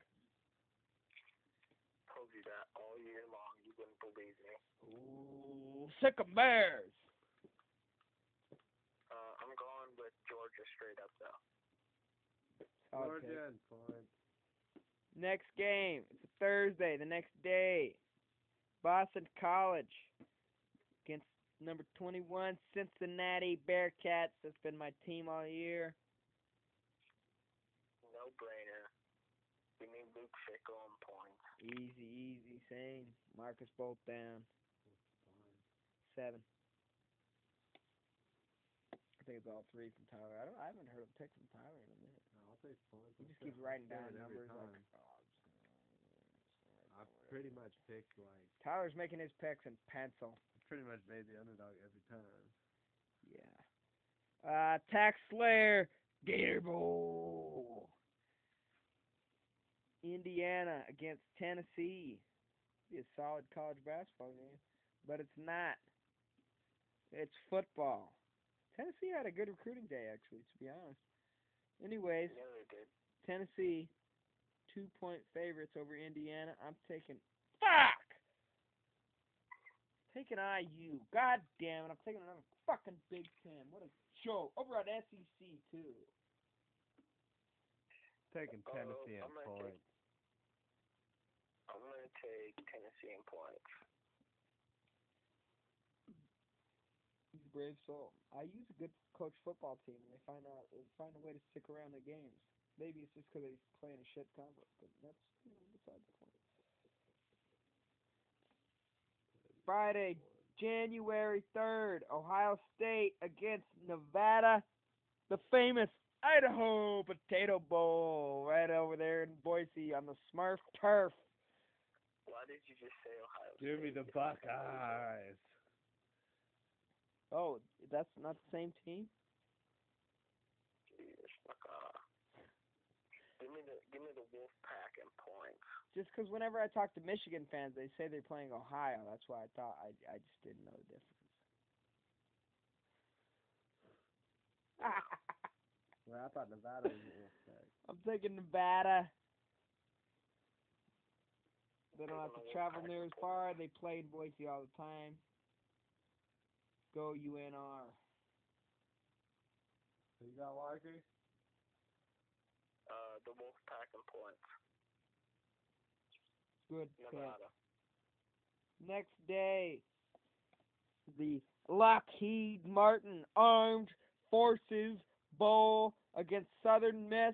[SPEAKER 2] Told you that all year long. You wouldn't believe me.
[SPEAKER 1] Ooh, sick 'em Bears.
[SPEAKER 2] Uh, I'm going with Georgia straight up though.
[SPEAKER 1] Solid.
[SPEAKER 3] Georgia and points.
[SPEAKER 1] Next game. It's a Thursday, the next day. Boston College against number 21 Cincinnati Bearcats. That's been my team all year.
[SPEAKER 2] No brainer. Give me Luke Fickell in points.
[SPEAKER 1] Easy, easy, same. Marcus both down. Seven. I think it's all three from Tyler. I don't. I haven't heard a pick from Tyler in a minute.
[SPEAKER 3] No, I'll take points.
[SPEAKER 1] He just keeps writing down numbers like. Oh, I'm just gonna-
[SPEAKER 3] I've pretty much picked like
[SPEAKER 1] Tyler's making his picks in pencil.
[SPEAKER 3] pretty much made the underdog every time.
[SPEAKER 1] Yeah. Uh, Tax Slayer, Gator Bowl. Indiana against Tennessee. Be a solid college basketball game, but it's not. It's football. Tennessee had a good recruiting day, actually, to be honest. Anyways,
[SPEAKER 2] Yeah.
[SPEAKER 1] Tennessee, two point favorites over Indiana. I'm taking. Fuck! Taking IU. God damn it. I'm taking another fucking Big Ten. What a joke. Over at SEC, too.
[SPEAKER 3] Taking
[SPEAKER 2] Uh,
[SPEAKER 3] Tennessee
[SPEAKER 2] I'm
[SPEAKER 3] and
[SPEAKER 2] gonna take-
[SPEAKER 3] points.
[SPEAKER 2] I'm gonna take Tennessee in points.
[SPEAKER 1] He's brave soul. I use a good coach football team, and they find out they find a way to stick around the games. Maybe it's just because they play in a shit conference, but that's you know, beside the point. Friday, January third, Ohio State against Nevada, the famous Idaho Potato Bowl, right over there in Boise on the Smurf turf.
[SPEAKER 2] Why did you just say Ohio
[SPEAKER 3] Give me the Buckeyes.
[SPEAKER 1] Oh, that's not the same team.
[SPEAKER 2] Jesus, fuck off. Give me the give me the Wolfpack in points.
[SPEAKER 1] Just because whenever I talk to Michigan fans, they say they're playing Ohio. That's why I thought I I just didn't know the difference.
[SPEAKER 3] Well, I thought Nevada was the Wolfpack.
[SPEAKER 1] I'm thinking Nevada. They don't have to travel near as far. They play in Boise all the time. Go UNR.
[SPEAKER 3] So you got Walker?
[SPEAKER 2] Uh, the Wolfpack in points.
[SPEAKER 1] Good pick.
[SPEAKER 2] Nevada.
[SPEAKER 1] Next day, the Lockheed Martin Armed Forces Bowl against Southern Miss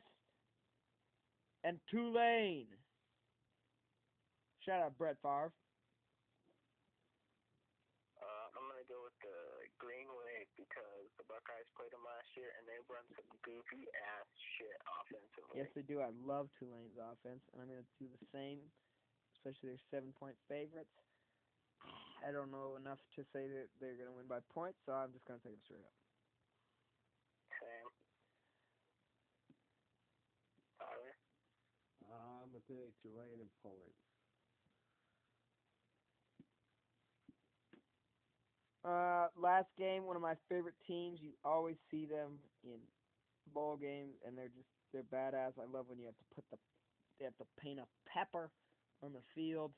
[SPEAKER 1] and Tulane. Shout out Brett Favre.
[SPEAKER 2] Uh, I'm gonna go with the Green Wave because the Buckeyes played them last year and they run some goofy ass shit offensively.
[SPEAKER 1] Yes, they do. I love Tulane's offense, and I'm going to do the same, especially their seven point favorites. I don't know enough to say that they're going to win by points, so I'm just going to take them straight up.
[SPEAKER 2] Same. Tyler.
[SPEAKER 3] Take in points.
[SPEAKER 1] Uh, last game, one of my favorite teams. You always see them in bowl games, and they're just they're badass. I love when you have to put the they have to paint a pepper on the field.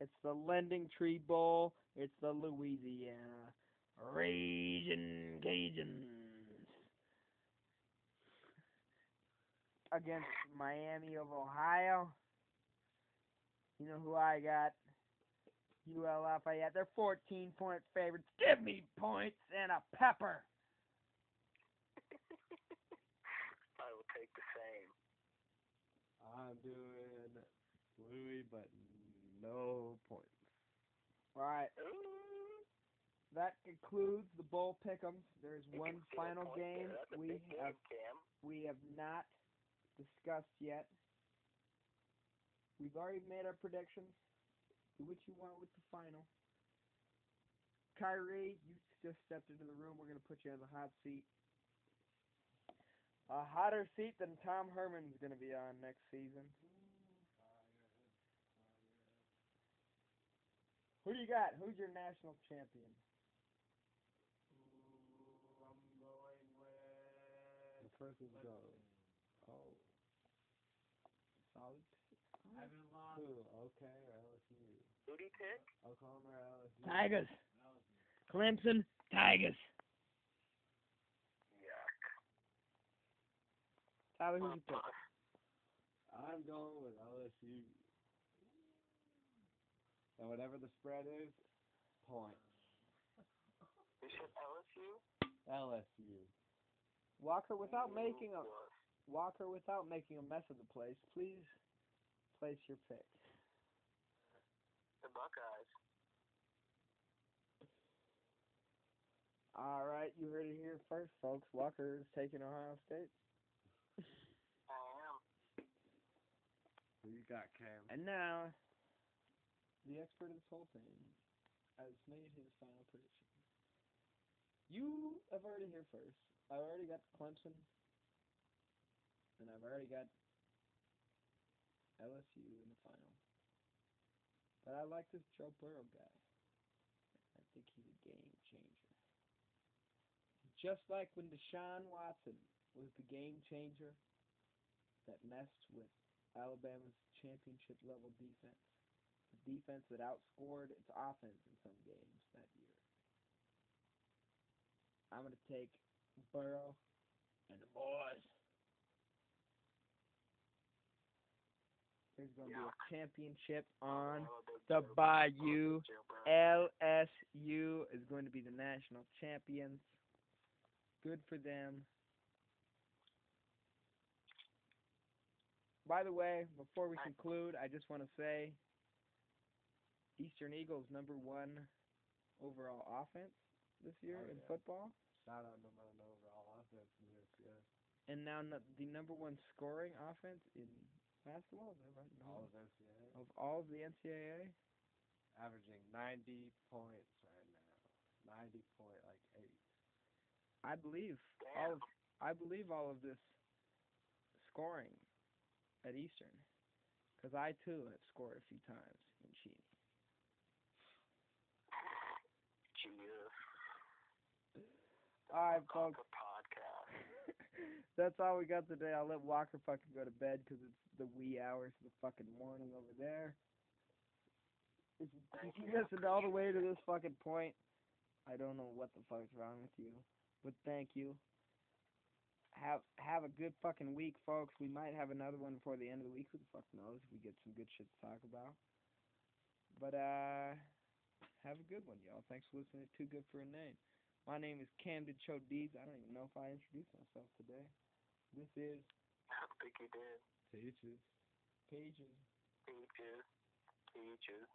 [SPEAKER 1] It's the Lending Tree Bowl. It's the Louisiana Raging Cajuns against Miami of Ohio. You know who I got? UL Lafayette. They're 14 point favorites. Give me points and a pepper.
[SPEAKER 2] I will take the same.
[SPEAKER 3] I'm doing Louis, but no points.
[SPEAKER 1] All right, that concludes the bowl pick'ems. There's one
[SPEAKER 2] can steal a
[SPEAKER 1] final game
[SPEAKER 2] there.
[SPEAKER 1] We
[SPEAKER 2] big game,
[SPEAKER 1] have
[SPEAKER 2] Cam.
[SPEAKER 1] we have not discussed yet. We've already made our predictions. Do what you want with the final. Kyrie, you just stepped into the room. We're gonna put you on the hot seat. A hotter seat than Tom Herman's gonna be on next season. Who do you got? Who's your national champion?
[SPEAKER 4] I'm going with.
[SPEAKER 3] The first is go. Oh,
[SPEAKER 1] Solid.
[SPEAKER 4] I haven't lost.
[SPEAKER 3] who? Okay, LSU?
[SPEAKER 2] Who do you pick?
[SPEAKER 3] Oklahoma or LSU?
[SPEAKER 1] Tigers. Clemson. Tigers.
[SPEAKER 2] Yuck.
[SPEAKER 1] Tyler, who's your pick?
[SPEAKER 3] I'm going with LSU. And whatever the spread is, points.
[SPEAKER 2] You said LSU?
[SPEAKER 3] LSU.
[SPEAKER 1] Walker, without
[SPEAKER 2] Ooh,
[SPEAKER 1] making a. Walker, without making a mess of the place, please place your pick.
[SPEAKER 2] The Buckeyes.
[SPEAKER 1] All right, you heard it here first, folks. Walker is taking Ohio State.
[SPEAKER 2] I am.
[SPEAKER 3] Who you got, Cam?
[SPEAKER 1] And now, the expert of this whole thing has made his final prediction. You have already here first. I've already got Clemson, and I've already got LSU in the final. But I like this Joe Burrow guy. I think he's a game changer. Just like when Deshaun Watson was the game changer that messed with Alabama's championship level defense. The defense that outscored its offense in some games that year. I'm going to take Burrow and the boys. There's gonna be a championship on the Bayou. LSU is going to be the national champions. Good for them. By the way, before we conclude, I just want to say Eastern Eagles number one overall offense this year
[SPEAKER 3] Oh,
[SPEAKER 1] in football,
[SPEAKER 3] Shout out number one overall offense in this, yeah.
[SPEAKER 1] and now no, the number one scoring offense in basketball. Is that right? No.
[SPEAKER 3] All of NCAA.
[SPEAKER 1] of all of the NCAA.
[SPEAKER 3] Averaging 90 points right now. 90 point, like, eight.
[SPEAKER 1] I believe all of I believe all of this scoring at Eastern, because I too have scored a few times in Cheney.
[SPEAKER 2] Jesus.
[SPEAKER 1] All right, folks. That's all we got today. I'll let Walker fucking go to bed because it's the wee hours of the fucking morning over there. If you, if you
[SPEAKER 2] you.
[SPEAKER 1] listened all the way to this fucking point, I don't know what the fuck's wrong with you. But thank you. Have have a good fucking week, folks. We might have another one before the end of the week. Who the fuck knows? If we get some good shit to talk about. But uh, have a good one, y'all. Thanks for listening to Too Good for a Name. My name is Camden Chodiz. I don't even know if I introduced myself today. This is
[SPEAKER 2] I don't think you did.
[SPEAKER 3] Teachers.
[SPEAKER 1] Pages,
[SPEAKER 2] Peaches. Peaches.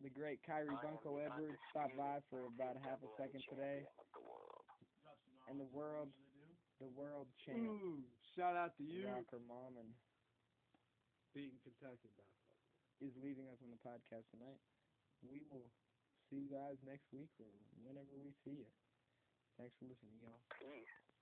[SPEAKER 1] the great Kyrie
[SPEAKER 2] I
[SPEAKER 1] Bunko Edwards stopped by for about a half a second today,
[SPEAKER 2] champion the world.
[SPEAKER 1] and the world, the world champ,
[SPEAKER 3] Ooh, shout out to you.
[SPEAKER 1] Rocker Mom, and
[SPEAKER 3] Beating Kentucky basketball.
[SPEAKER 1] is leaving us on the podcast tonight. We will see you guys next week or whenever we see you. Thanks for listening, y'all.
[SPEAKER 2] Peace.